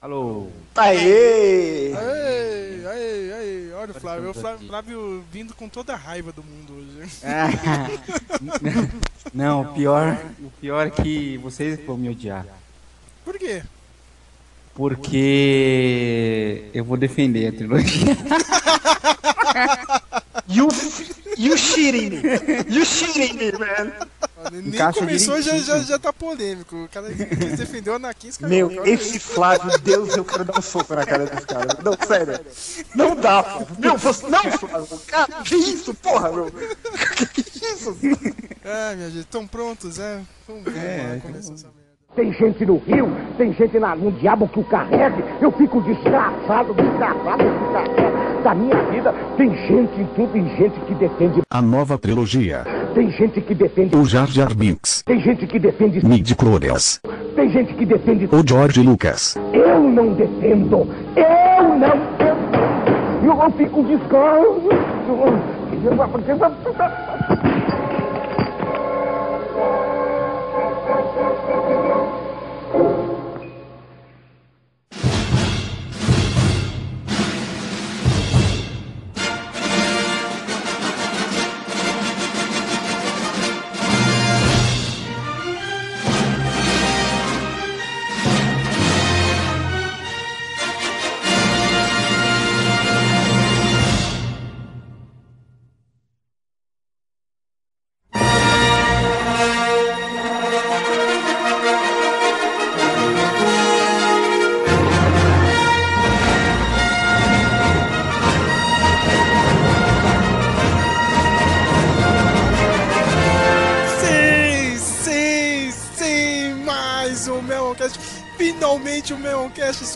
Alô. Aê! Aê, aê, aê. Olha o Flávio. O Flávio, Flávio vindo com toda a raiva do mundo hoje. Ah, não, o pior, o pior é que vocês vão me odiar. Por quê? Porque eu vou defender a trilogia. You, you shitting me! You shitting me, man! Nem Encaixa começou, já, já, já tá polêmico. O cara quis defender o Anakin Meu, esse Flávio, Deus, eu quero dar um soco na cara desse cara. Não, sério. Não dá, Flávio. Meu, você, não, Flávio. Cara, que isso, porra, meu? Que isso? Ah, minha gente, estão prontos, é? Vamos ver, É, começar essa merda. Tem gente no rio, tem gente na, no diabo que o carregue. Eu fico desgraçado, desgraçado carrega. Da minha vida, tem gente em tudo, tem gente que defende. A nova trilogia. Tem gente que defende. O Jar Jar Binks. Tem gente que defende. Midi-chlorians. Tem gente que defende. O George Lucas. Eu não defendo. Eu não defendo. Eu, eu fico desgraçado.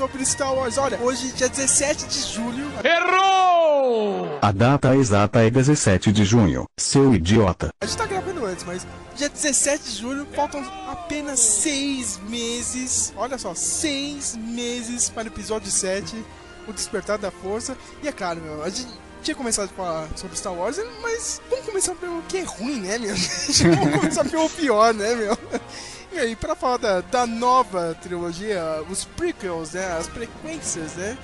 Sobre Star Wars. Olha, hoje, dia 17 de julho. A data exata é 17 de junho. Seu idiota. A gente tá gravando antes, mas dia 17 de julho faltam apenas seis meses. Olha só, seis meses para o episódio 7, O Despertar da Força. E é claro, meu, a gente tinha começado a falar sobre Star Wars, mas vamos começar pelo que é ruim, né, meu? vamos começar pelo pior, né, meu? E aí, pra falar da, da nova trilogia, os prequels, né, as frequências, né?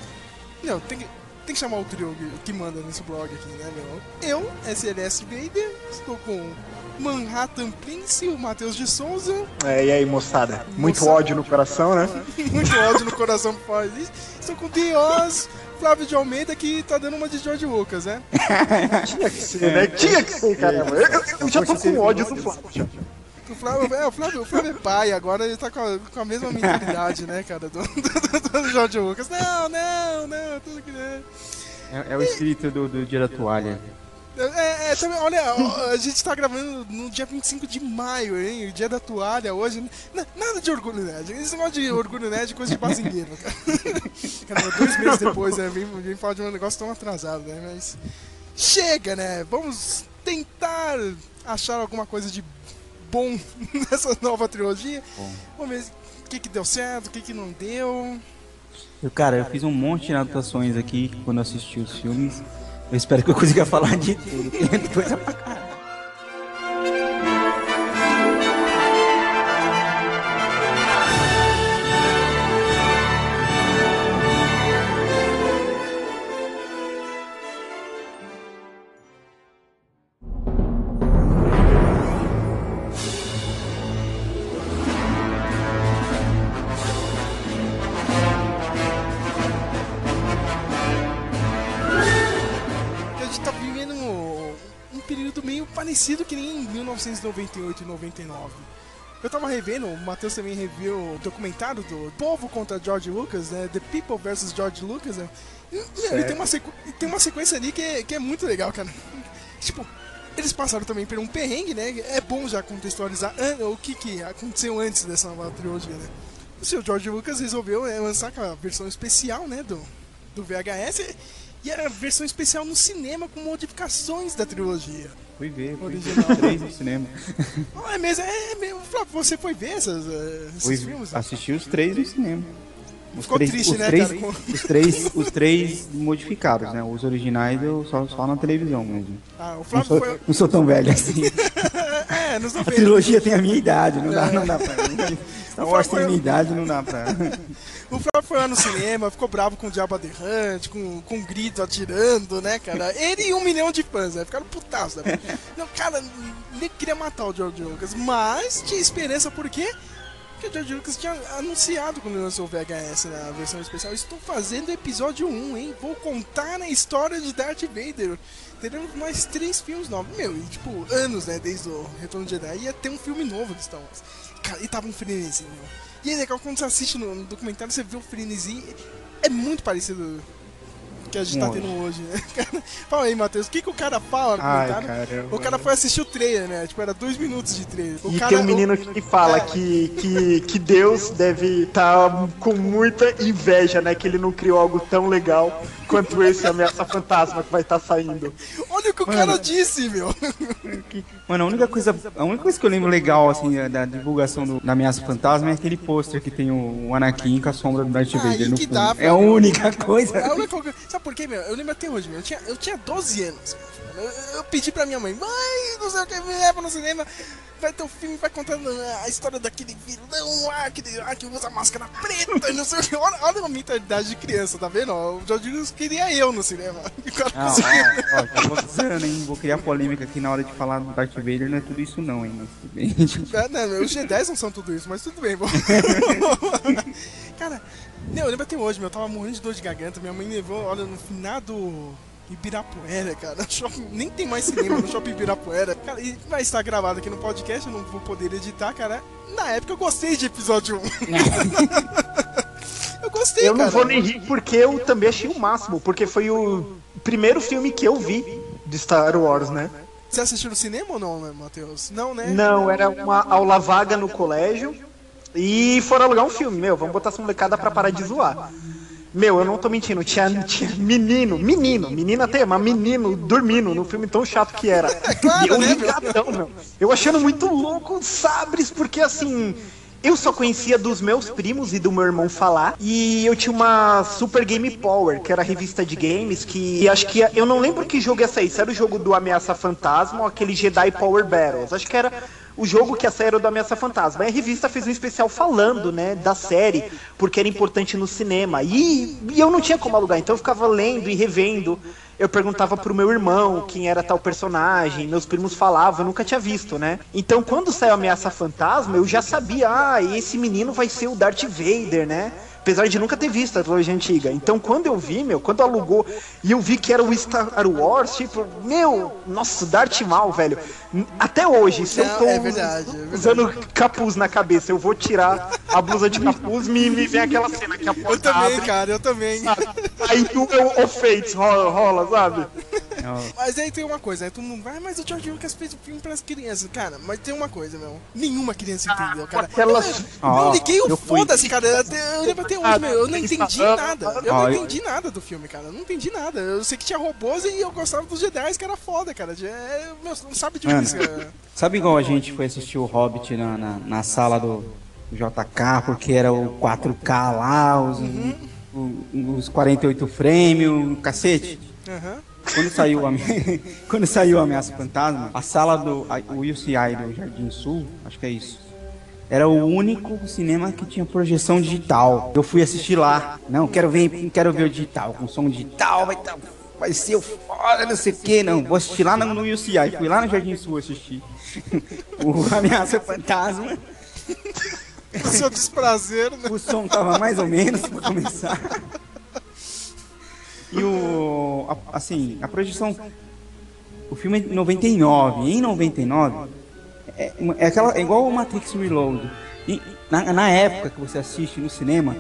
Não, tem que, tem que chamar o trio que- manda nesse blog aqui, né, meu? Eu, SLS Vader, estou com Manhattan Prince, o Matheus de Souza. É, e aí, moçada? Muito Moçada. ódio no coração, né? Muito ódio no coração por falar isso. Estou com Dios, Flávio de Almeida, que tá dando uma de George Lucas, né? Tinha que ser, né? Tinha que ser, caramba. Eu, eu- eu já tô com ódio do Flávio. O Flávio, é, o Flávio, o Flávio é pai, agora ele tá com a, com a mesma mentalidade, né, cara, do, do, do- George Lucas. Não, não, não, tudo que é. É, é o espírito do, do dia da toalha. É, é, também, olha, a gente tá gravando no dia 25 de maio, hein? O dia da toalha hoje. N- nada de orgulho nerd. Esse negócio de orgulho nerd é coisa de bazingueiro, cara. Caramba, dois meses depois, né? Vem, vem falar de um negócio tão atrasado, né? Mas. Chega, né? Vamos tentar achar alguma coisa de bom nessa nova trilogia. Vamos ver o que, que deu certo, o que, que não deu. Eu, cara, eu fiz um monte de anotações aqui quando eu assisti os filmes. Eu espero que eu consiga falar de tudo. Tem coisa pra 1998 e 99. Eu tava revendo, o Matheus também reviu o documentário do Povo contra George Lucas, né? The People vs. George Lucas, né? E, e tem, uma sequ- tem uma sequência ali que é, que é muito legal, cara. Tipo, eles passaram também por um perrengue, né? É bom já contextualizar o que, que aconteceu antes dessa nova trilogia, né? O seu George Lucas resolveu é, lançar aquela versão especial, né? Do, do VHS. E era a versão especial no cinema com modificações da trilogia. Fui ver, fui ver três no cinema. Ah, é mesmo, é mesmo. Flávio, você foi ver essas, eh, esses Fui filmes? assisti os três no cinema. Os Ficou três, triste, os né, três, Os três, os três modificados, né? Os originais eu só, só na televisão mesmo. Ah, o Não Flávio sou, foi. não sou tão velho assim. É, É, nos A 90. trilogia tem a minha idade, não dá, É. não dá pra. Star Wars tem a minha idade, não dá pra. O Flávio foi lá no cinema, ficou bravo com o Diabo Aderrante, com, com grito atirando, né, cara? Ele e um milhão de fãs, né? Ficaram putaços, né? Não, cara, nem queria matar o George Lucas, mas tinha esperança, por quê? Porque o George Lucas tinha anunciado quando lançou o VHS na versão especial. Estou fazendo episódio 1, hein? Vou contar a história de Darth Vader. Teremos mais três filmes novos. Meu, e tipo, anos, né? Desde o Retorno de Jedi. Ia ter um filme novo de Star Wars. Cara, e tava um frenesi, meu. E é legal quando você assiste no, documentário, você vê o frenesi. É muito parecido que a gente tá Hoje. tendo hoje, né? Cara, fala aí, Matheus, o que, que o cara fala Ai, cara. O cara foi assistir o trailer, né? Tipo, era dois minutos de trailer. O E cara, tem um menino o- que fala É, que, que, que Deus deve estar com muita inveja, né? Que ele não criou algo tão legal quanto esse Ameaça Fantasma que vai estar saindo. Olha o que o cara disse, meu. Mano, a única coisa, a única coisa que eu lembro legal, assim, da, da divulgação do, da Ameaça Fantasma é aquele pôster que tem o, Anakin com a sombra do Darth Ah, Vader aí no fundo. dá, é a única coisa. É a única coisa- Sabe por quê, meu? Eu lembro até hoje, meu. Eu tinha, eu tinha 12 anos. Eu, eu pedi pra minha mãe, mãe, não sei o que, me leva no cinema. Vai ter um filme, vai contando a história daquele vilão lá, que, que usa máscara preta, não sei o que. Olha, olha a mentalidade de criança, tá vendo? O George Lucas queria eu no cinema. Ah, ó, ó, vou avisando, hein? Vou criar polêmica aqui na hora de falar do Darth Vader, não é tudo isso não, hein? Mas tudo bem. É, né, os G10 não são tudo isso, mas tudo bem, bom. Cara, não, eu lembro até hoje, meu, eu tava morrendo de dor de garganta, minha mãe levou, olha, no finado Ibirapuera, cara. Shopping- nem tem mais cinema no shopping Ibirapuera. Cara, e vai estar gravado aqui no podcast, eu não vou poder editar, cara. Na época eu gostei de episódio 1. eu gostei, Eu não cara. vou nem rir porque eu também achei o máximo, porque foi o primeiro filme que eu vi de Star Wars, né? Você assistiu no cinema ou não, né, Matheus? Não, né? Não, era uma aula vaga no colégio e foram alugar um filme. Meu, vamos botar essa molecada pra parar de zoar. Meu, eu não tô mentindo, tinha, tinha menino, menino, menina até, mas menino dormindo no filme tão chato que era. claro, e eu né, ligadão, meu. Eu achando muito louco os sabres, porque assim. Eu só conhecia dos meus primos e do meu irmão falar. E eu tinha uma Super Game Power, que era a revista de games, que acho que. Eu não lembro que jogo ia sair. Se era o jogo do Ameaça Fantasma ou aquele Jedi Power Battles. Acho que era o jogo que ia sair era o do Ameaça Fantasma. Aí a revista fez um especial falando, né, da série, porque era importante no cinema. E, e eu não tinha como alugar, então eu ficava lendo e revendo. Eu perguntava pro meu irmão quem era tal personagem, meus primos falavam, eu nunca tinha visto, né? Então quando saiu Ameaça Fantasma, eu já sabia, ah, esse menino vai ser o Darth Vader, né? Apesar de nunca ter visto a trilogia antiga. Então quando eu vi, meu, quando alugou e eu vi que era o Star Wars, tipo, meu, nossa, Darth Maul, velho. Até hoje, se eu tô é verdade, é usando capuz na cabeça, eu vou tirar a blusa de capuz, me, me vem aquela cena que a Eu porta também, abre, cara, eu também. aí tu o, o Fates rola, rola, sabe? Mas aí tem uma coisa, aí todo mundo vai, "Ah, mas o George Lucas fez o filme pras crianças. Cara, mas tem uma coisa, meu. Nenhuma criança entendeu, cara. aquelas- Eu, Ó, eu liguei o eu fui- foda-se, cara. Eu, até- eu lembro até hoje, meu. Eu não entendi nada. Eu Ó, não eu- entendi nada do filme, cara. Eu não entendi nada. Eu sei que tinha robôs e eu gostava dos Jedi, que era foda, cara. É, meu, não sabe de Mano. isso, cara. Sabe igual a gente foi assistir o Hobbit na, na, na sala do JK, porque era o 4K lá, os, o- os 48 frames, o cacete? Aham. Quando saiu a quando saiu a Ameaça Fantasma, a sala do o UCI do Jardim Sul, acho que é isso. Era o único cinema que tinha projeção digital. Eu fui assistir lá. Não, quero ver, quero ver o digital, com som digital, vai tá, vai ser o foda, não sei o que, não. Vou assistir lá no, no UCI. Fui lá no Jardim Sul assistir. o Ameaça Fantasma. O seu desprazer, né? O som tava mais ou menos pra começar. E o. a- assim, a projeção. O filme é de 99. Em 99, é, é, aquela, é igual o Matrix Reload. E na, na época que você assiste no cinema,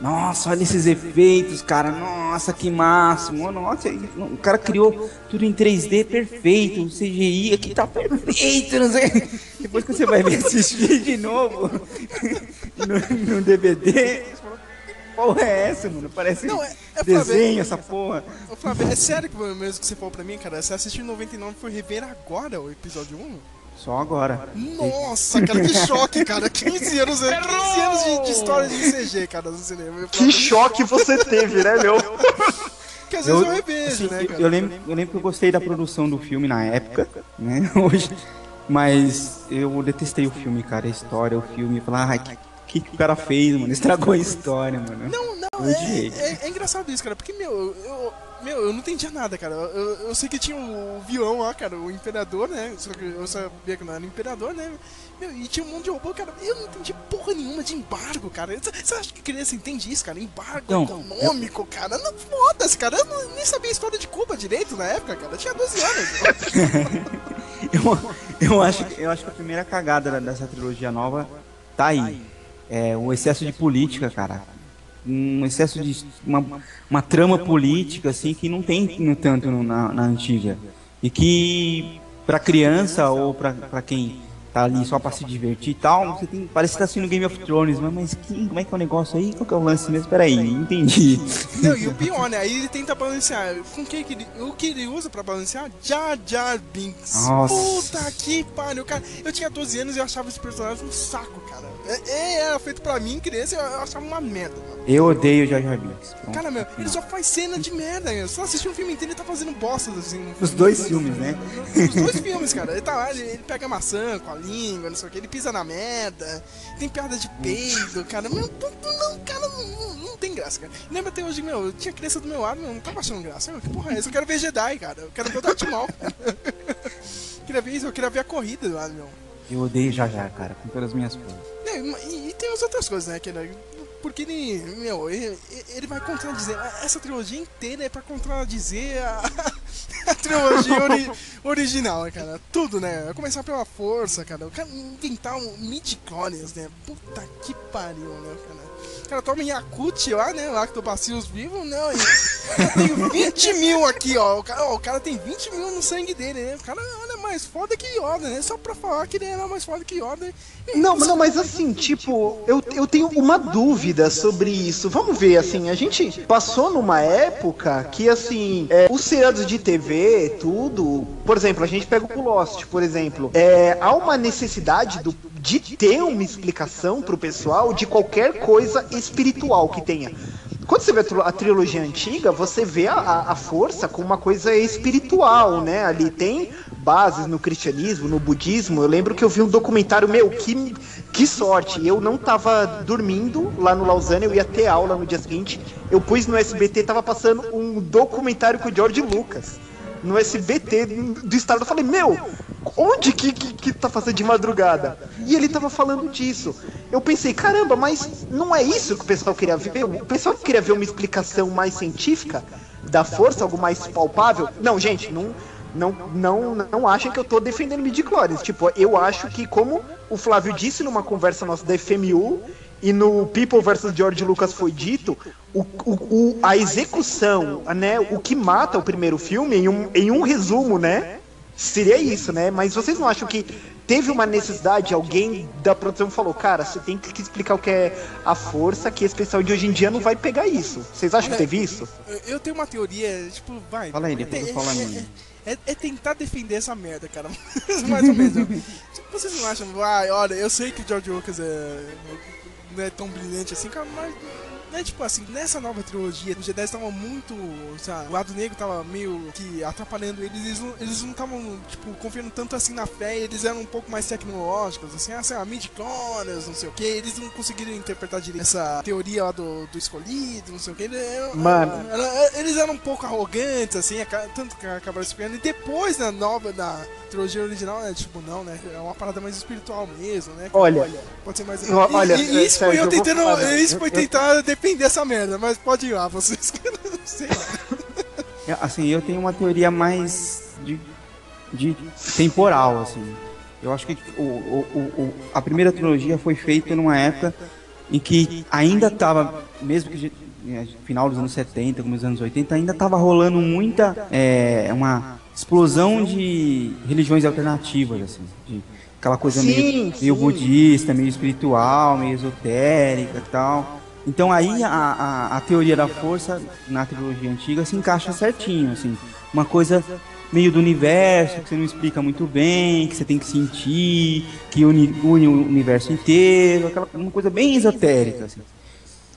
nossa, olha esses efeitos, cara. Nossa, que máximo. Nossa, o cara criou tudo em 3D perfeito. O CGI aqui tá perfeito. Não sei. Depois que você vai ver assistir de novo no, no DVD, porra é essa, mano? Parece Não, é- é desenho Flávio. essa porra. Ô, Flávio, é sério que mesmo que você falou pra mim, cara? Você assistiu em 99 e foi rever agora o episódio 1? Só agora. Nossa, cara, que choque, cara. 15 anos, 15 anos de, de história de CG, cara, no cinema. Eu Que choque você teve, né, meu? Que às vezes eu, revejo, assim, né, eu- cara? eu, lembro, eu lembro que eu gostei da produção do filme na época, né? Hoje, Mas eu detestei o filme, cara, a história, o filme. Falar, ai, que, que o cara fez, mano? Estragou a história, mano. Não, não, Eu é, é, é engraçado isso, cara, porque, meu, eu, meu, eu não entendia nada, cara. Eu, eu sei que tinha o vilão lá, cara, o imperador, né? Só que eu sabia que não era o imperador, né? Meu, e tinha um monte de robô, cara. Eu não entendi porra nenhuma de embargo, cara. Você acha que criança entende isso, cara? Embargo Não, econômico, cara. Não foda-se, cara. Eu não, nem sabia a história de Cuba direito na época, cara. Eu tinha 12 anos. Eu, eu, acho, que- eu acho que a primeira cagada da- dessa trilogia nova tá aí. É o excesso de política, cara. Um excesso de. Uma, uma trama política, assim, que não tem no tanto no- na, na antiga. E que, pra criança ou pra, pra quem tá ali só pra se divertir e tal, você tem, parece que tá assistindo Game of Thrones, mas, mas que, como é que é o negócio aí? Qual que é o lance mesmo? Peraí, entendi. Não, e o pior, né? Aí ele tenta balancear. Com que que ele, o que ele usa pra balancear? Jar Jar Binks. Nossa. Puta que pariu, cara. Eu tinha 12 anos e eu achava esse personagem um saco, cara. É, é, era feito pra mim, criança, eu, eu achava uma merda, mano. Eu odeio Jar Jar Binks. Pronto. Cara, meu, ele só faz cena de merda, meu. Só assistir um filme inteiro ele tá fazendo bosta, assim. Os filme. dois filmes, né? Os dois filmes, cara. Ele tá lá, ele, ele pega maçã com a língua, não sei o que, ele pisa na merda, tem piada de peido, cara. Meu, não, não, cara, não, não- tem graça, cara. Lembra até hoje, meu, eu tinha criança do meu lado, meu, não tava achando graça. Meu, que porra é essa? Eu quero ver Jedi, cara. Eu quero ver o Darth Maul. queria ver isso, eu queria ver a corrida lá, meu. Eu odeio Jar Jar, cara, com todas as minhas forças. É, E, e tem as outras coisas, né? Que, né, porque ele, meu, ele, ele vai contradizer. Essa trilogia inteira é pra contradizer a, a trilogia ori- original, né, cara? Tudo, né? Começar pela força, cara. O cara inventar um midi-chlorians, né? Puta que pariu, né, cara? Cara toma Yakut lá, né? Lactobacilos vivos, não. E tenho 20 mil aqui, ó. O cara, ó, o cara tem 20 mil no sangue dele, né? O cara olha mais foda que Yoda, né? Só pra falar que ele era mais foda que Yoda. Não, não, mas assim, tipo, eu, eu tenho uma dúvida sobre isso. Vamos ver, assim, a gente passou numa época que, assim, é, os seriados de TV, tudo. Por exemplo, a gente pega o Lost, por exemplo. É, há uma necessidade do, de ter uma explicação pro pessoal de qualquer coisa espiritual que tenha. Quando você vê a trilogia antiga, você vê a, a- força como uma coisa espiritual, né? Ali tem bases no cristianismo, no budismo. Eu lembro que eu vi um documentário meu, que, que sorte. Eu não tava dormindo lá no Lausanne, eu ia ter aula no dia seguinte. Eu pus no SBT, tava passando um documentário com o George Lucas. No SBT do estado, eu falei, meu, onde que, que, que tá fazendo de madrugada? E ele tava falando disso. Eu pensei, caramba, mas não é isso que o pessoal queria ver? O pessoal queria ver uma explicação mais científica da força, algo mais palpável? Não, gente, não, não, não, não achem que eu tô defendendo midichlorians. Tipo, eu acho que, como o Flávio disse numa conversa nossa da FMU, e no People vs George Lucas foi dito, o, o, o- a execução, né, o que mata o primeiro filme, em um, em um resumo, né, seria isso, né? Mas vocês não acham que teve uma necessidade, alguém da produção falou, cara, você tem que explicar o que é a força, que esse pessoal de hoje em dia não vai pegar isso. Vocês acham que teve isso? Eu- tenho uma teoria, tipo, vai. Fala aí, depois eu falo a é, minha. é, é tentar defender essa merda, cara. Mais ou menos. Tipo, Vocês não acham, vai, olha, eu sei que o George Lucas é, não é tão brilhante assim, cara, mas. Né, tipo assim, nessa nova trilogia, os Jedi estavam muito. Sabe, o lado negro tava meio que atrapalhando eles. Eles não- Eles não estavam, tipo, confiando tanto assim na fé. Eles eram um pouco mais tecnológicos, assim, ah, sei lá, midi-chlorians, não sei o que. Eles não conseguiram interpretar direito essa teoria lá do, do escolhido, não sei o que. Eles eram, Mano. eles eram um pouco arrogantes, assim, tanto que acabaram se pegando. E depois, na nova, na trilogia original, é tipo, não, né? É uma parada mais espiritual mesmo, né? Olha, Pode ser mais. Olha, e, e isso foi eu tentando. isso foi tentar defender essa merda, mas pode ir lá, vocês que não sei lá. É, Assim, eu tenho uma teoria mais de, de temporal, assim. Eu acho que o, o, o- o- a primeira trilogia foi feita numa época em que ainda estava, mesmo que é, final dos anos 70, começo dos anos 80, ainda estava rolando muita é, uma explosão de religiões alternativas, assim, de aquela coisa Sim, meio, sim. meio budista, meio espiritual, meio esotérica e tal. Então aí a, a, a teoria da força na trilogia antiga se encaixa certinho, assim. Uma coisa meio do universo, que você não explica muito bem, que você tem que sentir, que une, une o universo inteiro, aquela uma coisa bem esotérica, assim.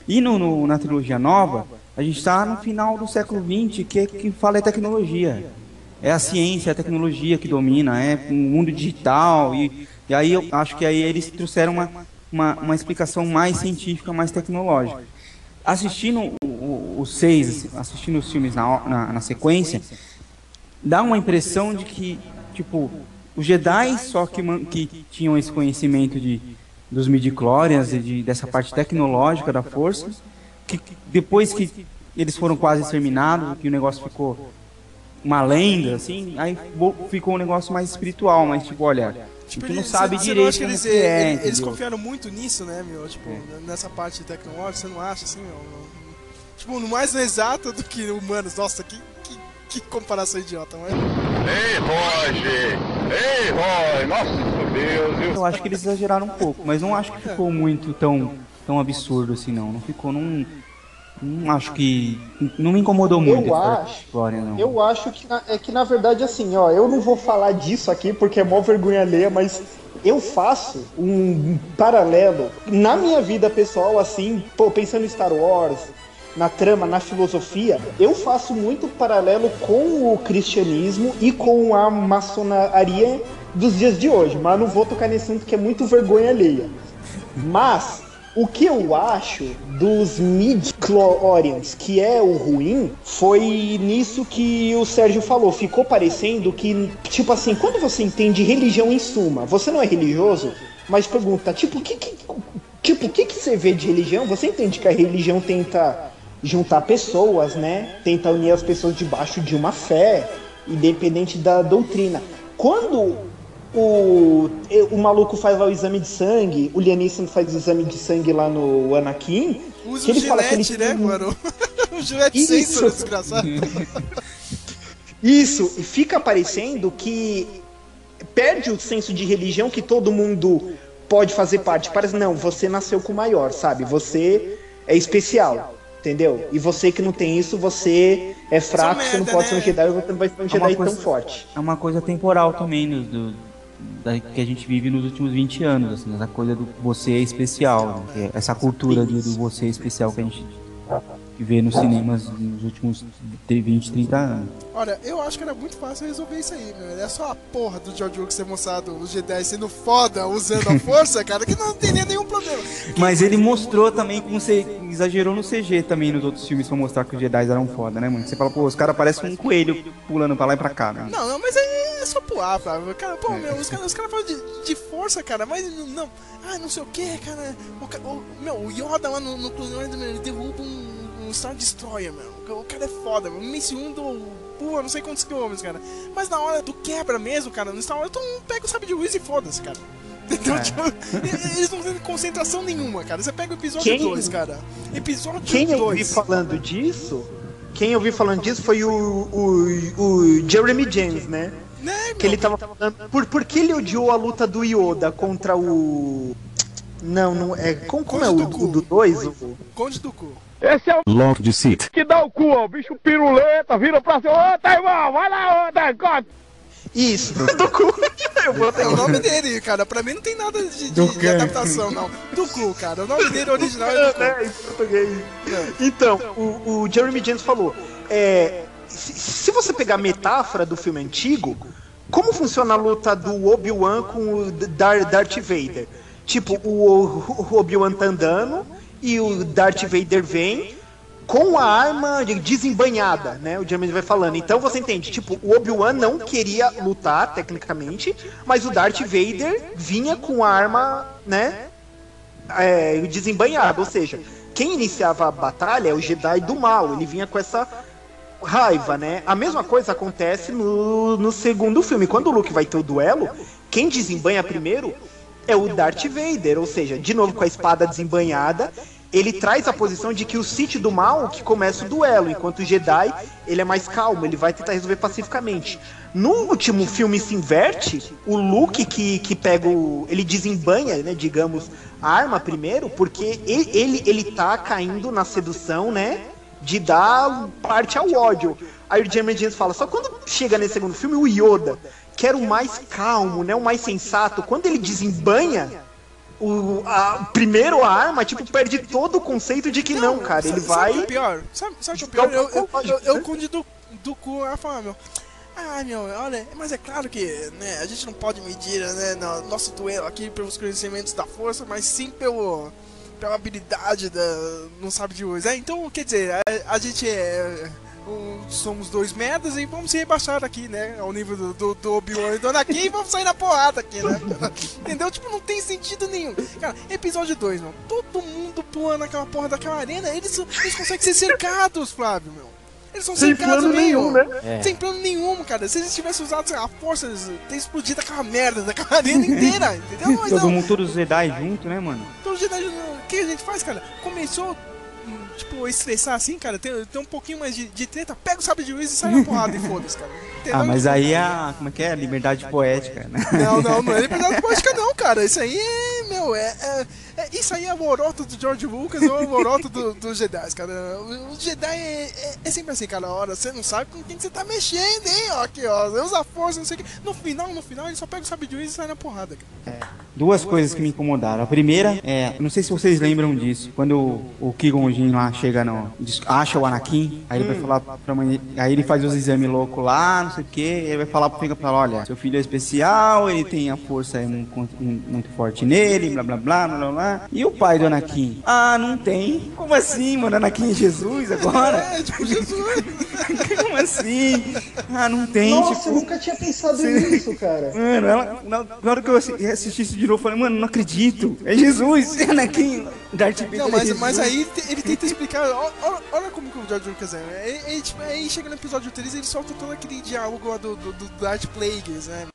E no, no- na trilogia nova, a gente está no final do século XX, que, é- que fala é tecnologia. é a ciência, é a tecnologia que domina, é o mundo digital. E, e aí eu acho que aí eles trouxeram uma, uma, uma explicação mais científica, mais tecnológica. Assistindo os seis, assistindo os filmes na, na, na sequência, dá uma impressão de que, tipo, os Jedi só que, que tinham esse conhecimento de, dos midi-chlorians e de, dessa parte tecnológica da força, que depois que eles foram quase exterminados, que o negócio ficou uma lenda, assim, aí ficou um negócio mais espiritual, mas tipo, olha, tipo, tu não sabe você, direito você não eles, é, eles, eles confiaram muito nisso, né, meu? Tipo, é. nessa parte tecnológica, você não acha assim, meu? Tipo, mais exato do que humanos. Nossa, que, que, que comparação idiota, mas... Ei, Roger! Ei, Roger! Nossa, meu Deus! Eu... eu acho que eles exageraram um pouco, mas não acho que ficou muito tão, tão absurdo assim, não. Não ficou num... Não acho que. Não me incomodou muito. Eu acho. História, não. Eu acho que é que na verdade assim, ó, eu não vou falar disso aqui porque é mó vergonha alheia, mas eu faço um paralelo na minha vida pessoal, assim, pô, pensando em Star Wars, na trama, na filosofia, eu faço muito paralelo com o cristianismo e com a maçonaria dos dias de hoje, mas não vou tocar nesse assunto que é muito vergonha alheia. Mas o que eu acho dos mid-chlorians, que é o ruim, foi nisso que o Sérgio falou. Ficou parecendo que, tipo assim, quando você entende religião em suma, você não é religioso, mas pergunta, tipo, o que, que, tipo, que, que você vê de religião? Você entende que a religião tenta juntar pessoas, né? Tenta unir as pessoas debaixo de uma fé, independente da doutrina. Quando o, o maluco faz lá o exame de sangue, o Lianisson faz o exame de sangue lá no Anakin. Usa que ele o fala que ele... né, mano? o gilete Isso. desgraçado. Isso, e fica parecendo que perde o senso de religião que todo mundo pode fazer parte. Parece, não, você nasceu com o maior, sabe? Você é especial. Entendeu? E você que não tem isso, você é fraco, merda, você não pode né? ser um né? Jedi, você não vai ser um é Jedi coisa, tão forte. É uma coisa temporal também do, do da, que a gente vive nos últimos 20 anos, assim, essa coisa do você é especial, né? essa cultura do, do você é especial que a gente que vê nos cinemas nos últimos 20, 30 anos. Olha, eu acho que era muito fácil resolver isso aí, meu. É só a porra do George Lucas ter mostrado os Jedi sendo foda, usando a força, cara, que não teria nenhum problema. Mas ele mostrou também como você exagerou no CG também nos outros filmes pra mostrar que os Jedi eram foda, né, mano? Você fala, pô, os caras parecem um coelho pulando pra lá e pra cá, né? Não, não, mas é, é só pular, Flávio. Cara, pô, é. meu, os caras cara falam de, de força, cara, mas não. Ah, não sei o que, cara. O, o, meu, o Yoda lá no, no Clone Wars, ele derruba um Star Destroyer, mano. O cara é foda, mano. Nesse 1 do. Pô, não sei quantos quilômetros, cara. Mas na hora do quebra mesmo, cara, no Star Wars, tu pega o sabe de luz e foda-se, cara. Entendeu? É. Tipo, eles não têm concentração nenhuma, cara. Você pega o episódio 2, cara. Episódio 2. Quem eu vi falando disso. Quem eu vi falando disso foi o, o, o Jeremy James, né? né que ele tava falando. Por, por que ele odiou a luta do Yoda contra o. Não, não é. Como, como é o do 2? O... Conde do Cu. Esse é o Lord Sith. Que dá o cu, ó. O bicho piruleta, vira pra cima. Ô, tá irmão, vai lá, ô, tá Isso, do cu. Eu é o nome dele, cara. Pra mim não tem nada de, de, de adaptação, não. Do cu, cara. O nome dele original é do cu. É, em português. Então, o, o Jeremy James falou. É, se, se você pegar a metáfora do filme antigo, como funciona a luta do Obi-Wan com o Darth Vader? Tipo, o, o Obi-Wan tá andando e o Darth Vader vem com a arma desembanhada, né? O James vai falando. Então você entende, tipo, o Obi-Wan não queria lutar tecnicamente, mas o Darth Vader vinha com a arma, né? É, desembanhada, ou seja, quem iniciava a batalha é o Jedi do mal. Ele vinha com essa raiva, né? A mesma coisa acontece no, no segundo filme. Quando o Luke vai ter o duelo, quem desembanha primeiro é o Darth Vader, ou seja, de novo com a espada desembanhada, ele traz a posição de que o Sith do mal que começa o duelo, enquanto o Jedi ele é mais calmo, ele vai tentar resolver pacificamente. No último filme se inverte, o Luke que, que pega o. ele desembanha, né, digamos, a arma primeiro, porque ele, ele, ele tá caindo na sedução, né? De dar parte ao ódio. Aí o Jeremy James fala, só quando chega nesse segundo filme, o Yoda, que era o mais calmo, né? O mais sensato, quando ele desembanha o, a, primeiro a arma, tipo, perde todo o conceito de que não, não cara. Ele vai. Sabe o pior? Sabe, sabe o pior? Eu, eu, eu, eu, eu do, do cu, a falar, meu. Ah, meu, olha, mas é claro que né, a gente não pode medir né, no nosso duelo aqui pelos conhecimentos da força, mas sim pelo, pela habilidade da. Não sabe de hoje. É, então, quer dizer, a, a gente é. Um- somos dois merdas e vamos se rebaixar aqui, né? Ao nível do, do, do Obi-Wan e do Anakin e vamos sair na porrada aqui, né? Entendeu? Tipo, não tem sentido nenhum. Cara, episódio 2, meu. Todo mundo pulando naquela porra daquela arena, eles, eles conseguem ser cercados, Flávio, meu. Eles são Sem cercados plano nenhum, né? Sem plano nenhum, cara. Se eles tivessem usado sei lá, a força, eles teriam explodido aquela merda daquela arena inteira, entendeu? Mas Todo não, mundo, todos os Jedi junto, né, mano? todo Jedi, o que a gente faz, cara? Começou, tipo, estressar assim, cara, tem, tem um pouquinho mais de, de treta, pega o sabre de luz e sai na porrada e foda-se, cara. Entendeu? Ah, mas aí é a. Como é que é? Liberdade poética, né? Não, não, não é liberdade poética não, cara. Isso aí é, meu, é, é- é- Isso aí é o alvoroto do George Lucas ou o alvoroto do- dos Jedi, cara. Os Jedi é, é- é sempre assim, cara. Hora você não sabe com quem que você tá mexendo, hein? Ó, aqui, ó. Usa a força, não sei o que. No final, no final, ele só pega o sabre e sai na porrada, cara. Duas coisas que me incomodaram. A primeira é, não sei se vocês lembram disso, quando o, o Qui-Gon lá chega no, acha o Anakin, aí ele vai falar pra mãe, aí ele faz os exames loucos lá, não sei o que, ele vai falar fica pra olha, seu filho é especial, ele tem a força é muito, muito forte nele, blá blá blá blá blá blá. E o pai do Anakin? Ah, não tem. Como assim, mano? Anakin é Jesus agora? É, tipo, Jesus. Como assim? Ah, não tem, Nossa, tipo. eu nunca tinha pensado nisso, cara. Mano, ela, na, na hora que eu assi- assisti isso de novo, eu falei, mano, não acredito. É Jesus, é Anakin. Darth Vader Não, é mas, Jesus. mas aí ele te- ele tenta explicar. ó- Olha como que o George Lucas é. Ele, ele, tipo, aí chega no episódio 3 ele solta todo aquele diálogo lá do, do, do Darth Plagueis, né?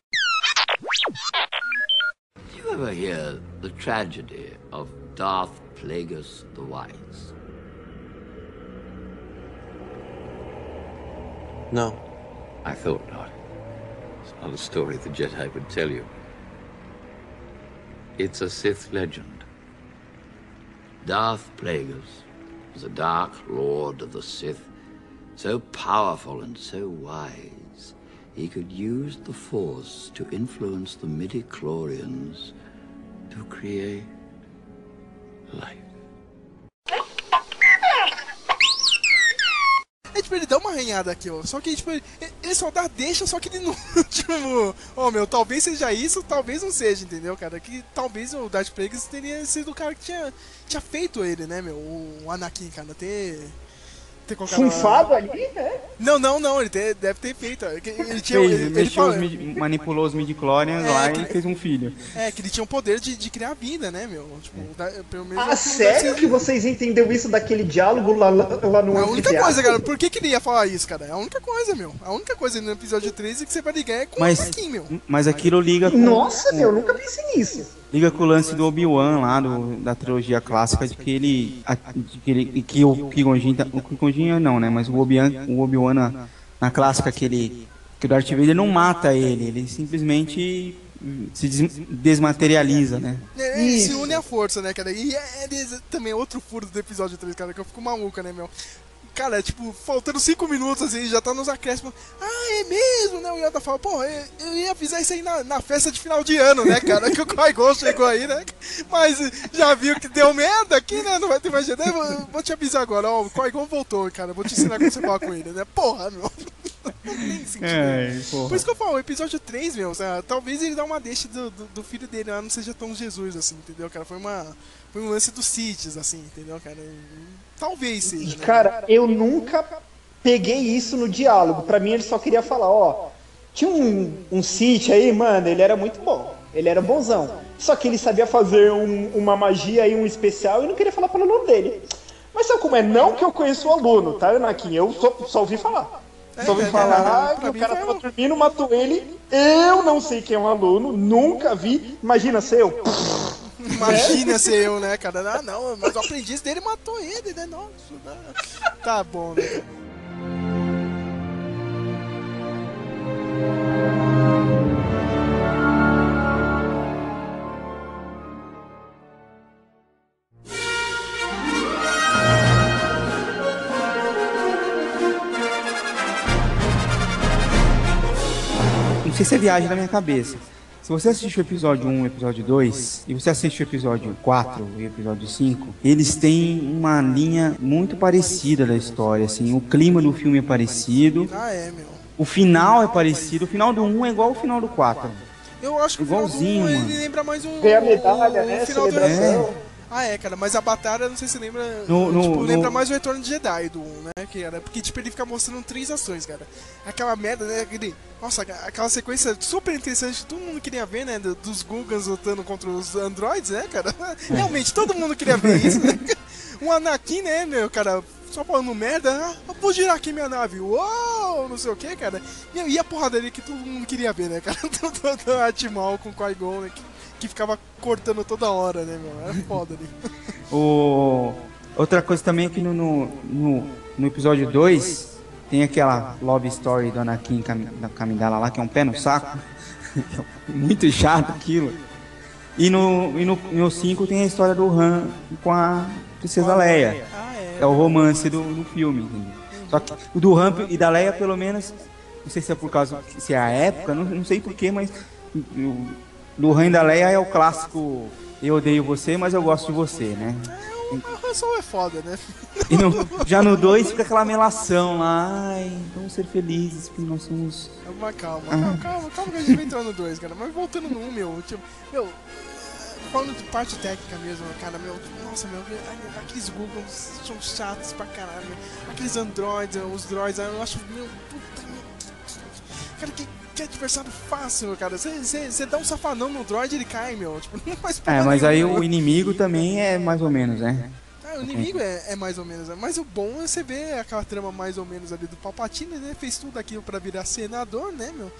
You ever hear the tragedy of Darth Plagueis the Wise? No. I thought not. It's not a story the Jedi would tell you. It's a Sith legend. Darth Plagueis was a dark lord of the Sith, so powerful and so wise, he could use the Force to influence the midi-chlorians to create life. É tipo, ele dá uma arranhada aqui, ó. Só que, tipo, ele, ele só dá deixa, só que ele não. Tipo, ó, meu, talvez seja isso, talvez não seja, entendeu, cara? Que talvez o Darth Plagueis teria sido o cara que tinha, tinha feito ele, né, meu? O Anakin, cara, ter. Ter colocado. Funfado ali, né? Não, não, não, ele te- deve ter feito. Que Ele tinha. Fez, ele, ele mexeu fala- os midi- manipulou os midi-chlorians É, lá que- e fez um filho. É, que ele tinha o poder de, de criar vida, né, meu? Tipo, da- pelo menos. Ah, sério que vocês entenderam isso daquele diálogo lá, lá, lá no É a única anfiteatro? coisa, cara. Por que, que ele ia falar isso, cara? É a única coisa, meu. A única coisa no episódio 13 que você vai ligar é com Mas, o Anakin, meu. mas aquilo liga com, Nossa, meu, nunca pensei nisso. Liga com o lance do Obi-Wan lá, do, da trilogia clássica, de que ele. a- de que, ele que o Qui-Gon Jinn tá- O Qui-Gon Jinn não, né? Mas o Obi-Wan o Obi na, na clássica que ele. Que o Darth Vader não mata ele, ele simplesmente se des- desmaterializa, né? É, Ele se une à força, né, cara? E é, é também outro furo do episódio 3, cara, que eu fico maluca, né, meu? Cara, tipo, faltando 5 minutos, assim, já tá nos acréscimos. Ah, é mesmo, né? O Yoda fala, pô, eu, eu ia avisar isso aí na, na festa de final de ano, né, cara? Que o Qui-Gon chegou aí, né? Mas já viu que deu merda aqui, né? Não vai ter mais Jedi. Vou, vou te avisar agora, ó, o Qui-Gon voltou, cara. Vou te ensinar como você fala com ele, né? Porra, meu. Não tem sentido. É, porra. Por isso que eu falo, o episódio 3, meu, sabe, talvez ele dá uma deixa do, do, do filho dele lá, não seja tão Jesus, assim, entendeu, cara? Foi uma. Foi um lance dos Siths, assim, entendeu, cara? Talvez seja. né? Cara, eu nunca peguei isso no diálogo. Pra mim, ele só queria falar, ó. Tinha um, um Sith aí, mano, ele era muito bom. Ele era bonzão. Só que ele sabia fazer um- uma magia aí, um especial, e não queria falar pelo aluno dele. Mas sabe como é? Não que eu conheço o aluno, tá, Anakin? Eu só, só ouvi falar. Só ouvi é, falar é, que o cara tava dormindo, matou ele. Eu não sei quem é um aluno, nunca vi. Imagina ser eu. Imagina ser eu, né, cara? Ah, não, mas o aprendiz dele matou ele, né? Nossa, né? Tá bom, né? Não sei se é viagem da minha cabeça. Se você assiste o episódio 1 e o episódio 2, e você assiste o episódio 4 e o episódio 5, eles têm uma linha muito parecida da história, assim, o clima do filme é parecido, Ah, é, meu. O final é parecido, o final do 1 é igual ao final do 4. Eu acho que Igualzinho, o final do um, mano. ele lembra mais um. Ganha medalha, um né? final do Celebração. Ah, é, cara, mas a batalha, não sei se lembra. No- no- tipo, no- lembra mais o Retorno de Jedi do 1, né? Que era, porque, tipo, ele fica mostrando três ações, cara. Aquela merda, né? Aquele, nossa, aquela sequência super interessante que todo mundo queria ver, né? do- Dos Gugans lutando contra os androids, né, cara? Realmente, todo mundo queria ver isso, né? Um Anakin, né, meu, cara? Só falando merda, ah, vou girar aqui minha nave, uou, não sei o que, cara. E, e a porrada ali que todo mundo queria ver, né, cara? Todo Atimal com Qui-Gon, né, que, que ficava cortando toda hora, né, meu? Era foda ali. O... Outra coisa também é que no, no, no, no episódio 2 tem aquela love story do Anakin da Camidala lá, que é um pé no saco. Muito chato aquilo. E no 5 e no, no cinco tem a história do Han com a Princesa Leia. Ah, é. É o romance do, do filme, entendeu? Só que o do Han e da Leia, pelo menos, não sei se é por causa, se é a época, não, não sei porquê, mas do e da Leia é o clássico eu odeio você, mas eu gosto de você, né? O Han Solo é foda, né? E no- já no 2 fica aquela melação lá, ai, vamos ser felizes, porque nós somos. Mas calma, calma, calma, calma que a gente vai entrar no 2, cara. Mas voltando no 1, um, meu, tipo, meu, falando de parte técnica mesmo, cara, meu, nossa, meu, aqueles Googles são chatos pra caralho, meu. aqueles androids, os droids, eu acho, meu, puta, meu, cara, que, que adversário fácil, cara. Você dá um safanão no droid ele cai, meu, tipo, não faz É, mas aí o inimigo também é mais ou menos, né? Ah, o inimigo é, é mais ou menos, né? mas o bom é você ver aquela trama mais ou menos ali do Palpatine, né? Fez tudo aquilo pra virar senador, né, meu?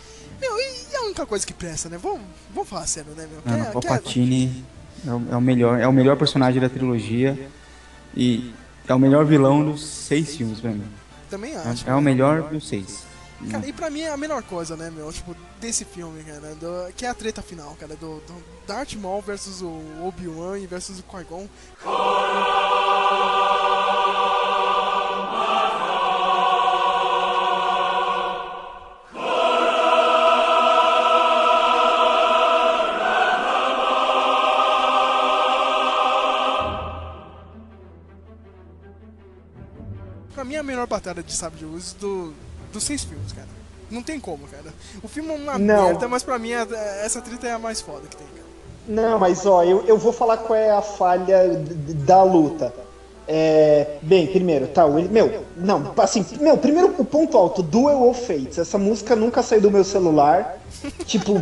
Meu, e a única coisa que presta, né? Vamos, vamos falar sério, né, meu? Quer- Palpatine é o, é o melhor, é o melhor personagem da trilogia e é o melhor vilão dos seis filmes pra mim. Também acho. É o melhor dos seis. Cara, e pra mim é a melhor coisa, né, meu? Tipo, desse filme, cara, do- que é a treta final, cara, do, do Darth Maul versus o Obi-Wan e versus o Qui-Gon. Pra mim é a melhor batalha de sabre de luz do, dos seis filmes, cara. Não tem como, cara. O filme é uma Não. merda, mas pra mim essa treta é a mais foda que tem, cara. Não, mas ó, eu, eu vou falar qual é a falha da luta. É, bem, primeiro, tá, o, meu, não, assim, meu, primeiro o ponto alto, Duel of Fates, essa música nunca saiu do meu celular, tipo,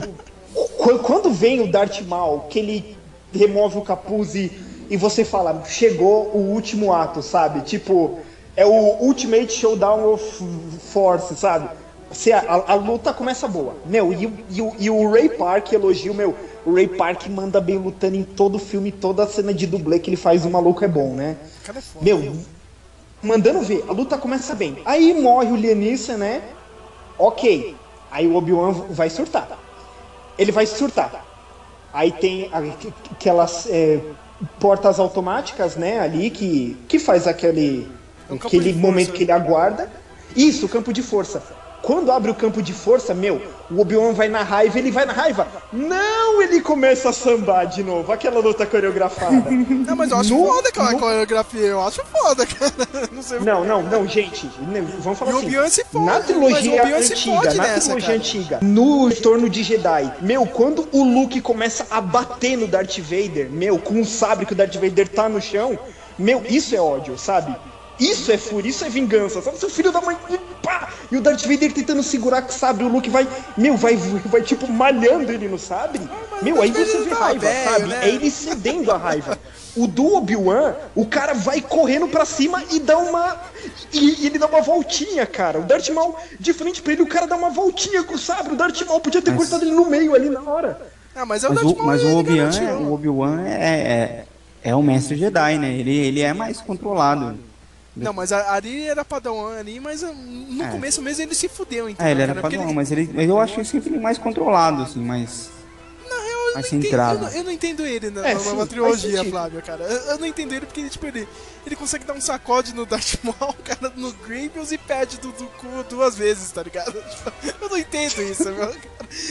qu- quando vem o Darth Maul, que ele remove o capuz e, e você fala, chegou o último ato, sabe, tipo, é o Ultimate Showdown of Force, sabe, Você- a, a luta começa boa, meu, e, o- e, e o Ray Park elogio, meu, o Ray Park manda bem lutando em todo filme, toda a cena de dublê que ele faz, o maluco é bom, né? Meu, mandando ver, a luta começa bem. Aí morre o Lianissa, né? Ok. Aí o Obi-Wan vai surtar. Ele vai surtar. Aí tem aquelas é, portas automáticas, né? Ali que, que faz aquele, aquele de momento força. que ele aguarda. Isso, o campo de força. Quando abre o campo de força, meu, o Obi-Wan vai na raiva, ele vai na raiva. Não, ele começa a sambar de novo. Aquela luta coreografada. Não, mas eu acho No- foda aquela no- coreografia, eu acho foda, cara. Não sei Não, não, não, gente. né, Vamos falar E o assim. Obi-Wan se fode, na o trilogia antiga, na nessa, trilogia cara. antiga, no Retorno de Jedi, meu, quando o Luke começa a bater no Darth Vader, meu, com o sabre que o Darth Vader tá no chão, meu, isso é ódio, sabe? Isso é fúria, isso é vingança, sabe? Seu filho da mãe, e pá! E o Darth Vader tentando segurar com o sabre, o Luke vai, meu, vai, vai tipo malhando ele no sabre. Meu, aí você vê tá raiva, velho, sabe? né? É ele cedendo a raiva. O do Obi-Wan, o cara vai correndo pra cima e dá uma. E, e ele dá uma voltinha, cara. O Darth Maul, de frente pra ele, o cara dá uma voltinha com o sabre. O Darth Maul podia ter cortado ele no meio ali na hora. Ah, mas é o Mas Darth o, Maul, mas o ele Obi-Wan garantiu. é, o Obi-Wan é, é, é o mestre Jedi, né? Ele, ele é mais controlado. Não, mas a Ari era Padawan ali, mas ah, no É. começo mesmo ele se fudeu, entendeu? É, ele era? Porque padrão, mas ele, mas eu acho ele sempre mais controlado, assim, eu mais não, entendo, eu, centrado. não, eu não entendo ele na, É, na sim, trilogia. Flávio, cara. Eu, eu não entendo ele porque, tipo, ele, ele consegue dar um sacode no Darth Maul, cara, no Grievous e pede do, do cu duas vezes, tá ligado? Tipo, eu não entendo isso, meu. Cara.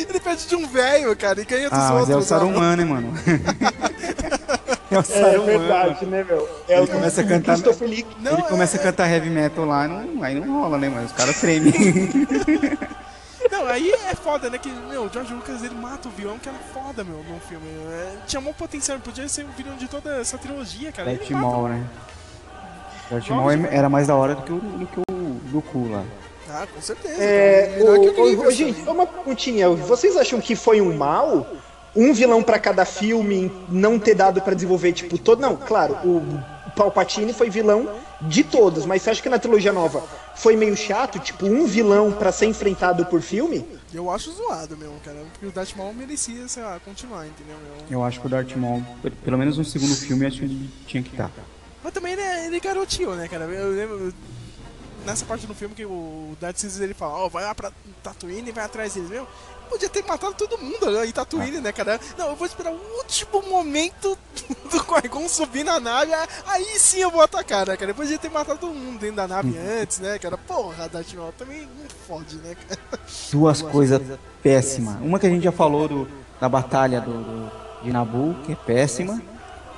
Ele pede de um velho, cara, e ganha dos Ah, mas outros. é o. Saruman, né, mano? é o É Saruman. verdade, né, meu? É o começa a cantar-. Não, ele é- começa a cantar heavy metal lá, não, aí não rola, né, mano? Os caras tremem. Não, aí é foda, né? Que, meu, o George Lucas ele mata o vilão que era foda, meu, no filme. É, tinha um potencial, podia ser o vilão de toda essa trilogia, cara. Darth Maul, né? Darth Maul era mais da hora do que o, do que o Dooku lá. Ah, com certeza. É. Melhor que o, livro, o- gente, uma perguntinha. Vocês acham que foi um mal? Um vilão pra cada filme não ter dado pra desenvolver, tipo, todo. Não, claro, o Palpatine foi vilão de todos, mas você acha que na trilogia nova foi meio chato? Tipo, um vilão pra ser enfrentado por filme? Eu acho zoado mesmo, cara. Porque o Darth Maul merecia, sei lá, continuar, entendeu? Meu? Eu acho que o Darth Maul, pe- pelo menos no segundo filme, acho que ele tinha que estar. Mas também ele, é- ele garoteou, né, cara? Eu lembro nessa parte do filme que o Darth Sidious ele fala, ó, vai lá pra Tatooine e vai atrás deles, meu. Podia ter matado todo mundo né, em Tatooine, né, cara? Não, eu vou esperar o último momento do Qui-Gon subir na nave, aí sim eu vou atacar, né, cara? Depois de ter matado todo mundo dentro da nave antes, né, cara? Porra, Darth Maul também não fode, né, cara? Duas coisas péssimas. Uma que a gente já falou do, da batalha do, do- de Nabu, que é péssima.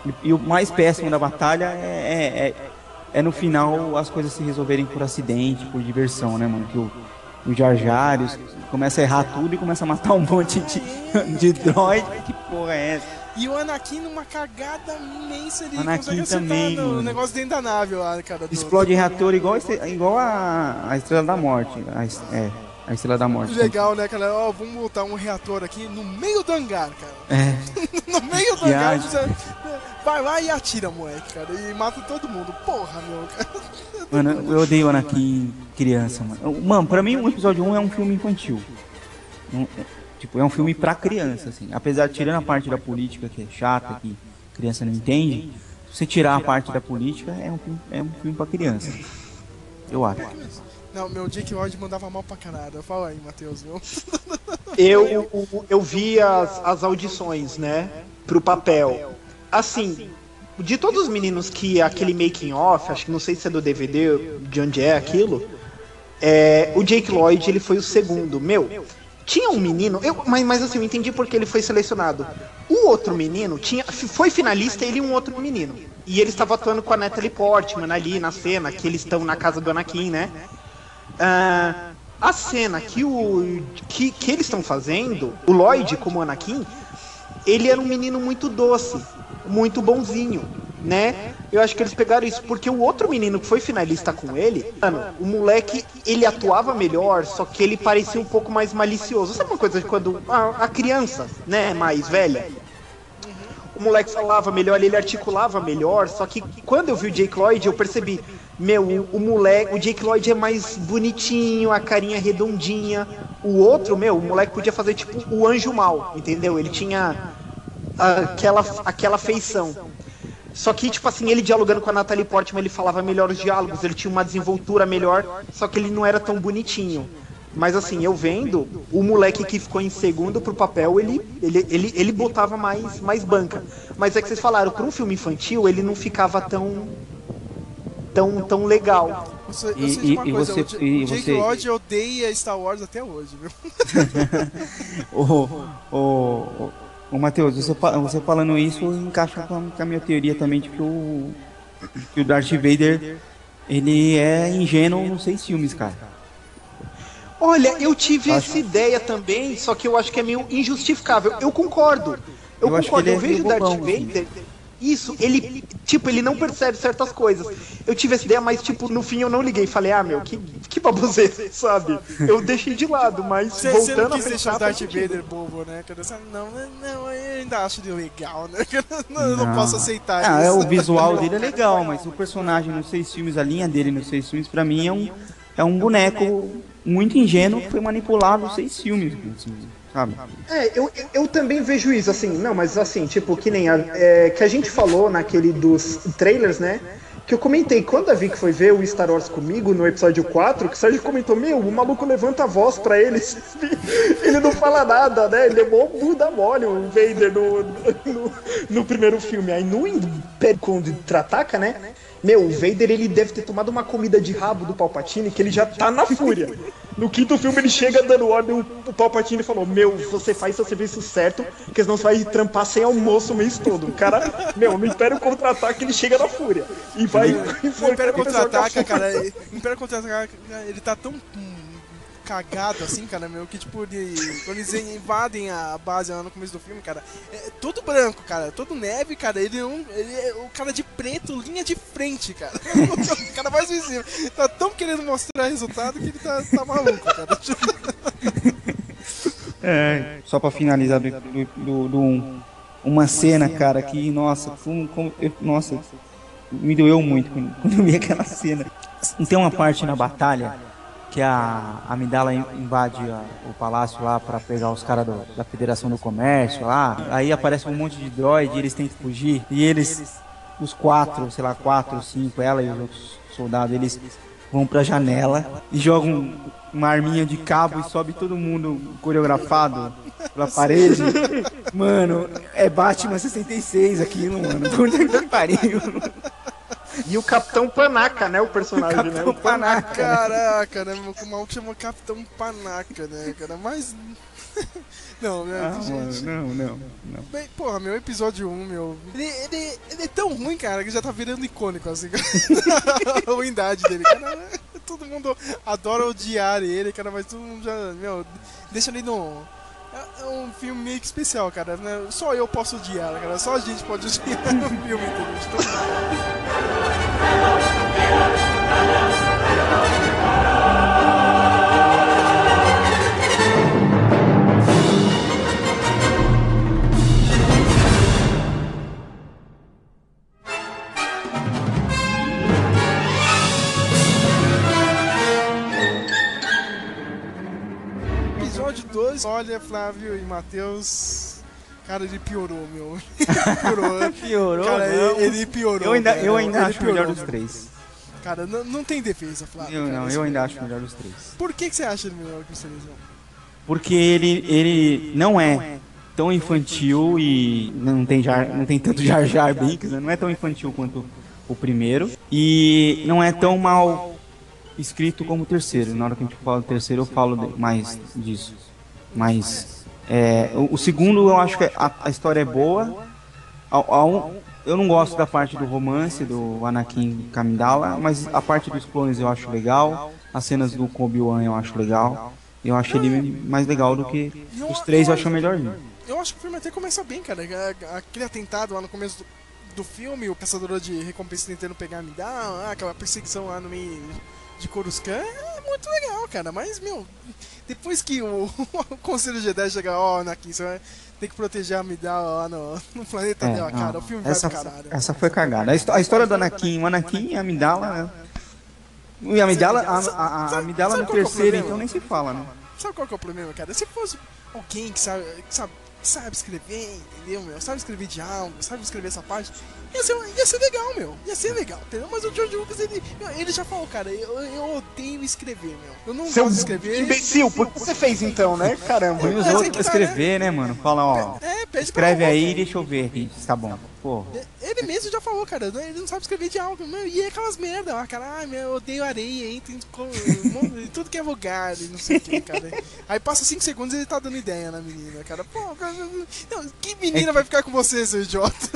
E, e o mais péssimo da batalha é, é, é, é no final as coisas se resolverem por acidente, por diversão, né, mano? Que o, o Jar Jar começa a errar tudo e começa a matar um monte de, de droid. Que porra é essa? E o Anakin numa cagada imensa, ele Anakin consegue acertar também, no mano. negócio dentro da nave lá, cara. do- Explode reator igual, igual a, a Estrela da Morte. A, é, a Estrela da Morte. Legal, né, cara? Ó, vamos botar um reator aqui no meio do hangar, cara. É. no meio do hangar, você vai lá e atira, moleque, cara. E mata todo mundo. Porra, meu, cara. Mano, eu odeio Anakin criança, mano. Mano, pra mim o episódio 1 é um filme infantil. Um- é- tipo, é um filme pra criança, assim. Apesar de tirando a parte da política, que é chata, que criança não entende, se você tirar a parte da política, é um filme, é um filme pra criança. Eu acho. Não, meu Jake Lloyd mandava mal pra caralho. Fala aí, Matheus, viu? Eu, eu vi as, as audições, né? Pro papel. Assim, de todos os meninos que aquele making off, acho que não sei se é do DVD, de onde é aquilo, é, o Jake Lloyd ele foi o segundo. Meu, tinha um menino, eu, mas, mas assim, eu entendi porque ele foi selecionado. O outro menino tinha, foi finalista, ele e um outro menino. E ele estava atuando com a Natalie Portman ali na cena, que eles estão na casa do Anakin, né? Ah, a cena que, o, que, que eles estão fazendo, o Lloyd como Anakin, ele era um menino muito doce, muito bonzinho, né? Eu acho que eles pegaram isso porque o outro menino que foi finalista com ele, mano, o moleque, ele atuava melhor, só que ele parecia um pouco mais malicioso. Sabe uma coisa de quando a, a criança, né, mais velha, o moleque falava melhor, ele articulava melhor, só que quando eu vi o Jake Lloyd, eu percebi, meu, o, moleque, o Jake Lloyd é mais bonitinho, a carinha redondinha. O outro, meu, o moleque podia fazer tipo o anjo mal, entendeu? Ele tinha aquela, aquela feição. Só que, tipo assim, ele dialogando com a Natalie Portman, ele falava melhor os diálogos, ele tinha uma desenvoltura melhor, só que ele não era tão bonitinho. Mas assim, eu vendo, o moleque que ficou em segundo pro papel, ele, ele, ele, ele botava mais, mais banca. Mas é que vocês falaram, para um filme infantil, ele não ficava tão. tão, tão legal. Você, eu E- sei de uma e- coisa, você- o e o Jake você- Lloyd odeia Star Wars até hoje, viu? Ô, ô, ô, ô Matheus, você, você falando isso encaixa com a, minha teoria também de que o, que o Darth Vader ele é ingênuo nos seis filmes, cara. Olha, eu tive Acho- essa ideia também, só que eu acho que é meio injustificável. Eu concordo. Eu, Eu acho que concordo, ele eu é vejo o Darth bobão, assim. Isso, ele, tipo, ele não percebe certas coisas. Eu tive essa ideia, mas, tipo, no fim eu não liguei. Falei, ah, meu, que, que baboseira, sabe? Eu deixei de lado, mas Você, você voltando não a quis pensar, o Darth. Vader bobo, né? Você- Não, não, eu ainda acho ele legal, né? Não, eu não posso aceitar Ah, é, isso. o visual dele é legal, mas o personagem nos seis filmes, a linha dele nos seis filmes, pra mim é um, é um boneco muito ingênuo que foi manipulado nos seis filmes, sabe? É, eu, eu, também vejo isso, assim, não, mas assim, tipo, que nem a, é, que a gente falou naquele dos trailers, né? Que eu comentei, quando a Vic foi ver o Star Wars comigo no episódio 4, que o Sérgio comentou, meu, o maluco levanta a voz pra ele, ele não fala nada, né? Ele é mó Buda mole, o Vader no, no, no primeiro filme. Aí no Império Contra-Ataca, né? Meu, o Vader ele deve ter tomado uma comida de rabo do Palpatine que ele já tá na fúria. No quinto filme ele chega dando ordem, o Palpatine falou: Meu, você faz seu serviço certo, porque senão você vai trampar sem almoço o mês todo. O cara, meu, no Império Contra-Ataque ele chega na fúria. E vai O enforcando Império fúria. cara, o Império Contra-Ataca, ele tá tão cagado, assim, cara, meu, que tipo, de, quando eles invadem a base lá no começo do filme, cara, é todo branco, cara, todo neve, cara, ele, não, ele é o cara de preto, linha de frente, cara. o cara mais visível. Tá tão querendo mostrar resultado que ele tá, tá maluco, cara. É, só pra finalizar do, do, do, do um, uma cena, cara, que, nossa, como, como, eu- nossa, me doeu muito quando, quando eu vi aquela cena. Tem uma parte na batalha que a Amidala in- invade o palácio lá pra pegar os caras da Federação do Comércio lá. Aí aparece um monte de droid e eles têm que fugir. E eles, os quatro, sei lá, quatro ou cinco, ela e os outros soldados, eles vão pra janela e jogam uma arminha de cabo e sobe todo mundo coreografado pela parede. Mano, é Batman 66 aquilo, mano. Puta que pariu. E o Capitão Panaca, né? O personagem, né? Capitão O Panaca. Caraca, né, meu, o maluco chama Capitão Panaca, né, cara, mas... Não, né, Ah, mano, gente... não, não, não. Bem, porra, meu episódio 1, meu. Ele, ele, ele é tão ruim, cara, que já tá virando icônico, assim. a ruindade dele, cara. Todo mundo adora odiar ele, cara, mas todo mundo já. Meu, deixa ele no. É é um filme meio que especial, cara. Né? Só eu posso odiar, cara. Só a gente pode odiar o filme? 2, olha, Flávio e Matheus. Cara, ele piorou, meu. piorou. Piorou, Cara, não. ele, piorou. Eu ainda, cara. eu ainda Ele acho o melhor piorou, dos três. Cara, não, não tem defesa, Flávio. Eu, cara, não, eu ainda filme, acho melhor dos três. Por que, que você acha ele melhor que o? Porque ele, ele não é tão infantil e não tem, jar, não tem tanto Jar Jar Binks, né? não é tão infantil quanto o primeiro. E não é tão mal escrito como o terceiro. Na hora que a gente fala do terceiro, eu falo mais disso. Mas é, o, o segundo, eu acho que a, a história é boa. Eu não gosto da parte do romance do Anakin Kamindala, mas a parte dos clones eu acho legal. As cenas do Obi-Wan eu acho legal. Eu acho ele mais legal do que os três eu acho melhorzinho. Eu acho que o filme até começa bem, cara. A- Aquele atentado lá no começo do, do filme, o caçador de recompensa tentando pegar a Amidala, aquela perseguição lá no meio de Coruscant, é muito legal, cara. Mas, meu, depois que o, o Conselho Jedi chega, ó, Anakin, você vai ter que proteger a Amidala lá no, no planeta É, dela, não, cara. O filme essa, vai pro caralho. essa foi cagada. A, histó- a história do Anakin, o Anakin e a Amidala, né? E a Amidala, a, a, a, a Amidala no é terceiro, então nem se fala, né? Sabe qual que é o problema, cara? Se fosse alguém que sabe, que sabe, sabe escrever, entendeu, meu? Sabe escrever diálogo, sabe escrever essa parte, ia ser, ia ser legal, meu. Ia ser legal, entendeu? Mas o George Lucas, ele, ele já falou, cara, eu, eu odeio escrever, meu. Eu não Seu gosto de escrever. imbecil, por que você fez então, né? Caramba. Põe os é outros pra tá, escrever, né, mano? Fala, ó. É, pede Escreve pra aí, outro. deixa eu ver aqui se tá bom. Pô, Ele mesmo já falou, cara, né? ele não sabe escrever diálogo, meu, e é aquelas merda lá, cara, ah, meu, eu odeio areia, entra em co- em tudo que é lugar, e não sei o que, cara. Aí passa 5 segundos e ele tá dando ideia na menina, cara. Pô, cara, não, que menina vai ficar com você, seu idiota?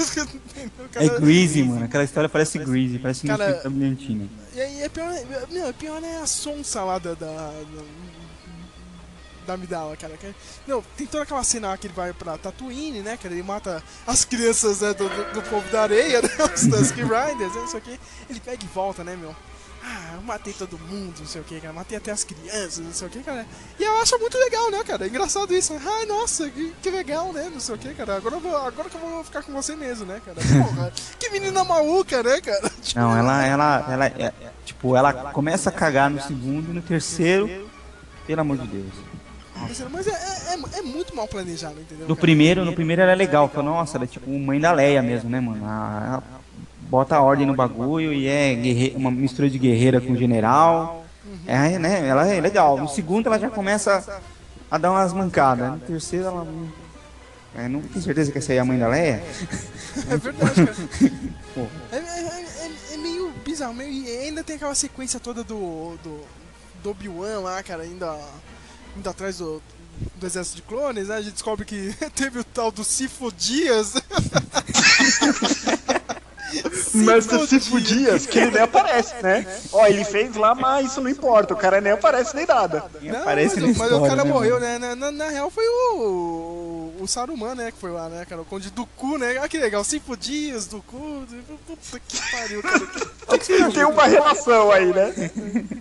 Cara? é Greasy, mano. Aquela história parece Greasy, parece Cara, música da Brilhantina. E aí é pior, meu, é pior é a sonsa lá da. da, da Amidala, cara. que- Não, tem toda aquela cena que ele vai pra Tatooine, né? Que ele mata as crianças né, do, do, do povo da areia, né? Os Riders, né? Não sei o que. Ele pega e volta, né, meu? Ah, eu matei todo mundo, não sei o que, cara. Matei até as crianças, não sei o que, cara. E eu acho muito legal, né, cara? É engraçado isso. Ai, nossa, que, que legal, né? Não sei o que, cara. Agora, vou, agora que eu vou ficar com você mesmo, né, cara? Porra, que menina maluca, né, cara? Tipo, Não, ela, ela, ela, é, tipo, ela começa a cagar no segundo e no terceiro, pelo amor de Deus. Mas é, é, é- é muito mal planejado, entendeu? No cara? primeiro, no primeiro ela é legal, fala, nossa, ela é tipo mãe da Leia mesmo, né, mano? Ela, ela bota a ordem no bagulho e é guerre- uma mistura de guerreira com general. É, né? Ela é legal. No segundo ela já começa a dar umas mancadas. No terceiro ela. não- É, não tem certeza que essa aí é a mãe da Leia? É verdade, cara. É, é- é- é meio bizarro, meio, e ainda tem aquela sequência toda do, do, do Obi-Wan lá, cara, ainda indo atrás do, do exército de clones, né? A gente descobre que teve o tal do Sifo Dias. Mestre Cifu Dias, que ele nem aparece, né? Ó, ele fez lá, mas isso não importa, o cara nem aparece nem nada. Não, aparece mas, na mas o história, cara né, morreu, né? Na, na- na real foi o, o Saruman, né? Que foi lá, né, cara? O Conde do Cu, né? Olha que legal, cinco dias do cu. Puta que pariu, cara. Tem uma relação aí, né?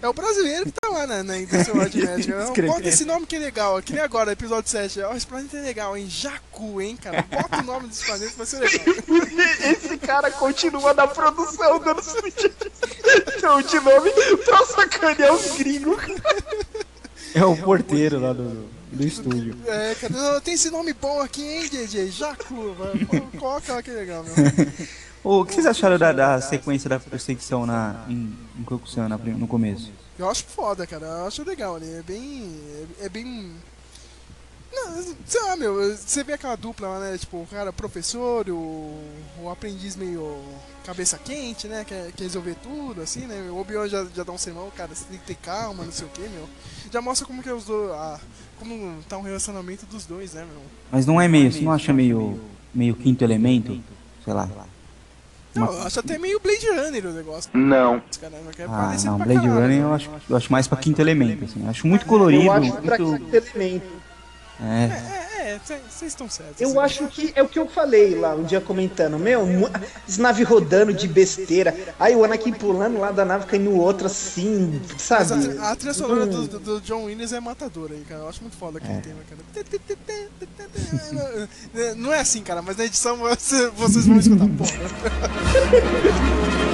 É o brasileiro que tá lá na, na Industrial Magic. né? Bota esse nome que é legal. Que nem agora, episódio 7. Ó, esse planeta é legal, hein? Jacu, hein, cara? Bota o nome desse planeta, vai ser legal. Esse cara continua na produção dando sugestão de nome pra sacanear os gringos. É o porteiro lá do, do estúdio. É, cara, tem esse nome bom aqui, hein, JJ? Jacu. pô, Coloca lá que é legal, meu. O que vocês acharam da, da sequência da perseguição na, em, em Kokusan no começo? Eu acho foda, cara. Eu acho legal ali. É bem. É, é bem. Não, sei lá, meu. Você vê aquela dupla lá, né? Tipo, o cara professor, o, o aprendiz meio cabeça quente, né? Quer, quer resolver tudo, assim, né? O Obi-Wan já, já dá um sermão, cara, você tem que ter calma, não sei o que, meu. Já mostra como que é os dois. Ah, como tá um relacionamento dos dois, né, meu? Mas não é meio, você não acha meio, meio quinto elemento? Sei lá. Não, eu acho até meio Blade Runner o negócio. Não. Caramba, é Ah, não, pra Blade caralho, Runner né? eu acho, eu acho mais pra quinto elemento, assim. Eu acho muito colorido, Eu acho pra muito... quinto elemento. É, É, é, vocês estão certos. Eu acho que é o que eu falei lá um dia comentando. Meu, naves rodando de besteira. Aí o Anakin pulando lá da nave caindo no outro assim, Mas sabe? a, tri- a trilha sonora Hum. do, do- do John Williams é matadora aí, cara. Eu acho muito foda aquele tema, cara. Não é assim, cara, mas na edição você- vocês vão escutar. Porra.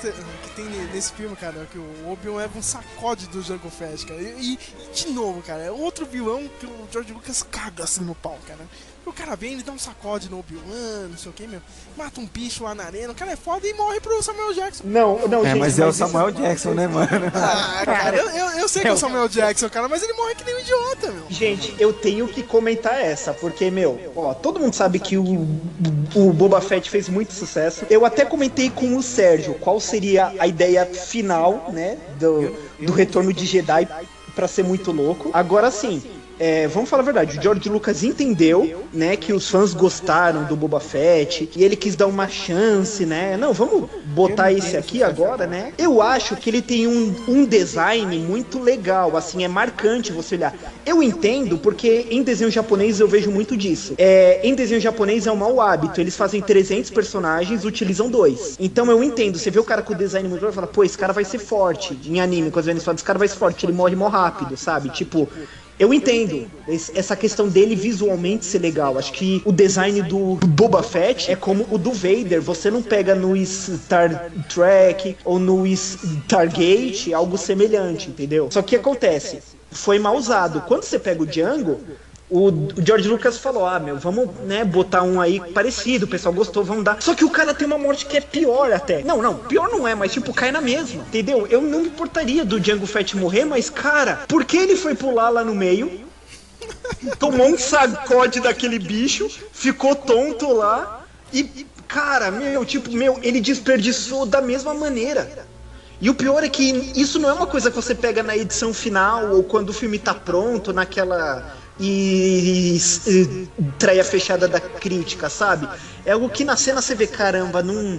que tem nesse filme, cara, que o Obi-Wan leva um sacode do Jango Fett, cara. E, e, de novo, cara, é outro vilão que o George Lucas caga assim no pau, cara. O cara vem, ele dá um sacode no Obi-Wan, não sei o que, meu. Mata um bicho lá na arena, o cara é foda e morre pro Samuel Jackson. Não, não, é gente, mas é o isso- Samuel Jackson, né, mano? Ah, cara, eu, eu, eu sei que é o Samuel Jackson, cara, mas ele morre que nem um idiota, meu. Gente, eu tenho que comentar essa, porque, meu, ó, todo mundo sabe que o, o Boba Fett fez muito sucesso. Eu até comentei com o Sérgio qual seria a ideia final, né, do, do retorno de Jedi pra ser muito louco. Agora sim. É, vamos falar a verdade, o George Lucas entendeu, né, que os fãs gostaram do Boba Fett e ele quis dar uma chance, né? Não, vamos botar esse aqui agora, né? Eu acho que ele tem um, um design muito legal, assim, é marcante você olhar. Eu entendo porque em desenho japonês eu vejo muito disso. É, em desenho japonês é um mau hábito, eles fazem 300 personagens, utilizam dois. Então eu entendo, você vê o cara com o design muito legal e fala, pô, esse cara vai ser forte. Em anime, quando eles falam, esse cara vai ser forte, ele morre mó rápido, sabe? Tipo, eu entendo essa questão dele visualmente ser legal. Acho que o design do Boba Fett é como o do Vader. Você não pega no Star Trek ou no Stargate algo semelhante, entendeu? Só que acontece, foi mal usado. Quando você pega o Django, o, George Lucas falou: Ah, meu, vamos né, botar um aí parecido, o pessoal gostou, vamos dar. Só que o cara tem uma morte que é pior até. Não, não, pior não é, mas tipo, cai na mesma, entendeu? Eu não me importaria do Django Fett morrer, mas cara, por que ele foi pular lá no meio? Tomou um sacode daquele bicho, ficou tonto lá e, cara, meu, tipo, meu, ele desperdiçou da mesma maneira. E o pior é que isso não é uma coisa que você pega na edição final ou quando o filme tá pronto, naquela e, e treia fechada da crítica, sabe? É algo que na cena você vê, caramba, não,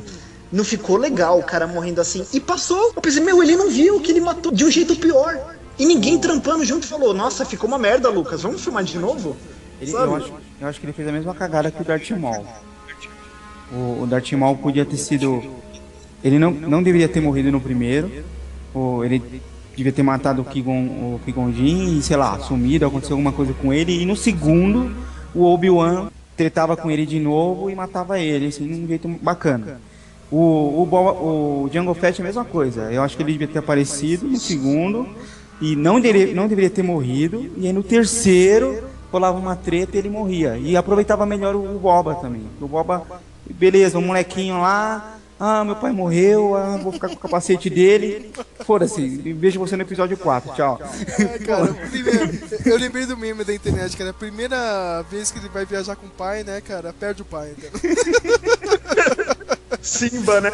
não ficou legal o cara morrendo assim. E passou. Eu pensei, meu, ele não viu que ele matou de um jeito pior. E ninguém trampando junto falou, nossa, ficou uma merda, Lucas, vamos filmar de novo? Ele- eu, acho, eu acho que ele fez a mesma cagada que o Darth Maul. O, o Darth Maul podia ter sido. Ele não, não deveria ter morrido no primeiro. Ou ele devia ter matado o Qui-Gon o Qui-Gon Jinn e, sei lá, sumido, aconteceu alguma coisa com ele. E no segundo, o Obi-Wan tretava com ele de novo e matava ele, assim, de um jeito bacana. O, o, Boba- o Django Fett é a mesma coisa. Eu acho que ele devia ter aparecido no segundo e não, dele- não deveria ter morrido. E aí no terceiro rolava uma treta e ele morria. E aproveitava melhor o, o Boba também. O Boba, beleza, o molequinho lá Ah, meu pai morreu, ah, vou ficar com o capacete dele. Foda-se, vejo você no episódio 4, tchau. É, cara, primeiro, eu lembrei do meme da internet, cara. A primeira vez que ele vai viajar com o pai, né, cara, perde o pai. Simba, né?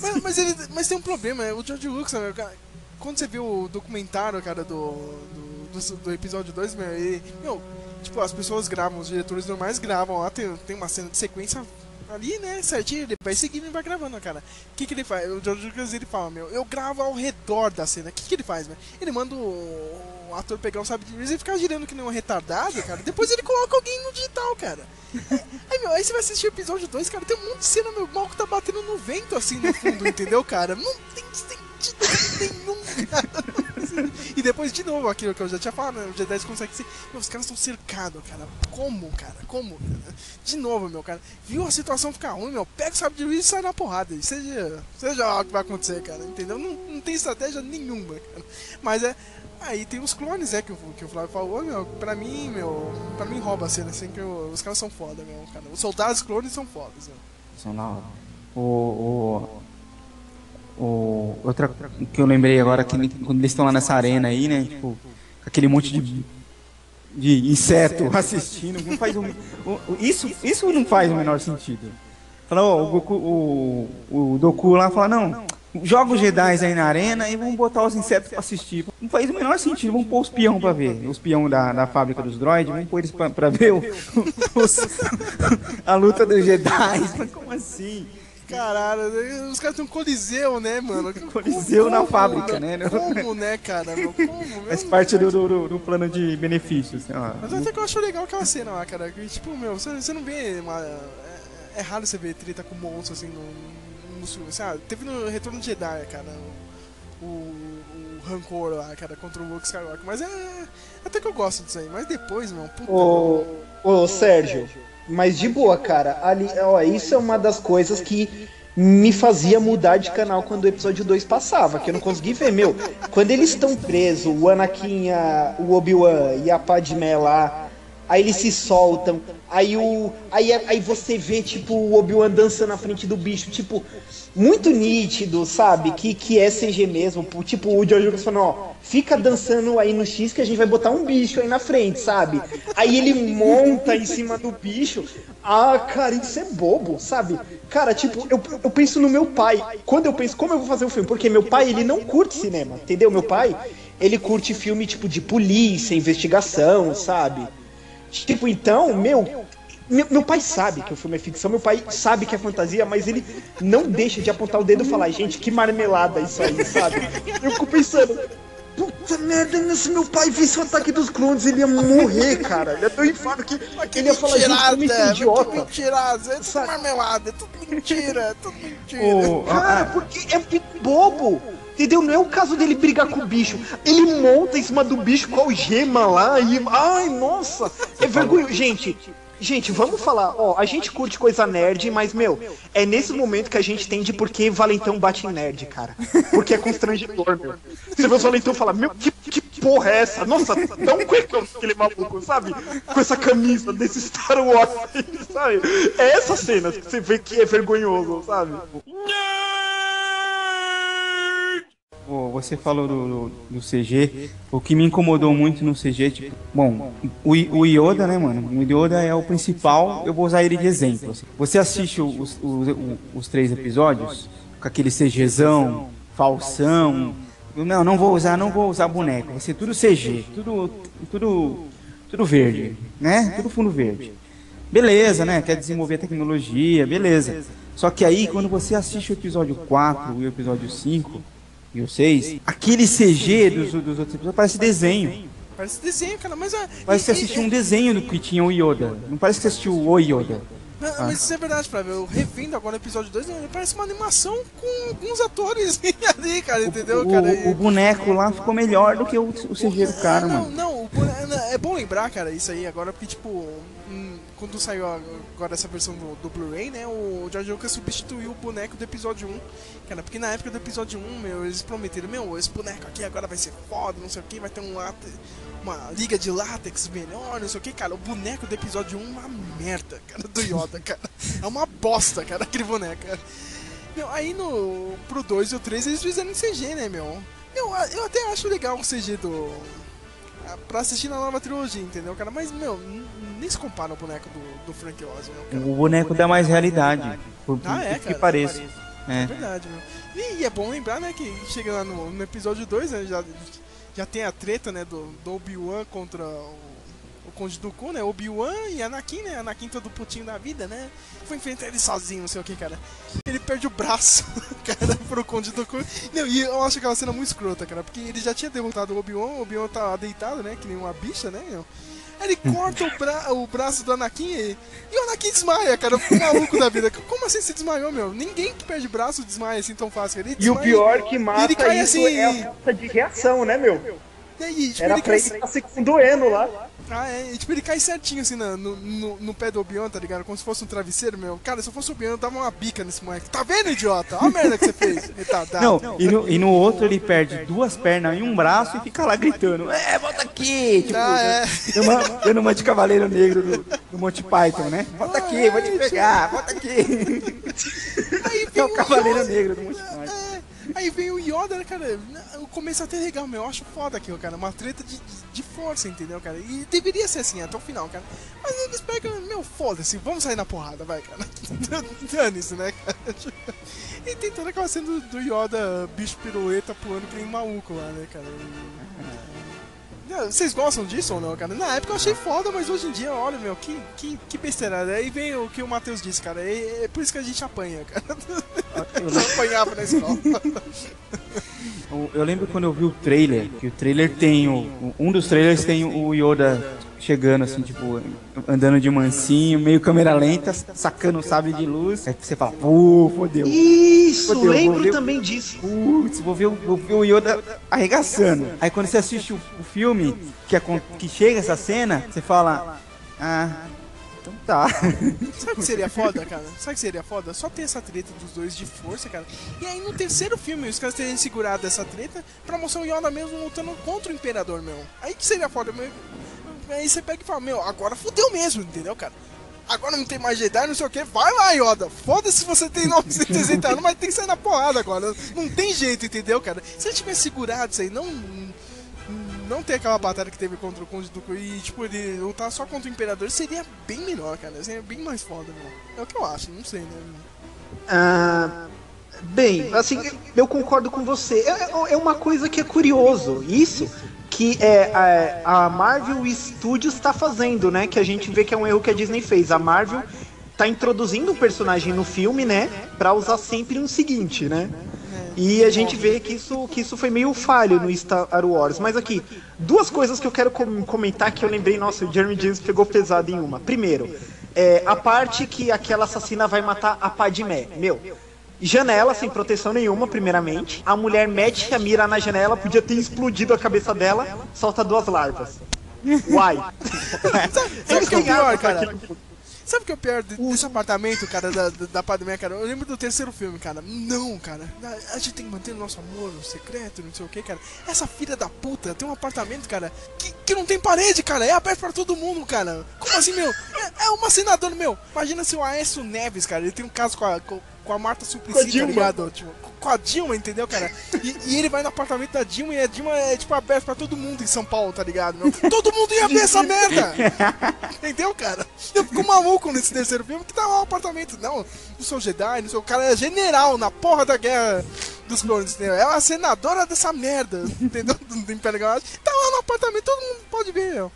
Mas, mas, ele, mas tem um problema, é o George Lucas, né, cara, quando você viu o documentário, cara, do, do, do, do episódio 2, meu, ele, meu, tipo, as pessoas gravam, os diretores normais gravam lá, tem, tem uma cena de sequência ali, né, certinho, vai seguindo e vai gravando, cara. O que que ele faz? O George Lucas, ele fala, meu, eu gravo ao redor da cena. O que que ele faz, meu? Ele manda o, o ator pegar o sabre de luz e ficar girando que nem um retardado, cara. Depois ele coloca alguém no digital, cara. Aí, meu, aí você vai assistir o episódio 2, cara, tem um monte de cena, meu, mal que tá batendo no vento, assim, no fundo, entendeu, cara? Não tem sentido nenhum, cara. E depois, de novo, aquilo que eu já tinha falado, né? O G10 consegue ser. Meu, os caras estão cercados, cara. Como, cara? Como? De novo, meu, cara. Viu a situação ficar ruim, meu? Pega o sabre de luz e sai na porrada. E seja, seja lá o que vai acontecer, cara. Entendeu? Não, não tem estratégia nenhuma, cara. Mas é. Aí tem os clones, é, que o, que o Flávio falou, meu, pra mim, meu, pra mim rouba a cena, assim, que eu, os caras são foda, meu, cara. Os soldados clones são fodas, meu. São. O, o, o, outra que eu lembrei agora, que quando eles estão lá nessa arena aí, né, tipo, aquele monte de, de inseto assistindo, não faz um, isso, isso não faz o menor sentido. Falou, o, Goku, o, o Doku lá fala, não, joga os Jedi aí na arena e vamos botar os insetos pra assistir. Não faz o menor sentido, vamos pôr os peão pra ver, os peão da, da fábrica dos droids, vamos pôr eles pra, pra ver o, os- a luta dos Jedi. Mas como assim? Caralho, os caras têm um coliseu, né, mano? Coliseu na fábrica, né? Como, né, cara? Meu, como? Faz parte do, do, do- do plano de benefícios. ó. Mas até que eu acho legal aquela cena lá, cara. Que, tipo, meu, você, você não vê. Uma, é, é raro você ver treta com monstro assim no, no filme. Sabe? Teve no Retorno de Jedi, cara. O, o Rancor lá, cara, contra o Luke Skywalker. Mas é. Até que eu gosto disso aí. Mas depois, meu, puta. Ô, ô Sérgio, mas de boa, cara. Ali, ó, isso é uma das coisas que me fazia mudar de canal quando o episódio 2 passava, que eu não consegui ver, meu. Quando eles estão presos, o Anakin, a- o Obi-Wan e a Padmé lá, aí eles se soltam, aí o aí, aí você vê tipo o Obi-Wan dançando na frente do bicho, tipo muito nítido, sabe? Que que é CG mesmo, tipo o George Lucas falando, ó, fica dançando aí no X que a gente vai botar um bicho aí na frente, sabe? Aí ele monta em cima do bicho. Ah, cara, isso é bobo, sabe? Cara, tipo, eu, eu penso no meu pai. Quando eu penso como eu vou fazer o filme, porque meu pai, ele não curte cinema, entendeu? Meu pai, ele curte filme tipo de polícia, investigação, sabe? Tipo, então, meu, meu, meu pai sabe que o filme é ficção, meu pai sabe que é fantasia, mas ele não deixa de apontar o dedo e falar, gente, que marmelada isso aí, sabe? Eu fico pensando, puta merda, se meu pai visse o ataque dos clones, ele ia morrer, cara. Ele é tão infado que ele ia falar, gente, como esse idiota. Mentirada, é tudo marmelada, é tudo mentira, é tudo mentira. O- Cara, a- porque é bobo. Entendeu? Não é o caso dele brigar com o bicho. Ele monta em cima do bicho com a algema lá e. Ai, nossa! É vergonha. Gente, gente, vamos falar. Ó, a gente curte coisa nerd, mas, meu, é nesse momento que a gente entende por que Valentão bate em nerd, cara. Porque é constrangedor, meu. Você vê os Valentão e fala, meu, que, que porra é essa? Nossa, um cuecão aquele maluco, sabe? Com essa camisa desse Star Wars, sabe? É essa cena que você vê que é vergonhoso, sabe? Você falou do, do, CG. O que me incomodou muito no CG, tipo, bom, o, o Yoda, né, mano? O Yoda é o principal, eu vou usar ele de exemplo. assim. Você assiste os, os, os três episódios com aquele CGzão, falsão. Não, não vou usar, não vou usar boneco. Vai ser tudo CG, tudo, tudo, tudo verde, né? Tudo fundo verde. Beleza, né? Quer desenvolver tecnologia, beleza. Só que aí, quando você assiste o episódio 4 e o episódio 5 e o 6, aquele CG dos, dos outros episódios parece desenho. Parece desenho, cara, mas é. Parece que você assistiu um desenho do que tinha o Yoda. Não parece que você assistiu o Yoda. Não, Mas isso é verdade, Flávio. Eu revendo agora o episódio 2, né, parece uma animação com alguns atores ali, cara, entendeu, O, cara? o- o boneco lá ficou melhor do que o, o CG do cara, não, mano. Não, o bone- é bom lembrar, cara, isso aí agora, porque, tipo, quando saiu agora essa versão do, do Blu-ray, né, o George Lucas substituiu o boneco do episódio 1, cara, porque na época do episódio 1, meu, eles prometeram, meu, esse boneco aqui agora vai ser foda, não sei o que, vai ter um uma liga de látex melhor, não sei o que, cara, o boneco do episódio 1 é uma merda, cara, do Yoda, cara, é uma bosta, cara, aquele boneco, cara. Meu, aí no, pro 2 e o 3 eles fizeram CG, né, meu? Eu, eu até acho legal o CG do. Pra assistir na nova trilogia, entendeu, cara? Mas, meu, nem se compara ao boneco do, do Frank Oz, meu, cara. O boneco dá mais realidade. Por, por Ah, é, que cara? pareça. É É. verdade, meu. E, e é bom lembrar, né, que chega lá no, no episódio 2, né, já, já tem a treta, né, do, do Obi-Wan contra o, o Conde Dooku, né, Obi-Wan e Anakin, né, Anakin todo putinho da vida, né, foi enfrentar ele sozinho, não sei o que, cara. Ele perde o braço, cara, pro Conde Dooku. Não, e eu acho aquela cena muito escrota, cara, porque ele já tinha derrotado o Obi-Wan, o Obi-Wan tá deitado, né, que nem uma bicha, né, Ele corta o, bra o braço do Anakin e, e o Anakin desmaia, cara. Eu fico maluco da vida. Como assim se desmaiou, meu? Ninguém que perde braço desmaia assim tão fácil. Ele E o desmaia, pior que mata ele cai isso assim. é a falta de reação, né, meu? E aí, tipo, Era ele pra cai, ele estar se doendo lá. ah, é, e, tipo, ele cai certinho assim no, no, no pé do Obi-Wan, tá ligado? Como se fosse um travesseiro, meu. Cara, se eu fosse o Obi-Wan, eu dava uma bica nesse moleque. Tá vendo, idiota? Olha a merda que você fez. Retardado. Não, e no, e no outro ele perde duas pernas e um braço e fica lá gritando: É, volta aqui! Tipo, Ah, é. dando uma, dando uma de Cavaleiro Negro do, do Monty Python, né? Volta aqui, vou te pegar, volta aqui! Aí É o Cavaleiro. Negro do Monty Python. É, aí vem o Yoda, né, cara? O começo até legal, meu. Eu acho foda aquilo, cara. Uma treta de, de força, entendeu, cara? E deveria ser assim até o final, cara. Mas eles pegam, meu, foda-se, vamos sair na porrada, vai, cara. Dane-se, né, cara? E tem toda aquela cena do, do Yoda, bicho pirueta, pulando que nem um maluco lá, né, cara? E- Vocês gostam disso ou não, cara? Na época eu achei foda, mas hoje em dia, olha, meu, que, que, que besteira. Aí vem o que o Matheus disse, cara. É, é por isso que a gente apanha, cara. Eu apanhava na escola. Eu- lembro quando eu vi o trailer, que o trailer tem o. Um dos trailers tem o Yoda chegando assim, tipo, andando de mansinho, meio câmera lenta, sacando o sabre de luz. Aí você fala, pô, fodeu. Isso, Fodeu, lembro também disso. Putz, vou ver, o- vou ver o Yoda arregaçando. Aí quando você assiste o, o filme, que, acon- que chega essa cena, você fala, ah, então tá. Sabe o que seria foda, cara? Sabe o que seria foda? Só ter essa treta dos dois de força, cara. E aí no terceiro filme, os caras terem segurado essa treta pra mostrar o Yoda mesmo lutando contra o Imperador, meu. Aí que seria foda, meu. Aí você pega e fala, meu, agora fudeu mesmo, entendeu, cara? Agora não tem mais Jedi, não sei o que. Vai lá, Yoda. Foda-se se você tem 960 anos, mas tem que sair na porrada agora. Não tem jeito, entendeu, cara? Se ele tivesse segurado isso aí, não. Não ter aquela batalha que teve contra o Conde Dooku e, tipo, ele lutar só contra o Imperador seria bem melhor, cara. Seria bem mais foda, meu. É o que eu acho, não sei, né? Ah, bem, assim, eu concordo com você. É, é uma coisa que é curioso. Isso que é a, a Marvel Studios está fazendo, né? Que a gente vê que é um erro que a Disney fez. A Marvel tá introduzindo um personagem no filme, né? Pra usar sempre um seguinte, né? E a gente vê que isso, que isso foi meio falho no Star Wars. Mas aqui, duas coisas que eu quero com- comentar que eu lembrei, nossa, o Jeremy James pegou pesado em uma. Primeiro, é, a parte que aquela assassina vai matar a Padmé. Meu, janela sem proteção nenhuma, primeiramente. A mulher mete a mira na janela, podia ter explodido a cabeça dela, solta duas larvas. Uai. Sabe o que é o pior, cara? Sabe o que é o pior de- desse apartamento, cara, da, da, da Padmé, cara? Eu lembro do terceiro filme, cara. Não, cara. A, gente tem que manter o nosso amor secreto, não sei o que, cara. Essa filha da puta tem um apartamento, cara, que, que não tem parede, cara. É aberto pra todo mundo, cara. Como assim, meu? É, é uma senadora, meu. Imagina se o Aécio Neves, cara, ele tem um caso com a, com, com a Marta Suplicy, a tá ligado? Tipo, com a Dilma, entendeu, cara? E, e ele vai no apartamento da Dilma e a Dilma é, tipo, aberto pra todo mundo em São Paulo, tá ligado, meu? Todo mundo ia ver essa merda! Entendeu, cara? Eu fico maluco nesse terceiro filme que tá lá o apartamento. Não, não sou Jedi, não sou. O cara é general na porra da guerra dos clones, entendeu? É uma senadora dessa merda, entendeu? Do, do Império Galáctico. Tá lá no apartamento, todo mundo pode ver, meu.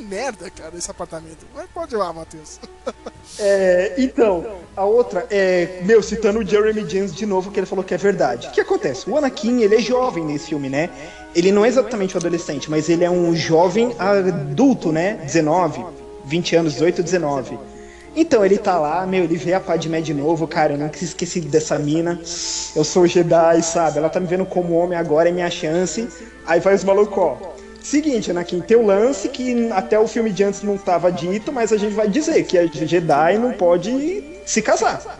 Merda, cara, esse apartamento. Mas pode ir lá, Matheus. É, então, a outra é, meu, citando o Jeremy James de novo, que ele falou que é verdade. O que acontece? O Anakin, ele é jovem nesse filme, né? Ele não é exatamente um adolescente, mas ele é um jovem adulto, né? 19, 20 anos, 18, 19. Então, ele tá lá, meu, ele vê a Padmé de novo, cara, eu nunca esqueci dessa mina. Eu sou Jedi, sabe? Ela tá me vendo como homem agora, é minha chance. Aí vai os malucos, ó. Seguinte, Anakin, tem o lance que até o filme de antes não tava dito, mas a gente vai dizer que a Jedi não pode se casar.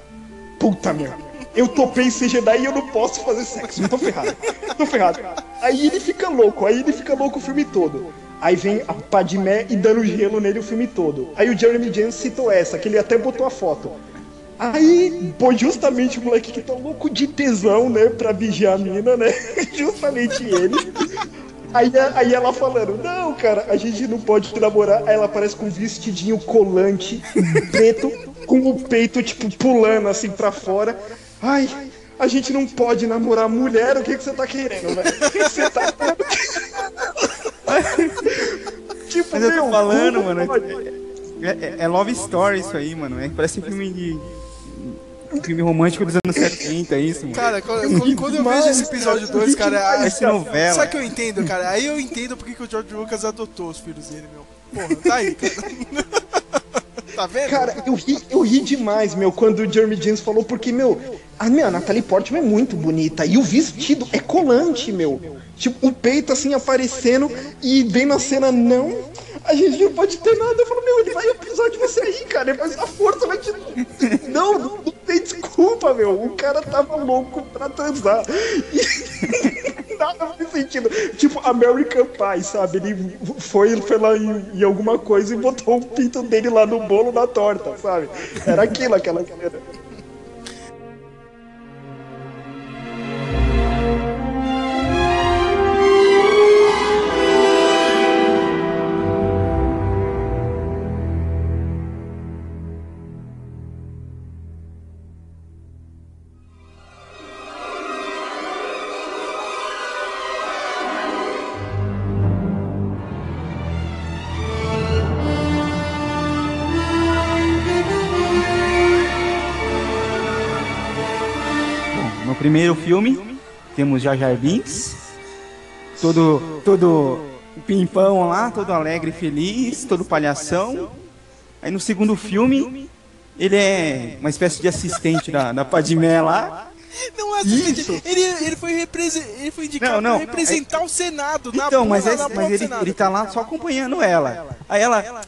Puta merda. Eu topei ser Jedi e eu não posso fazer sexo. Tô ferrado. Tô ferrado. Aí ele fica louco, aí ele fica louco o filme todo. Aí vem a Padmé e dando gelo nele o filme todo. Aí o Jeremy James citou essa, que ele até botou a foto. Aí, pô, justamente o moleque que tá louco de tesão, né, pra vigiar a mina, né? Justamente ele. Aí, aí ela falando, não, cara, a gente não pode namorar. Aí ela aparece com um vestidinho colante, preto, com o peito, tipo, pulando assim pra fora. Ai, a gente não pode namorar mulher, o que, que você tá querendo, velho? O que, que você tá tipo, Mas eu tô falando, mano. É, é, é, Love Story isso aí, mano. É, parece filme de. Um filme romântico dos anos 70, é isso, mano. Cara, quando, quando eu vejo esse episódio 2, cara. Essa novela. Sabe o que eu entendo, cara? Aí eu entendo porque que o George Lucas adotou os filhos dele, meu. Porra, tá aí, cara. tá vendo? Cara, eu ri, eu ri demais, meu, quando o Jeremy James falou, porque, meu, a minha Natalie Portman é muito bonita. E o vestido é colante, meu. Tipo, o peito assim aparecendo e vem na cena, não, a gente não pode ter nada. Eu falo, meu, ele vai precisar de você aí, cara. Vai a força, vai te. Não, não, tem desculpa, meu. O cara tava louco pra transar. E nada faz sentido. Tipo, American Pie, sabe? Ele foi, foi lá em, em, alguma coisa e botou o pinto dele lá no bolo na torta, sabe? Era aquilo, aquela cena. Primeiro filme, temos Jar Jar Binks, todo, todo pimpão lá, todo alegre e feliz, todo palhação. Aí no segundo filme, ele é uma espécie de assistente da, da Padmé lá. Não, assistente, ele, ele, foi ele foi indicado não, não, pra representar é... o Senado. Então, mas, é, mas ele, ele tá lá só acompanhando ela. Aí ela,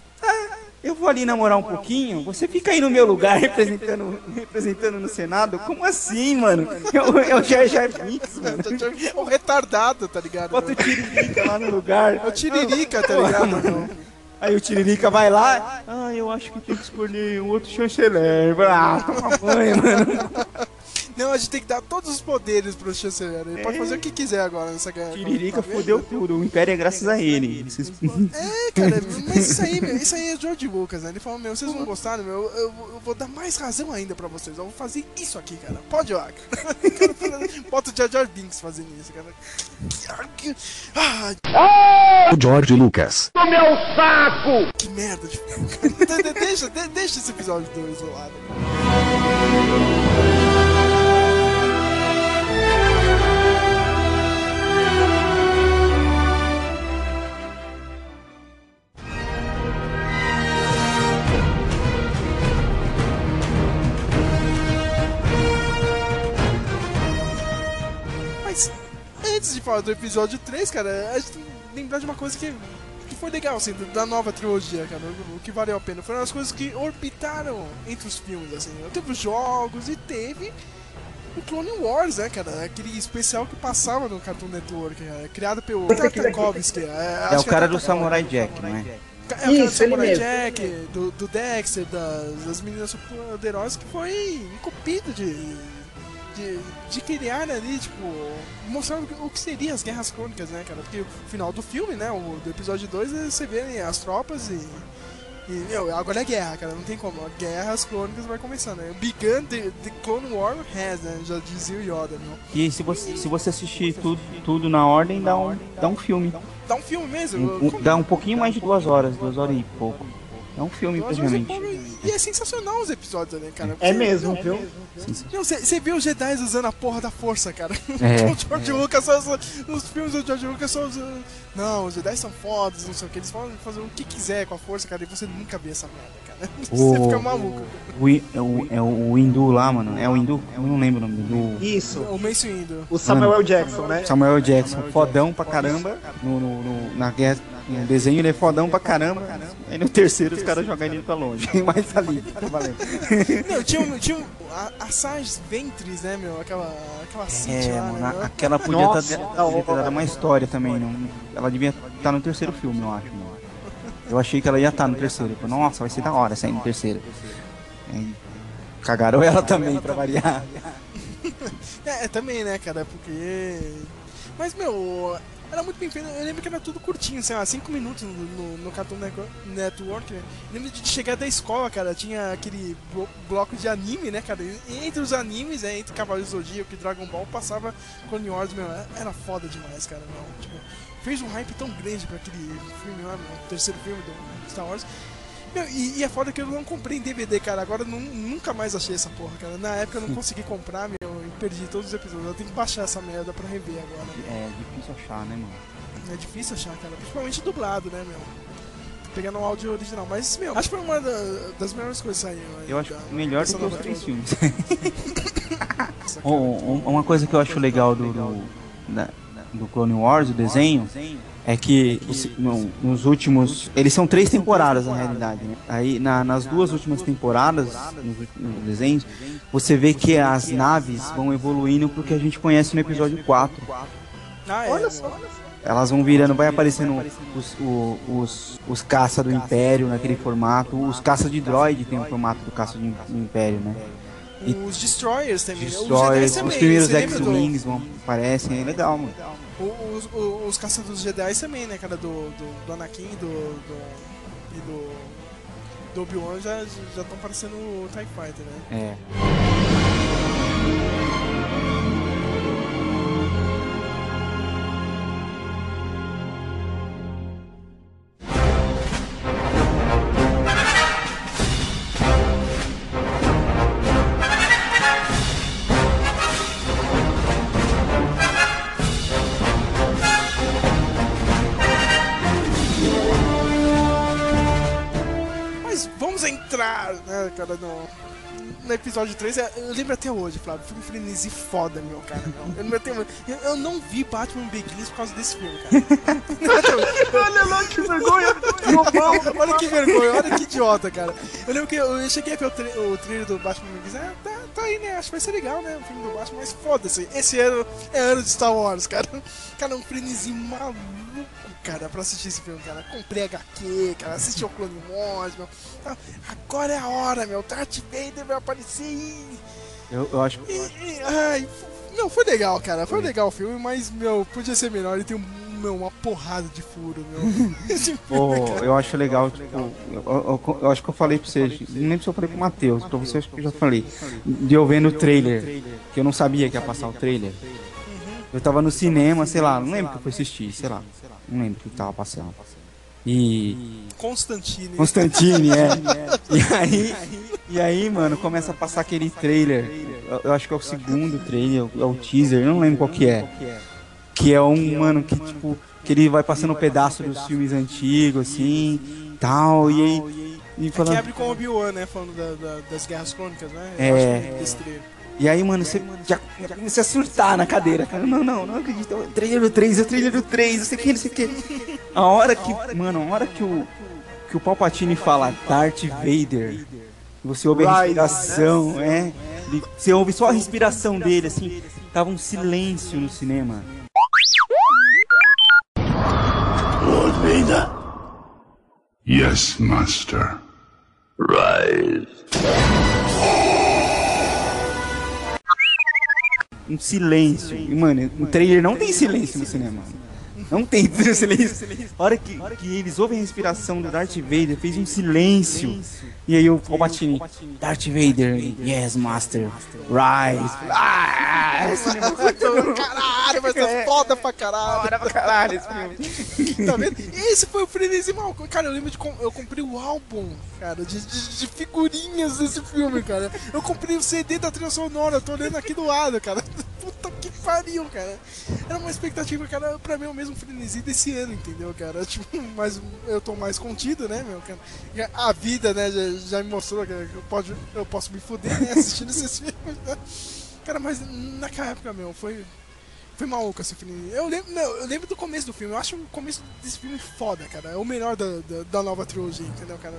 eu vou ali namorar um pouquinho, você fica aí no meu lugar representando, representando no Senado? Como assim, mano? Eu, eu já já fiz, mano. O retardado, tá ligado? Bota o Tiririca lá no lugar. É o Tiririca, tá ligado, mano? Aí o Tiririca vai lá, ah, eu acho que tem que escolher um outro chanceler. Ah, toma banho, mano. Não, a gente tem que dar todos os poderes pro chanceler. Ele é. pode fazer o que quiser agora nessa guerra. Tiririca tá fodeu tudo. O Império é graças a ele. É, cara, mas isso aí, meu, isso aí é George Lucas, né? Ele falou, meu, vocês não gostaram, meu, eu, eu, vou dar mais razão ainda pra vocês. Eu vou fazer isso aqui, cara. Pode, ó. Bota o Jar Jar Binks fazendo isso, cara. Ah. O George Lucas. O meu saco! Que merda de deixa, deixa esse episódio 2 isolado. antes de falar do episódio 3, cara, a gente tem que lembrar de uma coisa que, que foi legal, assim, da nova trilogia, cara, o, o que valeu a pena. Foram as coisas que orbitaram entre os filmes, assim. Teve os jogos e teve o Clone Wars, né, cara? Aquele especial que passava no Cartoon Network, é, criado pelo Tartakovsky. É, é o cara do Samurai Jack, né? É o cara do Samurai Jack, do, do Dexter, das, das meninas poderosas que foi encupido de de, de criar ali, tipo, mostrar o que seria as guerras crônicas, né, cara? Porque o final do filme, né, o, do episódio 2, você vê as tropas e. E, meu, agora é guerra, cara, não tem como. A guerra, as crônicas vai começar, né? Began the, the Clone War has, né? Já dizia o Yoda, meu. E se você, se você assistir tudo, tudo na ordem, dá um, dá um filme. Dá um filme mesmo? Um, um, dá um pouquinho mais de duas horas, duas horas e pouco. É um filme, praticamente. E é sensacional os episódios, né, cara? É mesmo, viu? Você viu os Jedi usando a porra da força, cara. É. o George é. Lucas, os, os filmes do George Lucas são. Não, os Jedi são fodas, não sei o que. Eles podem fazer o que quiser com a força, cara, e você nunca vê essa merda, cara. Você fica maluco. O, é o, é o Hindu lá, mano. É o Hindu? Eu não lembro o nome do. Isso. O Mace Hindu. O Samuel mano, Jackson, né? Samuel Jackson, fodão pra caramba no, no, no na guerra no desenho ele é fodão pra caramba. Aí no terceiro os caras jogam ele pra longe. Mas ali, tá valendo. Não, tinha, tinha a, a Sarge Ventres, né, meu? Aquela, aquela é, lá, mano, né? Aquela podia ter dado uma história também. Não, ela devia estar tá no terceiro filme, eu acho. Meu. Eu achei que ela ia estar tá no terceiro. Nossa, vai ser da hora sair no terceiro. Cagaram ela também, pra variar. É, é, também, né, cara? Porque. Mas, meu, era muito bem feito. Eu lembro que era tudo curtinho, sei lá, 5 minutos no, no, no Cartoon Network, né? Eu lembro de chegar da escola, cara, tinha aquele blo bloco de anime, né, cara? Entre os animes, né, entre Cavaleiros do Zodíaco e Dragon Ball, passava Clone Wars, meu, era foda demais, cara, meu. Tipo, fez um hype tão grande pra aquele filme lá, meu, terceiro filme do Star Wars. Meu, e, e é foda que eu não comprei em DVD, cara. Agora não, nunca mais achei essa porra, cara. Na época eu não consegui comprar, meu, perdi todos os episódios. Eu tenho que baixar essa merda pra rever agora. É difícil achar, né, mano? É difícil achar, cara. Principalmente dublado, né, meu? Pegando o áudio original. Mas, meu, acho que foi uma da- das melhores coisas que saíram. aí Eu acho da- melhor do que os três filmes. Um- uma coisa que eu acho legal do, do, da- do Clone Wars, o desenho, é que os- no- nos últimos. Eles são três temporadas na realidade. Né? Aí na- nas duas últimas temporadas, nos, nos desenhos, você vê que as naves vão evoluindo pro que a gente conhece no episódio 4. Ah, é, Olha só. Elas vão virando, vai aparecendo os, o- os, os caça do Império naquele formato. Os caça de droid tem o formato do caça do Império, né? E- Os Destroyers também. né? Destroyers, os, Jedi os primeiros do- X-Wings vão aparecem, é legal, mano. Os, os, os caçadores Jedi também, né, cara? Do, do, do Anakin do, do, e do, do Obi-Wan já estão parecendo o TIE Fighter, né? É. entrar, né, cara, no, no episódio 3. Eu lembro até hoje, Flávio. Um frenesi foda, meu, cara. meu. Eu, lembro até hoje. eu, eu não vi Batman Begins por causa desse filme, cara. Olha lá que vergonha. olha que vergonha, olha que idiota, cara. Eu lembro que eu, eu cheguei a ver o, tra o trailer do Batman Begins. Ah, tá, tá aí, né? Acho que vai ser legal, né? O filme do Batman, mas foda-se. Esse ano é ano de Star Wars, cara. Cara, um frenesi maluco, cara, pra assistir esse filme, cara. Comprei HQ, cara, assisti o Clone Wars, meu. Ah, Agora é a hora, meu. Darth Vader vai aparecer e... Eu, eu acho e- e- ai, não, foi legal, cara. Foi legal o filme, mas, meu, podia ser melhor. Ele tem um, meu, uma porrada de furo, meu. Esse Pô, filme, cara. eu acho legal, tipo, eu, eu- eu acho que eu falei pra vocês, lembro se eu falei pro Matheus, pra vocês que eu já falei, de eu vendo o trailer, que eu não sabia que ia passar o trailer. Eu tava no cinema, sei lá, não lembro que eu fui assistir, sei lá, não lembro o que tava passando. E. Constantine. Constantine, é. E aí, e aí, mano, começa a passar aquele trailer. Eu, eu acho que é o segundo trailer, é o teaser, eu não lembro qual que é. Que é um, mano, que tipo, que ele vai passando um pedaço dos filmes antigos, assim, tal, e aí. E É que falando, abre com o Obi-Wan, né? Falando da- da- das Guerras Crônicas, né? Eu É. E aí, mano, você já, já começa a surtar na cadeira, cara. Não, não, não acredito. É o trailer do 3, é o trailer do 3, não sei o que, não sei o que. A hora que, mano, a hora que o, que o Palpatine fala Darth Vader, você ouve a respiração, é. Você ouve só a respiração dele, assim. Tava um silêncio no cinema. Lord Vader. Yes, Master. Rise. Um silêncio. E, mano, o trailer não tem silêncio no cinema. Não tem silêncio. A hora que, que eles ouvem a respiração do Darth Vader, fez um silêncio. E aí o Palpatine, Darth Vader, yes, Master, rise. Ah, esse todo- Caralho, vai ser foda pra caralho. Bora pra caralho esse filme. Tá vendo? Esse foi o frenesi mal. Cara, eu lembro de. Eu comprei o álbum, cara, de, de- de figurinhas desse filme, cara. Eu comprei o CD da trilha sonora, eu tô olhando aqui do lado, cara. Puta que pariu, cara. Era uma expectativa, cara, pra mim o mesmo frenesi desse ano, entendeu, cara? Tipo, mas eu tô mais contido, né, meu? Cara? A vida, né, já, já me mostrou que eu, pode, eu posso me fuder, né, assistindo esses filmes, né? Cara, mas naquela época, meu, foi. Foi maluco esse filme. Eu lembro, não, eu lembro do começo do filme. Eu acho o começo desse filme foda, cara. É o melhor da, da, da nova trilogia, entendeu, cara?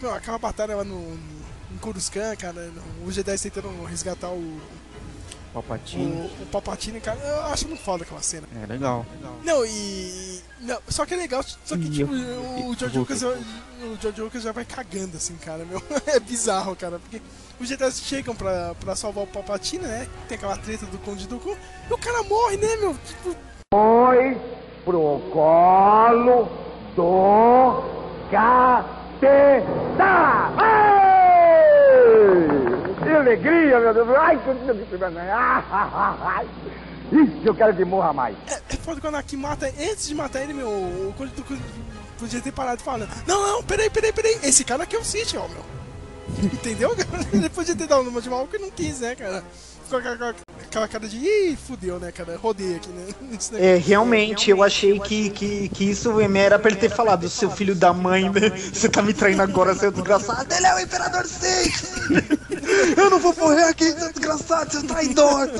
Meu, aquela batalha lá no, no, em Coruscant, cara. Os Jedi tentando resgatar o, Palpatine. O, o Palpatine, cara, eu acho muito foda aquela cena. É legal. Não, e. Não, só que é legal, só que tipo, eu- o George eu Lucas, o George Lucas já vai cagando assim, cara, meu. É bizarro, cara, porque os Jedi chegam pra, pra salvar o Palpatine, né? Tem aquela treta do Conde Dooku, e o cara morre, né, meu? Tipo, Foi pro colo do capeta. Que alegria, meu Deus. Ai, que... Ai, Isso eu quero que morra mais. é, é foda que o Anakin mata, antes de matar ele, meu, o podia ter parado falado, não, não, peraí, peraí, peraí, esse cara aqui é o Sith, ó, meu. Entendeu, cara? Ele podia ter dado uma de maluco e não quis, né, cara? Aquela- cara de, ih, fudeu, né, cara? Rodei aqui, né? É, realmente, eu achei que, que, que isso era pra ele ter falado, seu filho da mãe, né? Você tá me traindo agora, seu desgraçado. Ele é o Imperador Sith! Eu não vou morrer aqui, seu desgraçado, seu traidor!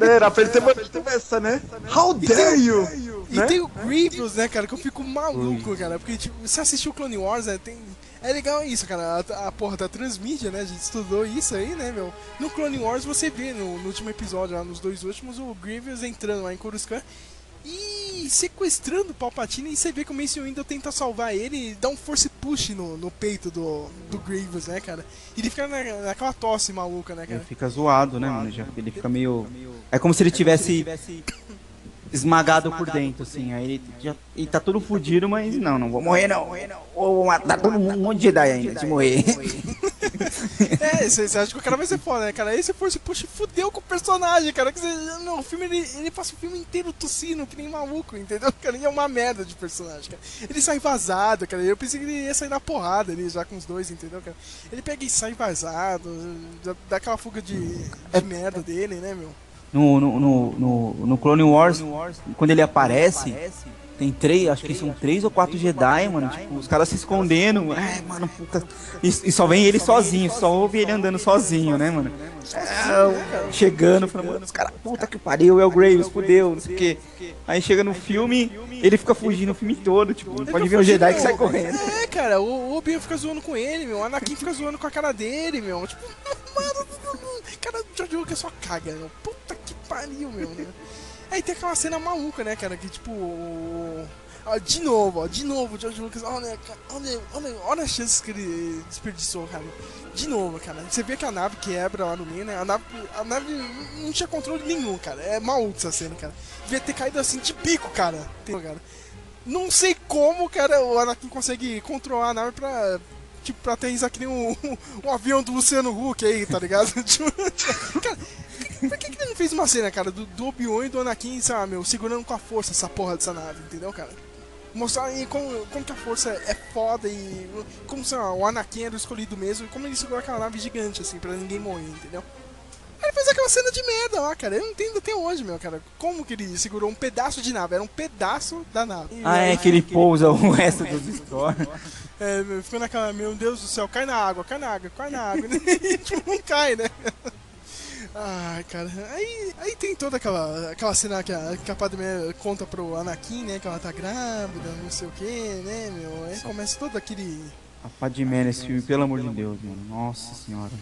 Era pra ele ter essa, né? How dare you! E né? tem o Grievous, né, cara, que eu fico maluco, cara. Porque, tipo, você assistiu Clone Wars, né? Tem... É legal isso, cara. A, a porra da transmídia, né? A gente estudou isso aí, né, meu? No Clone Wars você vê no, no último episódio, lá nos dois últimos, o Grievous entrando lá em Coruscant e sequestrando o Palpatine. E você vê que o Mace Windu tenta salvar ele e dá um force push no, no peito do, do Grievous, né, cara? E ele fica na, naquela tosse maluca, né, Ele cara? fica zoado, né, mano? Ele fica meio. É como se ele tivesse esmagado por dentro, assim. Aí ele, já, ele tá todo fudido, mas não, não vou morrer não. Ou vou matar todo mundo, um monte de Jedi ainda, de morrer. É, você acha que o cara vai ser foda, né, cara? Aí você for se puxa, fudeu com o personagem, cara. Que você, não, o filme ele, ele passa o filme inteiro tossindo, que nem maluco, entendeu? Cara, ele é uma merda de personagem, cara. Ele sai vazado, cara. Eu pensei que ele ia sair na porrada ali já com os dois, entendeu, cara? Ele pega e sai vazado, dá aquela fuga de, de merda dele, né, meu? No, no, no, no, Clone Wars, quando ele aparece, tem três, acho que são três ou quatro Jedi, mano. Tipo, os caras se escondendo. Ai, mano, puta. E, e só vem ele sozinho, só ouve ele andando sozinho, né, mano? É, chegando, falando, mano, os caras, puta que pariu, é o Graves, fudeu, não sei o quê. Aí chega no filme, ele fica fugindo o filme todo, tipo, Ele pode ver o Jedi que sai correndo. É, cara, o o Obi fica zoando com ele, meu. O Anakin fica zoando com a cara dele, meu. Tipo, mano, cara, o George Lucas só caga, meu. Puta que pariu, meu. Né? Aí tem aquela cena maluca, né, cara, que tipo. de novo, ó, de novo, George Lucas, olha, olha, olha, olha as chances que ele desperdiçou, cara. De novo, cara. Você vê que a nave quebra lá no meio, né? A nave, a nave não tinha controle nenhum, cara. É maluco essa cena, cara. Devia ter caído assim de pico, cara? Não sei como, cara, o Anakin consegue controlar a nave pra. Tipo, pra aterrissar que nem um, um avião do Luciano Huck aí, tá ligado? Tipo, cara, por que, que ele não fez uma cena, cara, do, do Obi-Wan e do Anakin, lá, meu, segurando com a força essa porra dessa nave, entendeu, cara? Mostrar aí como, como que a força é foda e como, sei lá, o Anakin era o escolhido mesmo e como ele segurou aquela nave gigante, assim, pra ninguém morrer, entendeu? Aí Ele fez aquela cena de merda lá, cara. Eu não entendo até hoje, meu, cara. Como que ele segurou um pedaço de nave? Era um pedaço da nave. Ah, é que ele pousa o resto dos Store. É, meu, ficou naquela, meu Deus do céu, cai na água, cai na água, cai na água. E, tipo, não cai, né? Ai, cara. Aí, aí tem toda aquela, aquela cena que a, que a Padmé conta pro Anakin, né? Que ela tá grávida, não sei o que, né, meu? Aí começa todo aquele. A Padmé nesse filme, pelo amor de Deus, mano. Nossa senhora.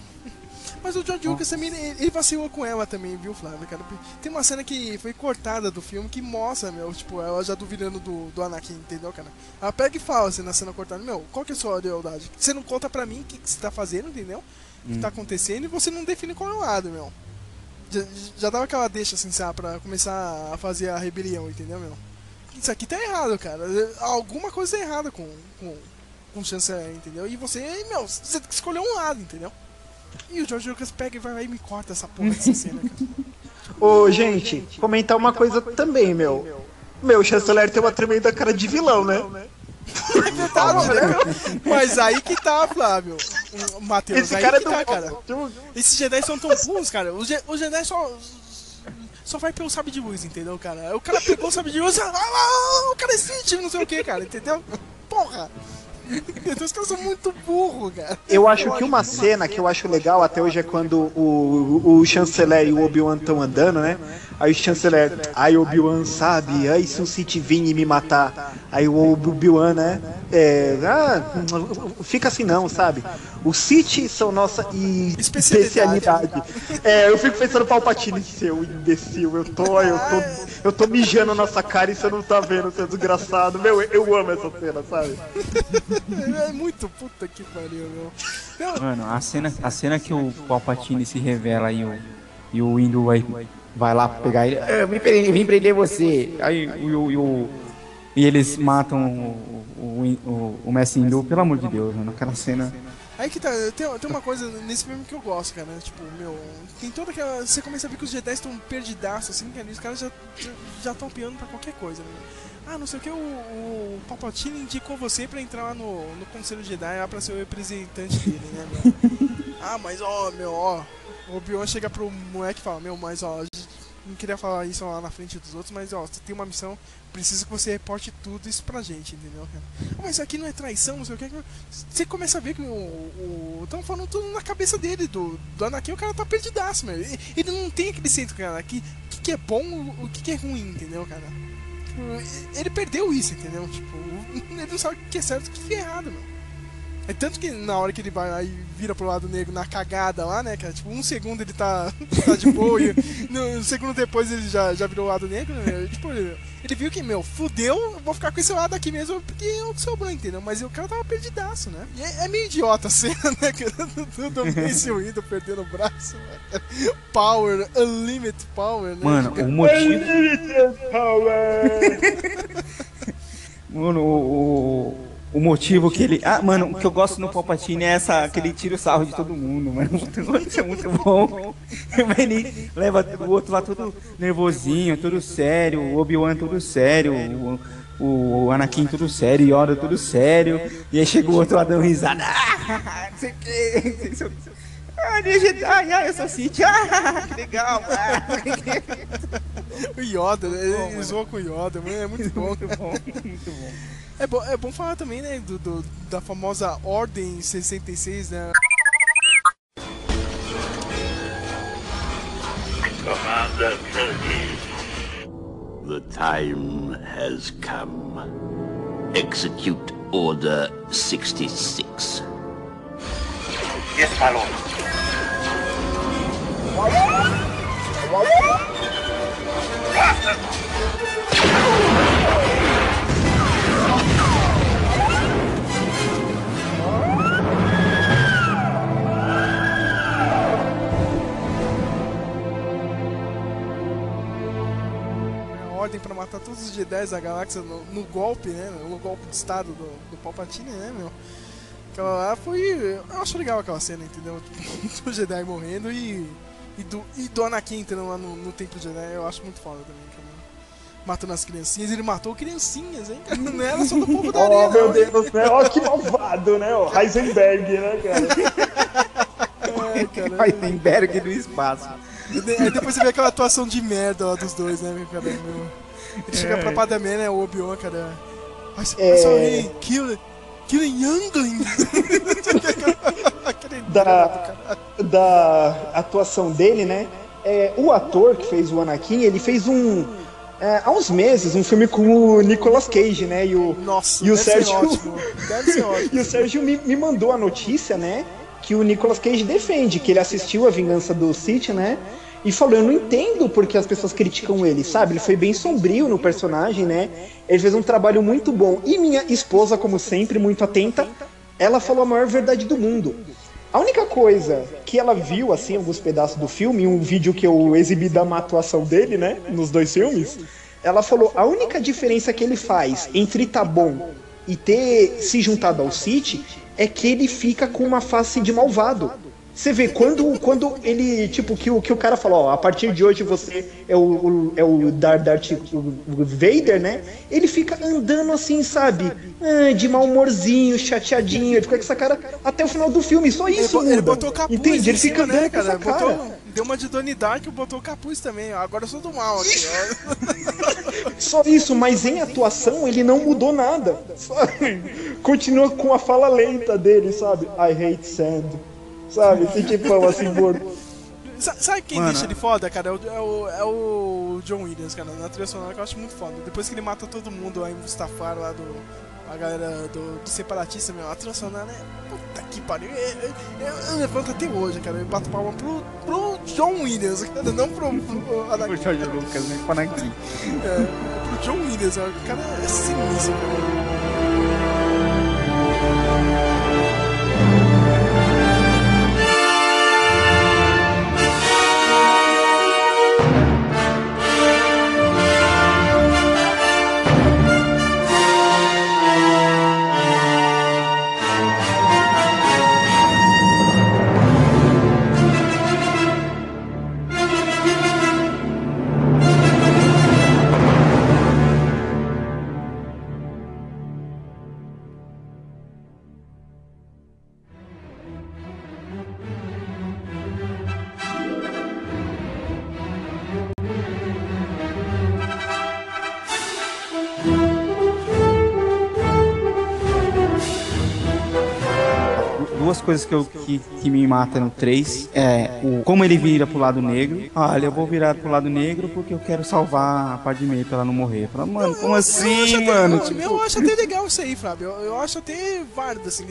Mas o George Lucas também, ele, vacilou com ela também, viu, Flávio, cara? Tem uma cena que foi cortada do filme que mostra, meu, tipo, ela já duvidando do, do Anakin, entendeu, cara? Ela pega e fala assim na cena cortada, meu, qual que é a sua lealdade? Você não conta pra mim o que, que você tá fazendo, entendeu? O que tá acontecendo e você não define qual é o lado, meu. Já, já dava aquela deixa, assim, sabe, pra começar a fazer a rebelião, entendeu, meu? Isso aqui tá errado, cara. Alguma coisa tá errada com, com, com o chanceler, entendeu? E você, meu, você tem que escolher um lado, entendeu? E o George Lucas pega e vai lá e me corta essa porra dessa cena, cara. Ô, gente, comentar uma coisa também, meu. Meu, o chanceler tem uma tremenda cara de vilão, né? É verdade, né? Mas aí que tá, Flávio. Matheus, Esse aí cara é que do tá, cara. Esses Jedi são tão burros, cara. Os, Je- os Jedi só. Só vai pelo sabre de luz, entendeu, cara? O cara pegou o sabre de luz, ah, ah, o cara é Sith, não sei o que, cara, entendeu? Porra! Os caras são muito burros, cara. Eu acho que uma cena que eu acho legal até hoje é quando o, o chanceler e o Obi-Wan estão andando, né? Aí o chanceler, aí o Obi-Wan sabe, aí se o Sith vir e me matar. Aí o Obi-Wan, né? É, ah, fica assim não, sabe? Os Sith são nossa Especialidade. É, eu fico pensando Palpatine, seu imbecil, eu tô, eu tô, eu tô mijando na nossa cara e você não tá vendo, seu desgraçado. Meu, eu amo essa cena, sabe? É muito puta que pariu, meu. Mano, a cena, a cena que o Palpatine se revela e o, e o Windu vai, vai lá pegar ele. "Ah, Eu vim prender, vim prender você. Aí o, o, o- e eles matam o, o, o, Mestre Windu, pelo amor de Deus, mano. Aquela cena. Aí que tá, tem, tem uma coisa nesse filme que eu gosto, cara. Tipo, meu, tem toda aquela. Você começa a ver que os Jedi estão perdidaços, assim, cara. E os caras já já estão piando pra qualquer coisa, né? Ah, não sei o que, o, o Palpatine indicou você pra entrar lá no, no Conselho Jedi lá pra ser o representante dele, né, meu? ah, mas ó, meu, ó. O Obi-Wan chega pro moleque e fala: Meu, mas ó, não queria falar isso lá na frente dos outros, mas ó, você tem uma missão, preciso que você reporte tudo isso pra gente, entendeu, cara? Mas aqui não é traição, não sei o que. Você começa a ver que o. Estão falando tudo na cabeça dele, do, do Anakin, o cara tá perdidaço, meu. Ele, não tem aquele centro, cara, aqui, o que, que é bom, o que, que é ruim, entendeu, cara? Tipo, ele perdeu isso, entendeu? Tipo, ele não sabe o que é certo e o que é errado, meu. É tanto que na hora que ele vai aí vira pro lado negro na cagada lá, né, cara? Tipo, um segundo ele tá, tá de boa e no, um segundo depois ele já, já virou o lado negro, né? Tipo, ele, ele viu que, meu, fudeu, eu vou ficar com esse lado aqui mesmo porque é o que sobrou, entendeu? Mas o cara tava perdidaço, né? E é, é meio idiota a cena, né, cara? Do, do Mace Windu perdendo o braço, né? Power, unlimited power, né? Mano, o motivo. Mano, o, o, o motivo que ele. Ah, mano, o que eu gosto no Palpatine é essa, que ele tira o sarro de todo mundo, mano. Isso é muito bom. Ele leva o outro lá todo nervosinho, tudo sério, o Obi-Wan tudo sério, o, o Anakin tudo sério, Yoda tudo sério. E aí chega o outro lá dando risada. Ah, não sei o que. Ah, Jedi, ah, eu sou Sith. Ah, que legal. Ah. O Yoda, ele, ele zoa com o Yoda, mano, é muito bom. Muito bom, muito bom. É bom, é bom falar também, né, do, do- da famosa Ordem 66, né? The time has come. Execute Order 66. Yes, my lord. A Ordem pra matar todos os Jedi da galáxia no, no golpe, né? No golpe de estado do, do Palpatine, né, meu? Aquela lá foi. Eu acho legal aquela cena, entendeu? Do Jedi morrendo e. E do, e do Anakin entrando lá no, no Templo Jedi, eu acho muito foda também, cara. Matando as criancinhas, ele matou criancinhas, hein, cara? Não era só do povo da Oh, areia, meu não, hein? Deus, né? Ó, que malvado, né? O Heisenberg, né, cara? É, cara. Heisenberg do espaço. E Aí depois você vê aquela atuação de merda lá dos dois, né, cara? Meu. Ele chega pra Padamé, né, o Obi-Wan, cara. I, É. I saw him kill, killing younglings. Aquele Da, da atuação dele, né? É, o ator que fez o Anakin, ele fez um. é, há uns meses, um filme com o Nicolas Cage, né? E o, Nossa, e o deve Sérgio. ser ótimo. Deve ser ótimo. E o Sérgio me, me mandou a notícia, né? Que o Nicolas Cage defende, que ele assistiu a Vingança do Sith, né? E falou, eu não entendo porque as pessoas criticam ele, sabe? Ele foi bem sombrio no personagem, né? Ele fez um trabalho muito bom. E minha esposa, como sempre, muito atenta, ela falou a maior verdade do mundo. A única coisa que ela viu, assim, alguns pedaços do filme, um vídeo que eu exibi da má atuação dele, né? Nos dois filmes, ela falou, a única diferença que ele faz entre tá bom e ter se juntado ao City é que ele fica com uma face de malvado. Você vê, quando, quando ele, tipo, que o, que o cara falou, ó, a partir de hoje você é o, o- é o Dar Darth o- Vader, né? Ele fica andando assim, sabe? Ah, de mau humorzinho, chateadinho, ele fica com essa cara até o final do filme, só Ele, isso ele muda. botou o capuz Entende? em Ele fica andando né, cara? Botou, deu uma de Donnie Dark e botou o capuz também. ó. Agora eu sou do mal aqui, ó. Só isso, mas em atuação ele não mudou nada. Sabe? Continua com a fala lenta dele, sabe? I hate sand. Sabe? Esse tipão assim, morto. Sa- Sabe quem Mano, deixa ele foda, cara? É o, é, o, é o John Williams, cara, na trilha sonora que eu acho muito foda. Depois que ele mata todo mundo lá em Mustafar, lá do. A galera do, do separatista, meu, a trilha sonora é. Puta que pariu. Eu, eu, eu levanto até hoje, cara. Eu bato palma pro, pro John Williams, cara, não pro. pro Anakin, O George Lucas, né? Com Anakin. é, pro John Williams, ó, o cara é sinistro, cara. Coisas que, eu, que, que me matam no 3 é o, como ele vira pro lado negro. Olha, eu vou virar pro lado negro porque eu quero salvar a parte de meio pra ela não morrer. Fala, mano, como Eu assim, até- mano? eu- Tipo, Eu acho até legal isso aí, Flávio. Eu, eu acho até válido, assim.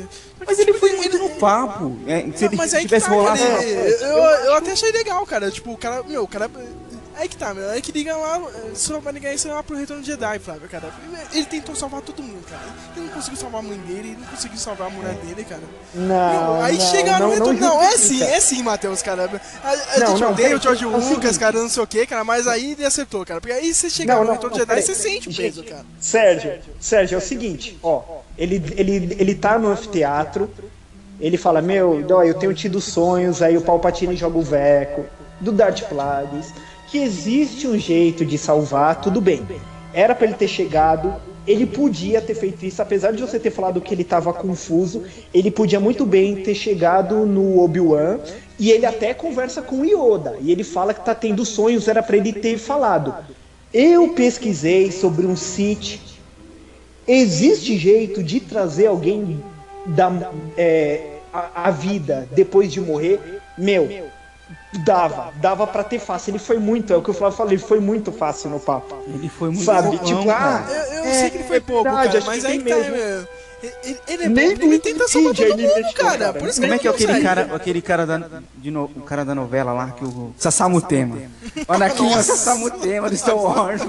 mas ele foi muito no papo. É, se ele Mas aí que tivesse tá, rolado. cara, eu, eu até achei legal, cara. Tipo, o cara, meu, o cara. Aí que tá, meu. Aí que liga lá, só vai ligar isso lá pro Retorno de Jedi, Flávio, cara. Ele tentou salvar todo mundo, cara. Ele não conseguiu salvar a mãe dele, ele não conseguiu salvar a mulher dele, cara. Não, Meu, aí não, chega no não, Retorno. não Não, é sim, é sim, Matheus, cara. A, a Não, gente não, odeia o George é o Lucas, cara, não sei o que, cara, mas aí ele acertou, cara. Porque aí você chega Não, no não, Retorno não, de Jedi e você sente o peso, cara. Sérgio, Sérgio, é o seguinte, ó, ele, ele, ele tá no anfiteatro, ele fala, meu, ó, eu tenho tido sonhos, aí o Palpatine joga o Veco, do Darth Plagueis, que existe um jeito de salvar, tudo bem. Era pra ele ter chegado, ele podia ter feito isso, apesar de você ter falado que ele tava confuso, ele podia muito bem ter chegado no Obi-Wan, e ele até conversa com o Yoda, e ele fala que tá tendo sonhos, era pra ele ter falado. Eu pesquisei sobre um Sith Existe jeito de trazer alguém da é, a, a vida depois de morrer? Meu, dava, dava pra ter fácil. Ele foi muito, é o que eu falei, ele foi muito fácil no papo. Ele foi muito Sabe? bobão, Tipo, ah, Eu, eu É, sei que ele foi é bobo, verdade, cara, acho mas que aí tem tá. mesmo. é, Ele, ele é Nem no ele tenta salvar todo mundo, cara. cara. Por isso Como é que é ele aquele cara, aquele cara da, de no, o cara da novela lá, que o Sassamu Tema. O Anakin é o Sassamu Tema do Star Wars.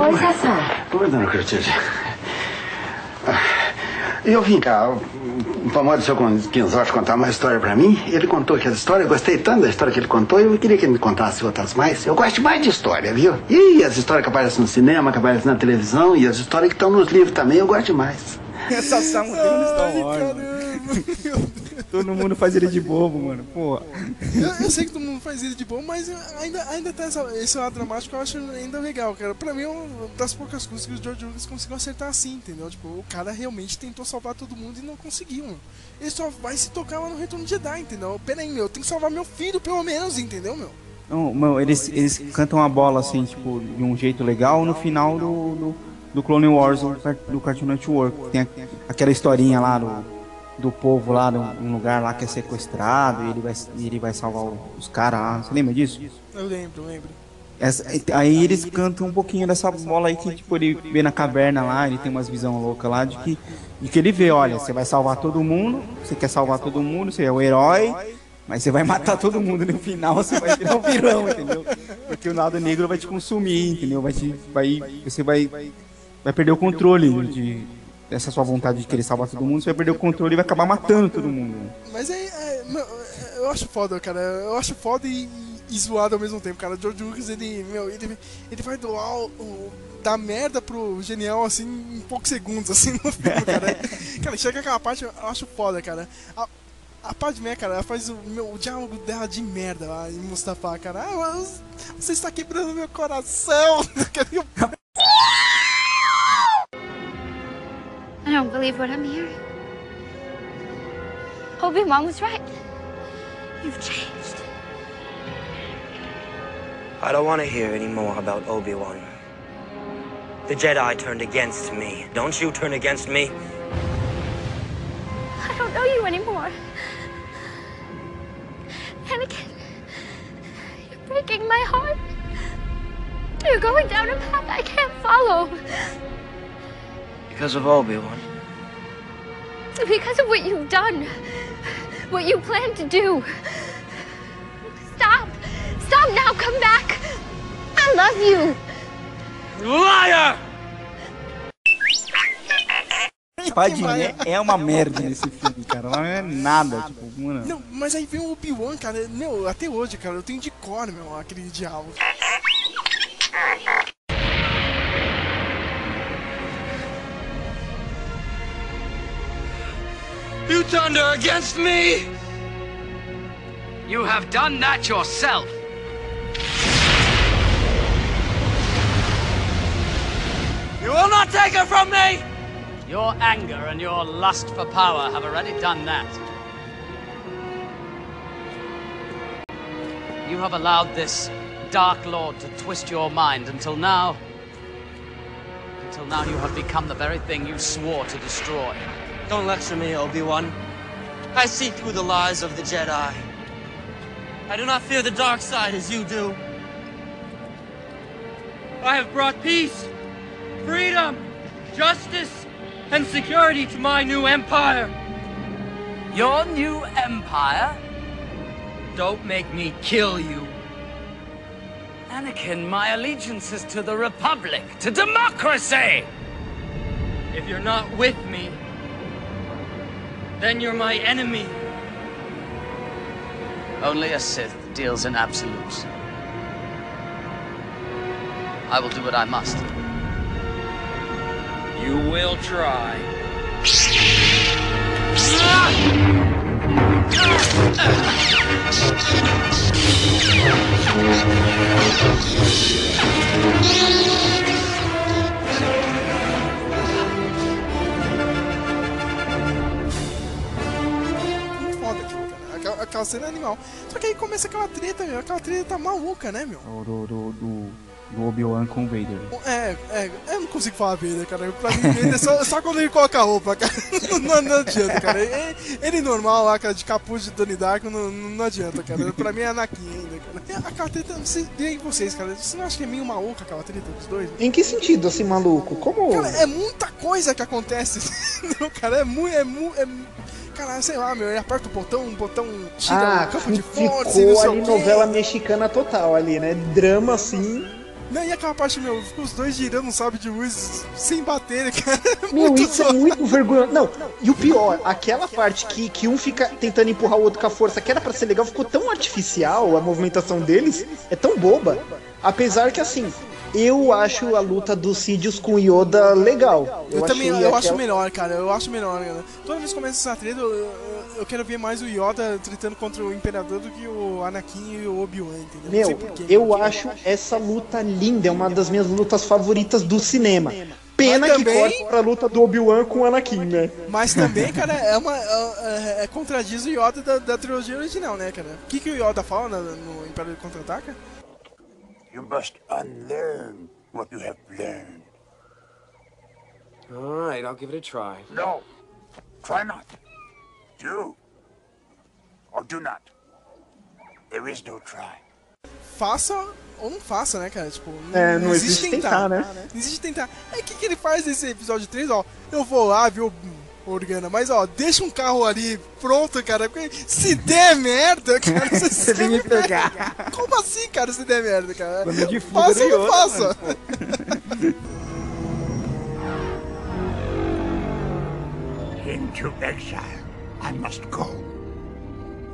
Oi, Sassá. Oi, dona Clotilde. Eu vim cá, o famoso seu Quinzós contar uma história pra mim. Ele contou aquela história, eu gostei tanto da história que ele contou, eu queria que ele me contasse outras mais. Eu gosto mais de história, viu? E as histórias que aparecem no cinema, que aparecem na televisão, e as histórias que estão nos livros também, eu gosto demais. Do Star Ai, Wars. mano. caramba. Todo mundo faz ele de bobo, mano. Pô. Eu, eu sei que todo mundo faz ele de bom, mas ainda, ainda tem essa, esse lado dramático que eu acho ainda legal, cara. Pra mim é uma das poucas coisas que o George Lucas conseguiu acertar assim, entendeu? Tipo, o cara realmente tentou salvar todo mundo e não conseguiu, mano. Ele só vai se tocar lá no Retorno de Jedi, entendeu? Pera aí, meu, eu tenho que salvar meu filho, pelo menos, entendeu, meu? Não, mano, eles, eles cantam a bola assim, tipo, de um jeito legal no final do, do, do Clone Wars do, do Cartoon Network. Tem aquela historinha lá do, do povo lá, de um lugar lá que é sequestrado e ele vai, e ele vai salvar os caras lá. Você lembra disso? Eu lembro, eu lembro. Essa- aí eles cantam um pouquinho dessa bola aí que, tipo, ele vê na caverna lá, ele tem umas visão louca lá de que, de que ele vê, olha, você vai salvar todo mundo, você quer salvar todo mundo, você é o herói, mas você vai matar todo mundo no final, você vai virar um vilão, entendeu? Porque o lado negro vai te consumir, entendeu? Vai te. Vai, você vai. Vai perder o controle de, dessa sua vontade de querer salvar todo mundo, você vai perder o controle e vai acabar matando todo mundo. Mas é, é, é, eu acho foda, cara. Eu acho foda e, e zoado ao mesmo tempo, cara. O George Lucas, ele, meu, ele, ele vai doar o, o- da merda pro genial, assim, em poucos segundos, assim, no filme, cara. cara, chega aquela parte, eu acho foda, cara. A, a parte minha, cara, ela faz o, meu, o diálogo dela de merda lá em Mustafa, cara. Ah, mas você está quebrando meu coração. I don't believe what I'm hearing. Obi-Wan was right. You've changed. I don't want to hear any more about Obi-Wan. The Jedi turned against me. Don't you turn against me? I don't know you anymore. Anakin, you're breaking my heart. You're going down a path I can't follow. Because of Obi-Wan. Because of what you've done. What you plan to do. Stop. Stop now. Come back. I love you. Liar! Padmé é uma merda nesse filme, cara. Não é nada, tipo, mano. Não, mas aí vem o Obi-Wan, cara. Meu, até hoje, cara, eu tenho de cor, meu, aquele diálogo. You turned her against me! You have done that yourself. You will not take her from me! Your anger and your lust for power have already done that. You have allowed this Dark Lord to twist your mind until now. Until now, you have become the very thing you swore to destroy. Don't lecture me, Obi-Wan. I see through the lies of the Jedi. I do not fear the dark side as you do. I have brought peace, freedom, justice, and security to my new empire. Your new empire? Don't make me kill you. Anakin, my allegiance is to the Republic, to democracy! If you're not with me, then you're my enemy. Only a Sith deals in absolutes. I will do what I must. You will try. Aquela, cena é animal. Só que aí começa aquela treta, meu. Aquela treta tá maluca, né, meu? Do, do, do, do Obi-Wan com o Vader. É, é, eu não consigo falar Vader, cara. Pra mim, Vader é só, só quando ele coloca a roupa, cara. Não, não adianta, cara. Ele, ele normal lá, cara, de capuz de Donnie Darko, não, não adianta, cara. Pra mim é Anakin ainda, cara. Aquela treta, você, e aí vocês, cara, você não acha que é meio maluca aquela treta dos dois? Em que sentido, assim, maluco? Como. Cara, é muita coisa que acontece. Não, cara, é muito. É mu é, cara, sei lá, meu, ele aperta o botão, o botão tira Ah, o campo de e não sei ali novela mexicana total ali, né? Drama assim. Não, e aquela parte, meu, ficou os dois girando sabre de luz sem bater, cara. Meu, isso é muito vergonhoso. Não, e o pior, aquela parte que, que um fica tentando empurrar o outro com a força, que era pra ser legal, ficou tão artificial a movimentação deles, é tão boba. Apesar que assim, eu acho a luta do Sidious com o Yoda legal. Eu, também, eu achei acho aquela- melhor, cara. Eu acho melhor, cara. Toda vez que começa essa treta, eu, eu- eu quero ver mais o Yoda tretando contra o Imperador do que o Anakin e o Obi-Wan, entendeu? Meu, porquê. eu acho essa luta linda, é uma das minhas lutas favoritas do cinema. Pena Mas que também- corta pra luta do Obi-Wan com o Anakin, né? Mas também, cara, é uma. É, é- contradiz o Yoda da, da trilogia original, né, cara? O que, que o Yoda fala na- no Império Contra-Ataca? You must unlearn what you have learned. All right, I'll give it a try. No, try not. Do or do not. There is no try. Faça ou não faça, né, cara? Tipo, É, não existe tentar, né? Não existe tentar. Aí o que, que ele faz nesse episódio 3, ó? Eu vou lá, viu, Organa, mas ó, deixa um carro ali pronto, cara. Porque se der merda, cara, você, Você vem me pegar. Como assim, cara, se der merda, cara? Quando de fuga faça ou não faça? Into exile, I must go.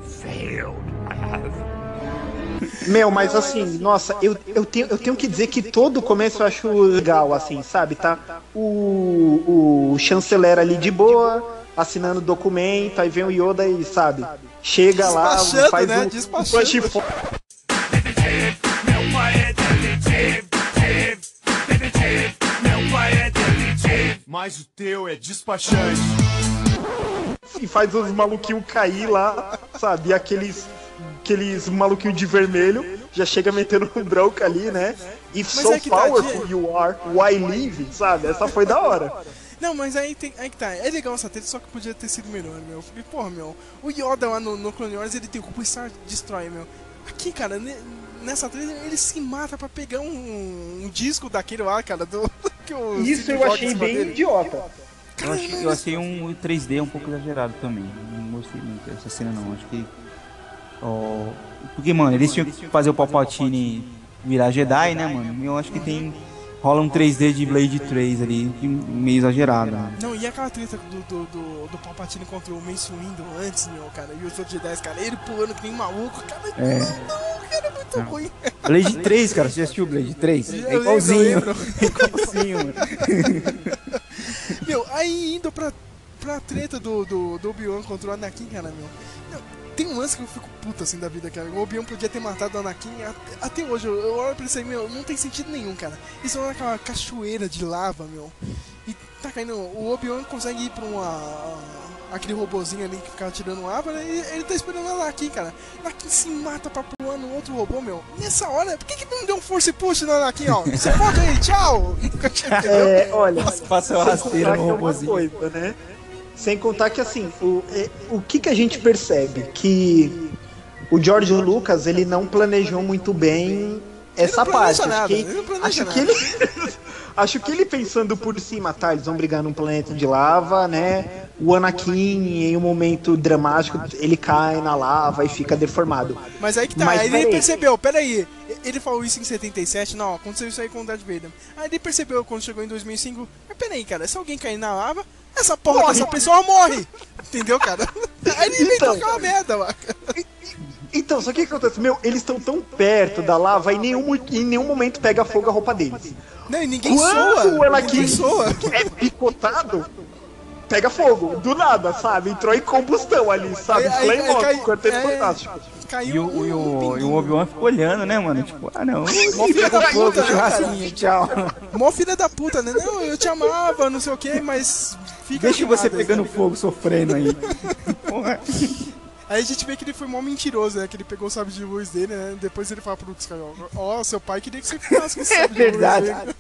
Failed, I have. Meu, mas assim, nossa, eu, eu, tenho, eu tenho que dizer que todo o começo eu acho legal, assim, sabe? Tá o, o chanceler ali de boa, assinando documento, aí vem o Yoda e, sabe, chega lá, faz né? o, Despachando. o push for- Mas o teu é despachante. e faz os maluquinhos cair lá, sabe? E aqueles, aqueles maluquinhos de vermelho já chega metendo um bronca ali, né? If Mas so é tá, powerful Diego. you are, why live, sabe? Essa foi da hora. Não, mas aí, tem, aí que tá. É legal essa treta, só que podia ter sido melhor, meu. Eu falei, porra, meu. O Yoda lá no, no Clone Wars, ele tem culpa o Star Destroy, meu. Aqui, cara, ne- nessa treta, ele se mata pra pegar um, um disco daquele lá, cara, do... Que o Isso Steve eu achei bem dele. idiota. Eu achei, eu achei um 3D um pouco exagerado também. Não gostei muito dessa cena não. Acho que. Ó, porque, mano, eles tinham que fazer o Palpatine virar Jedi, né, mano? Eu acho que tem. Rola um 3D de Blade 3 ali, meio exagerado. Né? Não, e aquela treta do, do, do, do Palpatine contra o Mace Windu antes, meu, cara, e os outros Jedi, cara, ele pulando que nem maluco, cara, É. não, cara, é muito Não. ruim. Blade 3, cara, você já assistiu Blade 3? Eu É igualzinho. É igualzinho, mano. Meu, aí indo pra, pra treta do, do, do Obi-Wan contra o Anakin, cara, meu. Meu, Tem um lance que eu fico puto assim da vida, cara. O Obi-Wan podia ter matado o Anakin. Até, até hoje, eu, eu olho pra isso aí, meu, não tem sentido nenhum, cara. Eles vão naquela cachoeira de lava, meu. E tá caindo. O Obi-Wan consegue ir pra uma. Aquele robozinho ali que ficava tirando lava, né? E ele tá esperando o Anakin, cara. O Anakin se mata pra pular no outro robô, meu. Nessa hora, por que, que não deu um force push no Anakin, ó? Você pode aí, tchau! É, olha, Passa rasteira contar no que é uma robozinho. coisa, né? Sem contar que assim, o, é, o que, que a gente percebe? Que o George Lucas ele não planejou muito bem essa parte. nada, acho que, acho que ele. acho que ele pensando por cima, tá? Eles vão brigar num planeta de lava, né? O Anakin, em um momento dramático, ele cai na lava e fica deformado. Mas aí que tá, Mas aí ele percebeu, peraí, ele falou isso em 77, não, aconteceu isso aí com o Darth Vader. Aí ele percebeu quando chegou em 2005, mas peraí, cara, se alguém cair na lava, essa porra Morre. dessa pessoa morre! Entendeu, cara? Aí ele Então. aquela merda lá. Então, só que o que acontece? Meu, eles estão tão perto da lava e em nenhum, em nenhum momento pega fogo a roupa deles. Não, e ninguém Quando soa, Anakin ninguém soa. é picotado, pega fogo, do nada, sabe? Entrou em combustão ali, sabe? Aí- aí- Flame Mob, cai- quarteto é. fantástico. Caiu E o, e o, e o Obi-Wan ficou olhando, né, mano? Tipo, ah não, Mó filha da fogo, puta, né, churrasquinho, tchau. Mó filha da puta, né? Não, eu te amava, não sei o que, mas fica Deixa você pegando fogo, sofrendo aí. Porra. Aí a gente vê que ele foi mó mentiroso, né? Que ele pegou o sábio de luz dele, né? Depois ele fala pro Luke Skywalker, ó, seu pai queria que você ficasse com esse É sábio de luz verdade.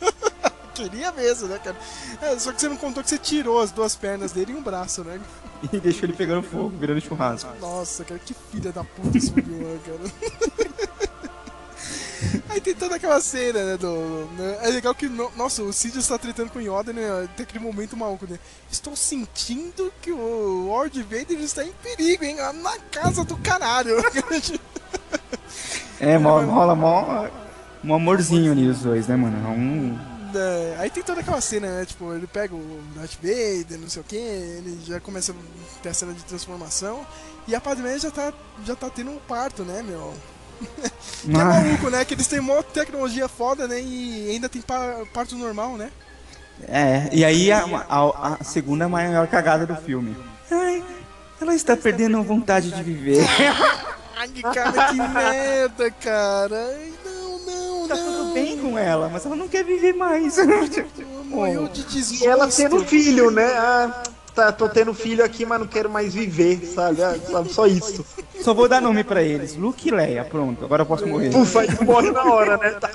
Dele." Queria mesmo, né, cara? É, só que você não contou que você tirou as duas pernas dele e um braço, né? E deixou ele pegando fogo, virando churrasco. Nossa, cara, que filha da puta esse Obi-Wan, cara. Aí tem toda aquela cena, né, do... né, É legal que, no- nossa, o Sidious tá tretando com o Yoda, né, tem aquele momento maluco, né? Estou sentindo que o Lord Vader está em perigo, hein? Na casa do caralho. É, rola mó, mó amorzinho ali os dois, né, mano? É um... É, aí tem toda aquela cena, né? Tipo, ele pega o Darth Vader, não sei o que, ele já começa a ter a cena de transformação. E a Padmé já tá, já tá tendo um parto, né, meu? que é Ah. maluco, né? Que eles têm mó tecnologia foda, né? E ainda tem pa- parto normal, né? É, e aí a, a, a segunda maior cagada do filme. Ai, ela está perdendo vontade de viver. Ai, cara, que merda, cara. Bem com ela, mas ela não quer viver mais. Morreu de desgosto. E ela tendo filho, né? Ah, tá, tô tendo filho aqui, mas não quero mais viver, sabe? Ah, sabe? Só isso. Só vou dar nome pra eles. Luke e Leia, pronto, agora eu posso morrer. Ufa, aí morre na hora, né? Tá.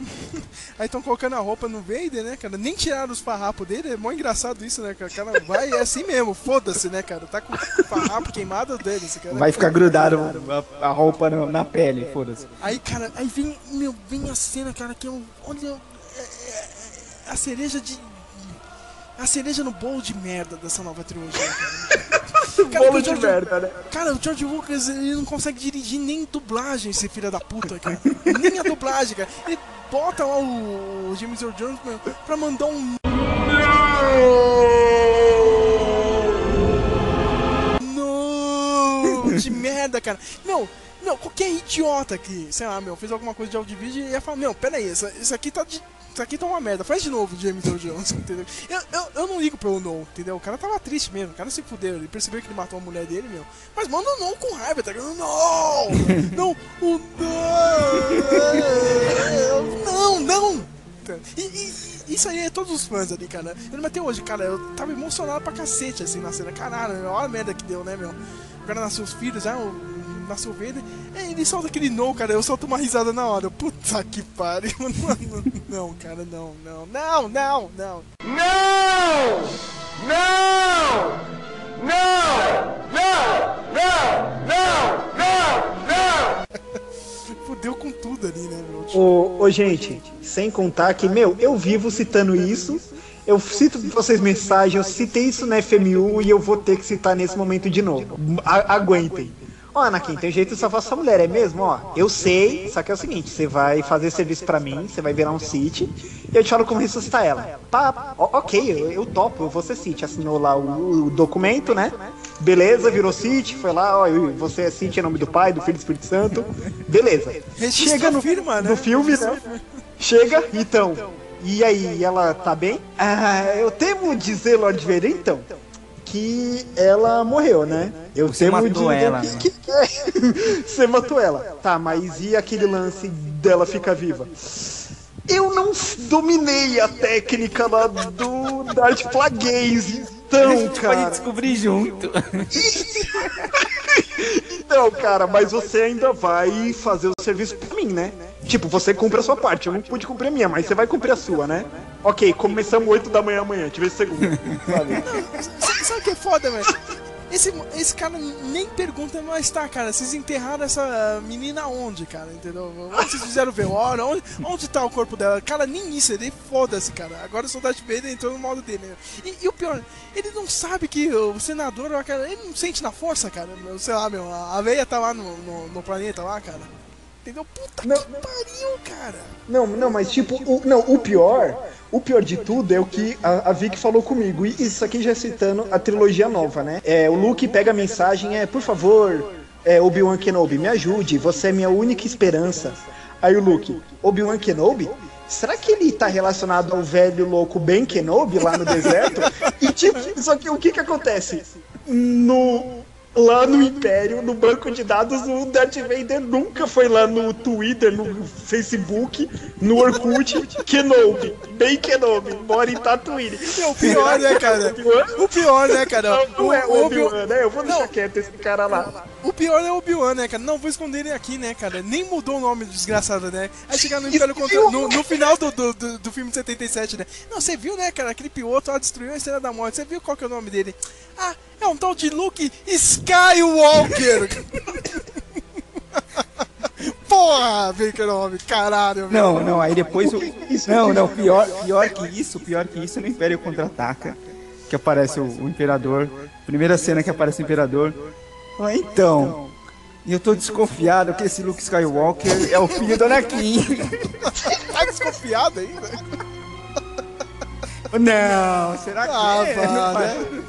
Aí estão colocando a roupa no Vader, né, cara? Nem tiraram os farrapos dele, é mó engraçado isso, né, cara? O cara vai é assim mesmo, foda-se, né, cara? Tá com o farrapo queimado dele, esse cara. Vai ficar grudado a, a roupa na, na pele, foda-se. Aí, cara, aí vem, meu, vem a cena, cara, que eu. Olha. é- é- é a cereja de. A cereja no bolo de merda dessa nova trilogia, cara. Cara, Bolo de George- merda, né? Cara, o George Lucas, ele não consegue dirigir nem dublagem, esse filho da puta, cara. nem a dublagem, cara. Ele bota lá o James Earl Jones pra mandar um. Não! De merda, cara. Meu, meu, qualquer idiota que, sei lá, meu, fez alguma coisa de audiovisual ia falar, meu, pera aí, isso, isso aqui tá de. Isso aqui tá uma merda, faz de novo, James Earl Jones, entendeu? Eu, eu, eu não ligo pro No, entendeu? O cara tava triste mesmo, o cara se fudeu, ele percebeu que ele matou a mulher dele, meu. Mas manda o No com raiva, tá ligado? Não! Não! O não! Não, não! E, e- isso aí é todos os fãs ali, cara. Eu, até hoje, cara, eu tava emocionado pra cacete, assim, na cena. Caralho, meu, olha a merda que deu, né, meu? O cara nasceu os filhos, ah, o- nasceu. É, ele solta aquele no, cara, eu solto uma risada na hora. Puta que pariu. Não, não, cara, não, não, não, não, não. Não! Não! Não! Não! Não! Não! Não! Não! Fudeu com tudo ali, né, meu? Ô, ô, gente, sem contar que, meu, eu vivo citando isso. Eu cito pra vocês mensagens, eu citei isso na FMU e eu vou ter que citar nesse momento de novo. A- aguentem. Ó, Anakin, tem jeito de salvar sua mulher, é mesmo? Ó, eu sei, só que é o seguinte, você vai fazer serviço pra mim, você vai virar um City, e eu te falo como ressuscitar ela. Tá, ó, ok, eu, eu topo, eu vou ser City. Assinou lá o, o documento, né? Beleza, virou City, foi lá, ó, você é City em nome do Pai, do Filho e do Espírito Santo. Beleza. Chega no, no filme, né? Chega, então. E aí, ela tá bem? Ah, eu temo dizer, Lord Vader, então, que ela morreu, né? Eu Você matou ela, que, né? que- é. Você matou ela. Tá, mas e aquele lance dela ficar viva? Eu não dominei a técnica lá do Darth Plagueis, então, A gente cara. pode descobrir junto. Então, cara, mas você ainda vai fazer o serviço pra mim, né? Tipo, você cumpre a sua parte, eu não pude cumprir a minha, mas você vai cumprir a sua, né? Ok, começamos 8 da manhã amanhã, tive segunda. Sabe? Sabe o que é foda, velho? Esse, esse cara nem pergunta, mas tá, cara, vocês enterraram essa menina onde, cara, entendeu? Onde vocês fizeram velório? Onde, onde tá o corpo dela? Cara, nem isso, ele foda-se, cara. Agora o Soldado Vader entrou no modo dele. né? E, e o pior, ele não sabe que o senador, cara, ele não sente na força, cara. Sei lá, meu, a veia tá lá no, no, no planeta lá, cara. Entendeu? Puta que pariu, cara. Não, não, mas tipo, o, não, o pior, o pior de tudo é o que a, a Vic falou comigo. E isso aqui já citando a trilogia nova, né? É, o Luke pega a mensagem, é, por favor, é, Obi-Wan Kenobi, me ajude, você é minha única esperança. Aí o Luke, Obi-Wan Kenobi? Será que ele tá relacionado ao velho louco Ben Kenobi lá no deserto? e tipo, só que o que que acontece? No lá no Império, no banco de dados, o Darth Vader nunca foi lá no Twitter, no Facebook, no Orkut, Kenobi, bem Kenobi, mora em Tatooine. o pior, né, cara? O pior, né, cara? Não, não é O- Obi-Wan, né? Eu vou deixar quieto esse cara lá. O pior é o Obi-Wan, né, cara? Não vou esconder ele aqui, né, cara? Nem mudou o nome do desgraçado, né? Aí chegar no Império contra... no, no final do, do, do, do filme de 77, né? Não, você viu, né, cara? Aquele piloto lá destruiu a Estrela da Morte. Você viu qual que é o nome dele? Ah, é um tal de Luke Skywalker! Porra, Baker nome, caralho, Não, meu. não, aí depois o. Não, não, pior, pior que isso, pior que isso no Império Contra-Ataca. Que aparece o, o Imperador. Primeira cena que aparece o Imperador. Ah, então. Eu tô desconfiado que esse Luke Skywalker é o filho do Anakin. tá desconfiado ainda? Não, será que Ah, é? pá, né?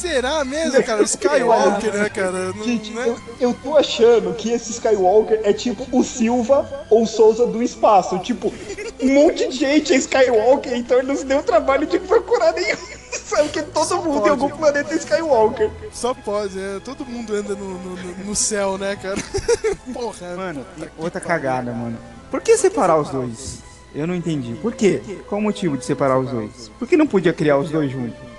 Será mesmo, cara? O Skywalker, né, cara? Não, Gente, não é- eu, eu tô achando que esse Skywalker é tipo o Silva ou o Souza do espaço. Tipo, um monte de gente é Skywalker, então ele não se deu o trabalho de procurar nenhum. Sabe que todo mundo pode. em algum planeta é Skywalker. Só pode, é. Todo mundo anda no, no, no- céu, né, cara? Porra. Mano, e outra cagada, mano. Por que separar os dois? Eu não entendi. Por quê? Qual o motivo de separar os dois? Por que não podia criar os dois juntos?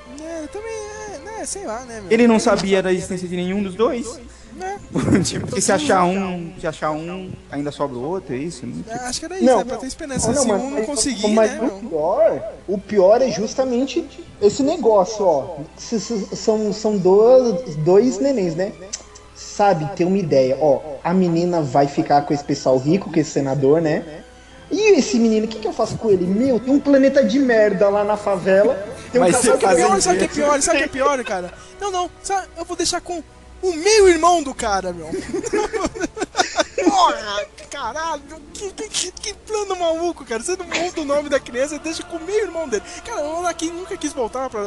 É, sei lá, né, meu? Ele não sabia da existência de nenhum dos dois? Né? tipo, porque se achar um, se achar um, ainda sobra o outro, é isso? Não- É, Acho que era isso, né? Pra ter esperança. não, Se mas- um não conseguir, mas né, o meu? pior, o pior é justamente esse negócio, ó. S- s- São, são dois, dois nenéns, né? Sabe, tem uma ideia, ó. A menina vai ficar com esse pessoal rico, com esse senador, né? E esse menino, o que, que eu faço com ele? Meu, tem um planeta de merda lá na favela. Tem um Mas sabe o que é pior? Sabe o que é pior? Sabe o que é pior, cara? Não, não. Sabe, eu vou deixar com o meio irmão do cara, meu. Porra, caralho, que, que, que, plano maluco, cara. Você não muda o nome da criança, deixa com o meio irmão dele. Cara, o Anakin nunca quis voltar pra,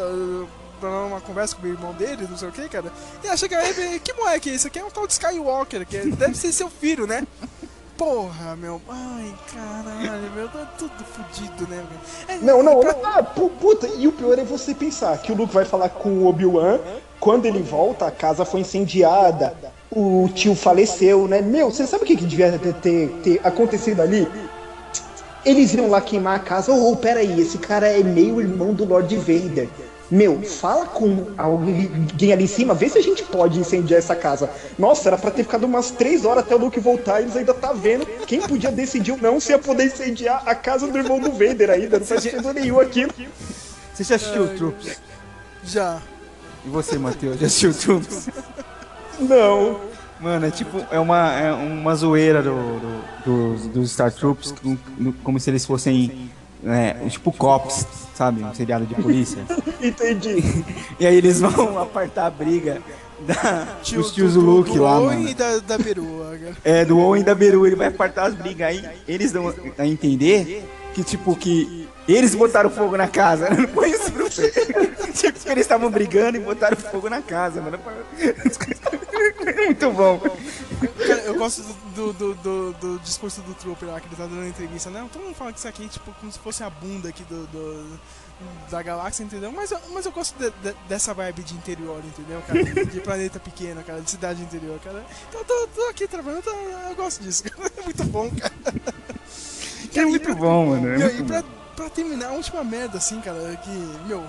pra uma conversa com o meio irmão dele, não sei o que, cara. E acha que, aí, que moleque é esse? aqui é um tal de Skywalker, que deve ser seu filho, né? Porra, meu. Ai, caralho, meu. Tá tudo fudido, né, meu? É, Não, não, não. Ah, pu- puta, e o pior é você pensar que o Luke vai falar com o Obi-Wan, quando ele volta, a casa foi incendiada, o tio faleceu, né? Meu, você sabe o que, que devia ter, ter, ter acontecido ali? Eles iam lá queimar a casa. Oh, peraí, esse cara é meio irmão do Lord Vader. Meu, fala com alguém ali em cima, vê se a gente pode incendiar essa casa. Nossa, era pra ter ficado umas três horas até o Luke voltar, eles ainda tá vendo quem podia decidir ou não se ia poder incendiar a casa do irmão do Vader ainda. Não faz sentido nenhum aquilo. Você já assistiu Ai, Troops? Já. E você, Matheus, já assistiu Troops? Não. Mano, é tipo, é uma, é uma zoeira do, do- dos, dos Star Troops, como se eles fossem, é, tipo, cops, sabe? Um seriado de polícia. Entendi. E aí eles vão apartar a briga da, Tio- dos tios do- do do- Luke do lá, mano. da, da. É, do Owen e da Beru, ele vai apartar as brigas. Aí eles dão a entender que, tipo, que eles botaram fogo na casa. Não foi isso, não foi? Tipo, eles estavam brigando e botaram fogo na casa, mano. Muito bom. Cara, eu gosto do, do, do, do discurso do Trooper lá, que ele tá dando entrevista. Não, todo mundo fala que isso aqui é tipo como se fosse a bunda aqui do, da galáxia, entendeu? Mas, eu- mas eu gosto de- de- dessa vibe de interior, entendeu, cara? De planeta pequeno, cara, de cidade interior, cara. Então eu tô, tô aqui trabalhando, tô- eu gosto disso, cara. É muito bom, cara. É muito bom, mano. É muito e bom. pra terminar, a última merda, assim, cara, que, meu,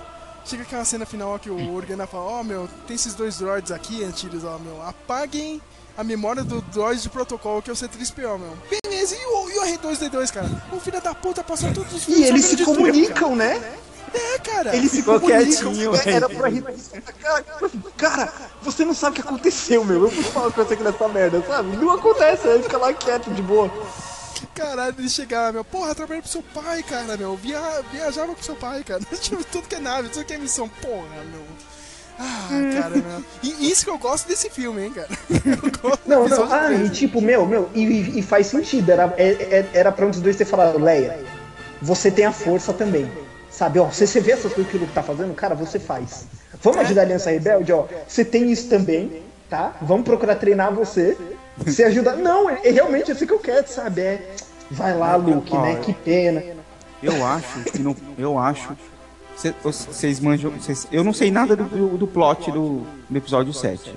chega aquela cena final que o Organa fala, ó, meu, tem esses dois droids aqui, antilhos, ó, meu, apaguem a memória do droid de protocolo que é o C3PO, meu. Beleza, e o, e o R2D2, cara? O filho da puta passou todos os E eles se comunicam, né? É, cara. Eles se comunicam. quietinho, É, Era pra rir. Cara, cara, você não sabe o que aconteceu, meu. Eu vou falar com você aqui nessa merda, sabe? Não acontece, aí fica lá quieto, de boa. Caralho, ele chegava, meu, porra, trabalhei pro seu pai, cara, meu, via, viajava com seu pai, cara, Tipo, tudo que é nave, tudo que é missão, porra, meu. Ah, cara, meu. E isso que eu gosto desse filme, hein, cara. Eu gosto do Não, não, ah, e tipo, meu, meu, e, e faz sentido. Era, é- é- era pra um dos dois ter falado, Leia, você tem a força também. Sabe, ó, você, você vê essas coisas que o Luke tá fazendo, cara, você faz. Vamos ajudar a Aliança Rebelde, ó. Você tem isso também, tá? Vamos procurar treinar você. Você ajuda. Não, é, é realmente assim que eu quero, sabe? É. Vai lá, Luke, né? Que pena. Eu acho que não. Eu acho. cê- Vocês manjam. cês- eu não sei nada do, do, do plot do, do episódio 7.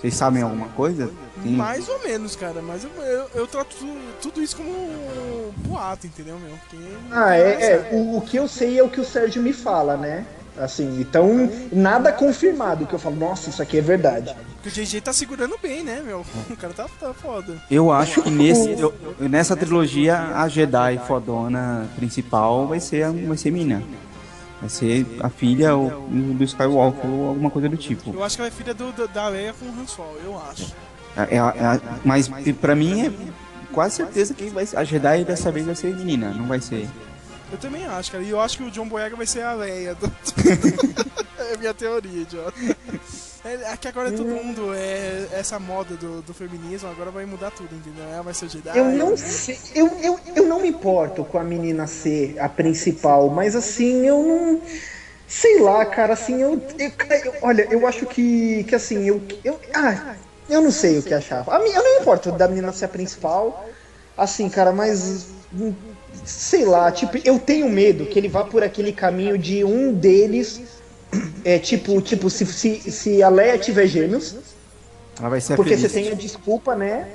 Vocês sabem alguma coisa? Tem- Mais ou menos, cara, mas eu, eu, eu trato tu- tudo isso como um boato, entendeu, meu? Porque Ah, é, é. O, o que eu sei é o que o Sérgio me fala, né? Assim, então, nada confirmado que eu falo, nossa, isso aqui é verdade. Porque o JJ tá segurando bem, né, meu? O cara tá, tá foda. Eu acho que nesse, eu- nessa trilogia a Jedi fodona principal vai ser a, vai ser mina. Vai ser a filha ou- do Skywalker ou alguma coisa do tipo. Eu acho que ela é filha do, do- da Leia com o Han Solo, eu acho. É, é é mas pra mim é quase certeza que vai, ser- a Jedi dessa vez vai ser menina, não vai ser. Eu também acho, cara. E eu acho que o John Boyega vai ser a Leia. do- é minha teoria, idiota. É, é que agora todo mundo é essa moda do, do feminismo, agora vai mudar tudo, entendeu? Ela vai ser o Jedi. Eu não sei, eu, eu, eu não me importo com a menina ser a principal, mas assim, eu não. Sei lá, cara, assim, eu. eu- eu- olha, eu acho que. que assim, eu, eu. Ah, eu não sei o que achar. A mim, eu não me importo da menina ser a principal. Assim, cara, mas. Sei lá, tipo, eu tenho medo que ele vá por aquele caminho de um deles. É tipo, tipo, se, se, se a Leia tiver gêmeos, Ela vai ser porque você feliz. tem a desculpa, né?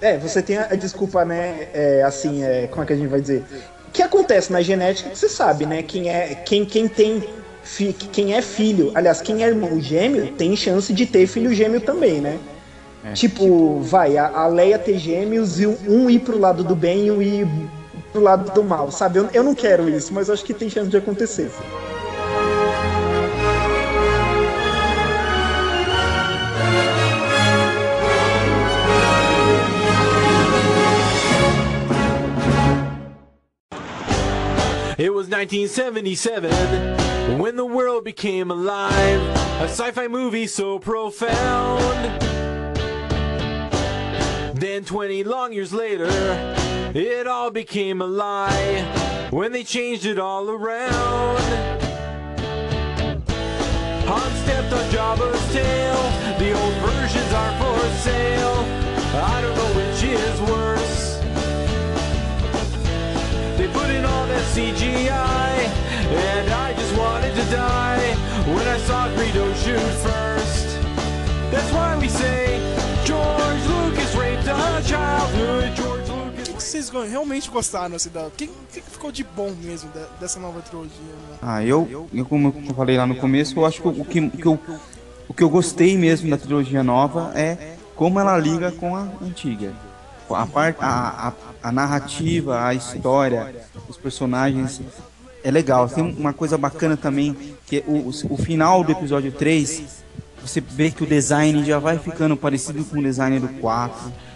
É, você tem a desculpa, né? É, assim, é, como é que a gente vai dizer? Que acontece na genética, que você sabe, né? Quem é, quem, quem tem, fi- quem é filho, aliás, quem é irmão gêmeo, tem chance de ter filho gêmeo também, né? Tipo, vai, a, a Leia ter gêmeos e um, um ir pro lado do bem e um ir pro lado do mal, sabe? Eu, eu não quero isso, mas acho que tem chance de acontecer. It was 1977 when the world became alive. A sci fi movie so profound. Then 20 long years later, it all became a lie when they changed it all around. Han stepped on Jabba's tail, the old versions are for sale. I don't know which is worse. They put in all that CGI, and I just wanted to die when I saw Greedo shoot first. That's why we say George Lucas raped a childhood. George vocês realmente gostaram, assim, da... O que, que ficou de bom mesmo dessa nova trilogia, né? Ah, eu, eu, como eu falei lá no começo, eu acho que o que, que eu, o que eu gostei mesmo da trilogia nova é como ela liga com a antiga. A, parte, a, a, a narrativa, a história, os personagens é legal. Tem uma coisa bacana também, que é o, o final do episódio 3, você vê que o design já vai ficando parecido com o design do 4.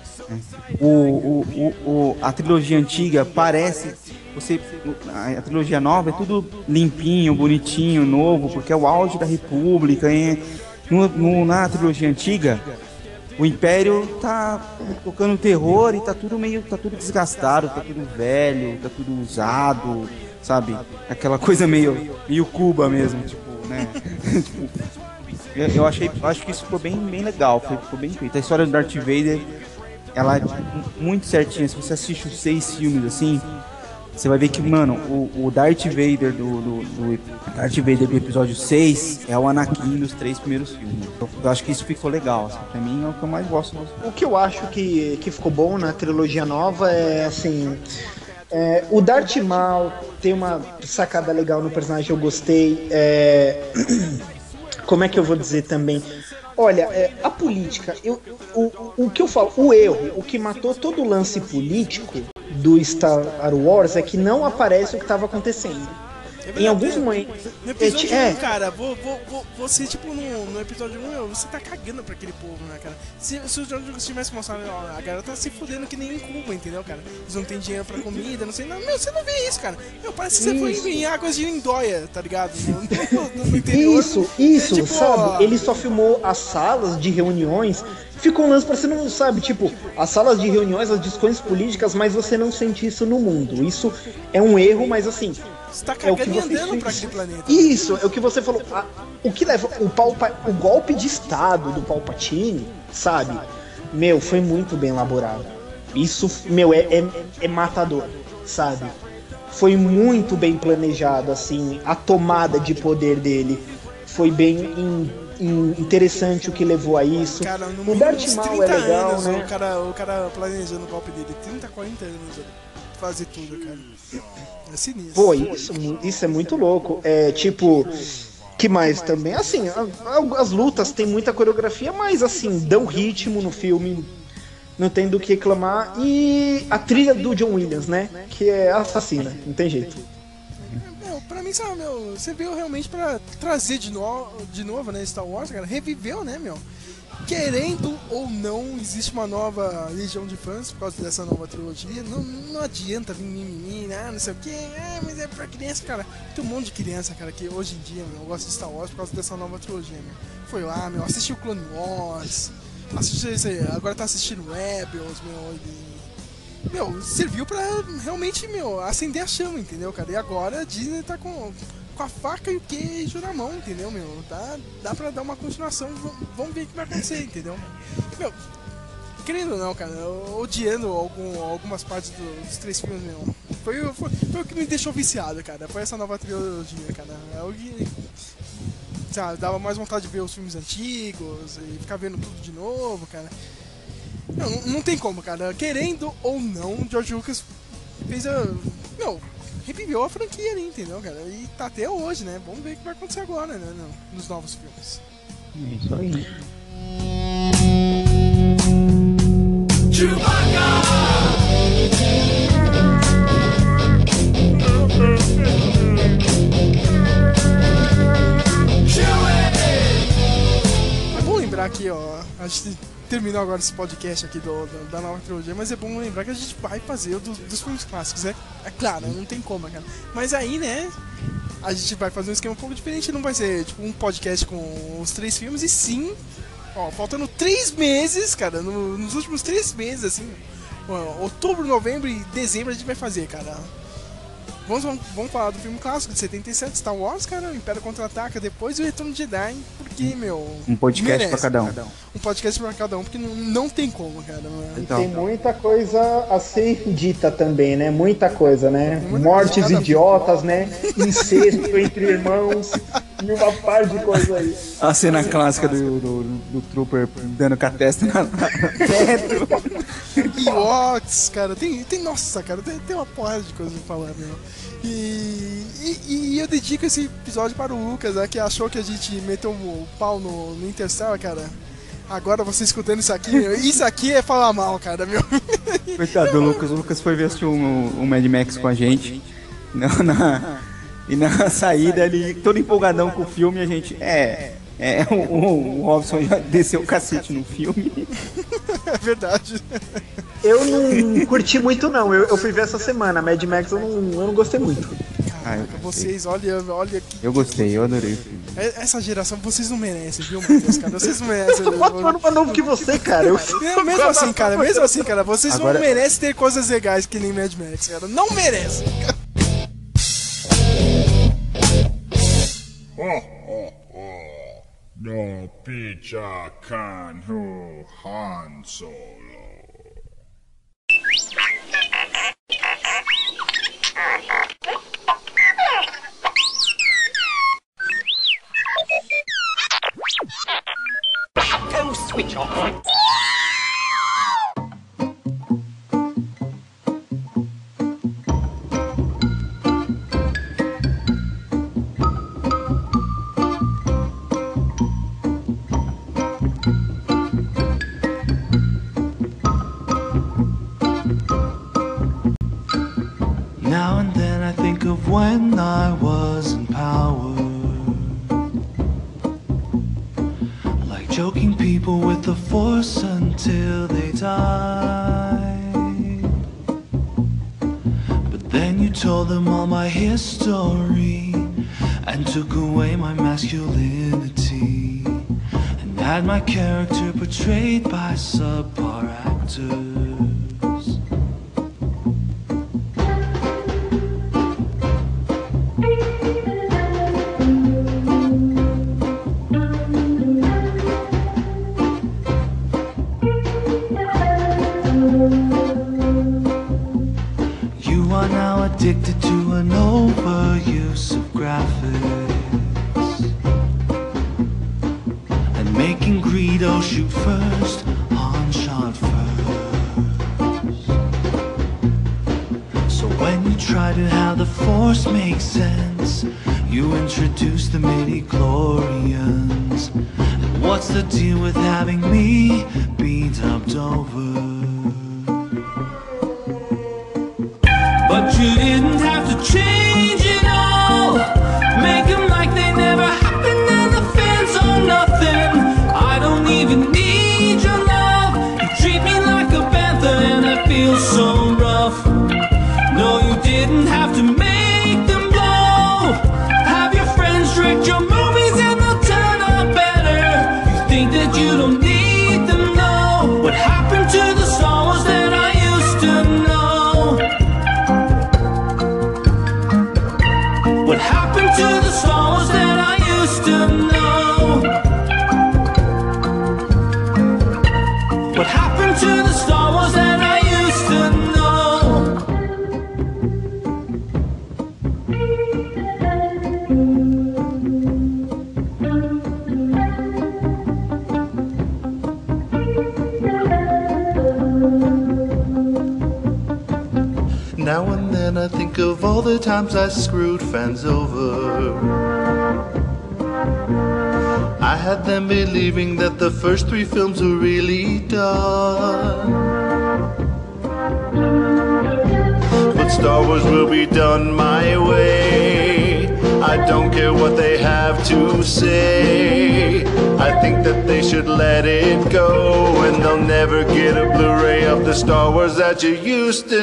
O, o, o, a trilogia antiga parece. Você, a, trilogia nova é tudo limpinho, bonitinho, novo, porque é o auge da República. hein? No- no- na trilogia antiga, o Império tá tocando terror e tá tudo meio. tá tudo desgastado, tá tudo velho, tá tudo usado, sabe? Aquela coisa meio. meio Cuba mesmo, tipo, né? Tipo, eu, eu achei. acho que isso ficou bem, bem legal, ficou bem feito. A história do Darth Vader, ela é muito certinha. Se você assiste os seis filmes assim, você vai ver que, mano, o, o Darth Vader do, do, do Darth Vader do episódio 6 é o Anakin dos três primeiros filmes. Eu, eu acho que isso ficou legal. Assim, pra mim é o que eu mais gosto. O que eu acho que, que ficou bom na trilogia nova é assim. é, o Darth Maul tem uma sacada legal no personagem, eu gostei. é, como é que eu vou dizer também? Olha, é, a política, eu, o, o que eu falo, o erro, o que matou todo o lance político do Star Wars é que não aparece o que estava acontecendo. Em alguns momentos. No episódio 1, é, cara, vou, vou, vou, você, tipo, no, no episódio 1, meu, você tá cagando pra aquele povo, né, cara? Se, se o George Lucas tivesse mostrado, ó, a galera tá se fudendo que nem em Cuba, entendeu, cara? Eles não têm dinheiro pra comida, não sei, não, meu, você não vê isso, cara. Meu, parece que você Isso. foi em águas de Lindóia, tá ligado? No, no, no interior. Isso, isso, É, tipo, sabe? ó, Ele só filmou as salas de reuniões. Ficou um lance parecendo, sabe, tipo, as salas de reuniões, as discussões políticas, mas você não sente isso no mundo. Isso é um erro, mas assim. Você tá é o que você andando pra aquele planeta. Isso, é o que você falou. A- o que leva o, Palpa, o golpe de estado do Palpatine, sabe? Meu, foi muito bem elaborado. Isso, meu, é, é, é matador, sabe? Foi muito bem planejado, assim, a tomada de poder dele. Foi bem interessante o que levou a isso. Cara, no o Darth Maul 30 é legal, anos, né? o, cara, o cara planejando o golpe dele. 30, 40 anos. Fazer tudo, cara. É sinistro. Pô, isso, isso é muito louco. É tipo. Que mais também? Assim, as lutas têm muita coreografia, mas assim, dão ritmo no filme. Não tem do que reclamar. E a trilha do John Williams, né? Que é assassina, não tem jeito. Mim, sabe, meu, você veio realmente pra trazer de, no, de novo, né, Star Wars, cara, reviveu, né, meu? Querendo ou não, existe uma nova legião de fãs por causa dessa nova trilogia. Não, não adianta vir mimimi, né, não sei o que, ah, mas é pra criança, cara. Tem um monte de criança, cara, que hoje em dia, meu, gosta de Star Wars por causa dessa nova trilogia, meu. Foi lá, meu, assistiu Clone Wars, agora tá assistindo Rebels, meu, e meu, serviu pra realmente, meu, acender a chama, entendeu, cara? E agora a Disney tá com, com a faca e o queijo na mão, entendeu, meu? Dá, dá pra dar uma continuação, vamos ver o que vai acontecer, entendeu? Meu, querendo ou não, cara, odiando algum, algumas partes do- dos três filmes, meu, foi, foi, foi o que me deixou viciado, cara. Foi essa nova trilogia, cara. É o que. Sabe, dava mais vontade de ver os filmes antigos e ficar vendo tudo de novo, cara. Não, não, tem como, cara. Querendo ou não, George Lucas fez a. Não, reviveu a franquia ali, entendeu, cara? E tá até hoje, né? Vamos ver o que vai acontecer agora, né? no- Nos novos filmes. É isso aí. É bom lembrar aqui, ó. A gente terminou agora esse podcast aqui do, do- da nova trilogia, mas é bom lembrar que a gente vai fazer o dos, dos filmes clássicos. É, é claro, não tem como, cara. Mas aí, né? A gente vai fazer um esquema um pouco diferente. Não vai ser tipo um podcast com os três filmes, e sim, ó, faltando três meses, cara. no- nos últimos três meses, assim. outubro, novembro e dezembro a gente vai fazer, cara. Vamos, vamos, vamos falar do filme clássico de 77, Star Wars, cara, o Império Contra-Ataca, depois o Retorno de Jedi, porque, meu... Um podcast merece, pra cada um. Um podcast pra cada um, porque não, não tem como, cara. E Então. tem muita coisa a ser dita também, né? Muita coisa, né? muita Mortes coisa. idiotas, né? Incesto entre irmãos e uma par de coisa aí. A cena clássica do, do, do Trooper dando com a testa na. Ewoks, cara, tem, tem nossa, cara, tem, tem uma porra de coisa pra falar, meu. E, e, e, eu dedico esse episódio para o Lucas, né, que achou que a gente meteu o pau no, no Interstellar, cara. Agora você escutando isso aqui, isso aqui é falar mal, cara, meu. Coitado do Lucas, o Lucas foi ver assistir um, um Mad Max com a gente. Não, e na saída ele, todo empolgadão com o filme, a gente. É. É, o, o, o Robson já desceu o cacete no filme. É verdade. Eu não curti muito, não. Eu, eu fui ver essa semana. Mad Max eu não, eu não gostei muito. Ah, vocês, olha, olha que. Eu gostei, eu adorei o filme. É, essa geração, vocês não merecem, viu, Matheus, cara? Vocês não merecem. Eu boto mais eu... novo que você, cara. Eu... É, mesmo assim, cara, mesmo assim, cara, vocês Agora... não merecem ter coisas legais que nem Mad Max, cara. Não merecem, cara. No picha can ho Han Solo. Go switch off! And had my character portrayed by subpar actors. that you used to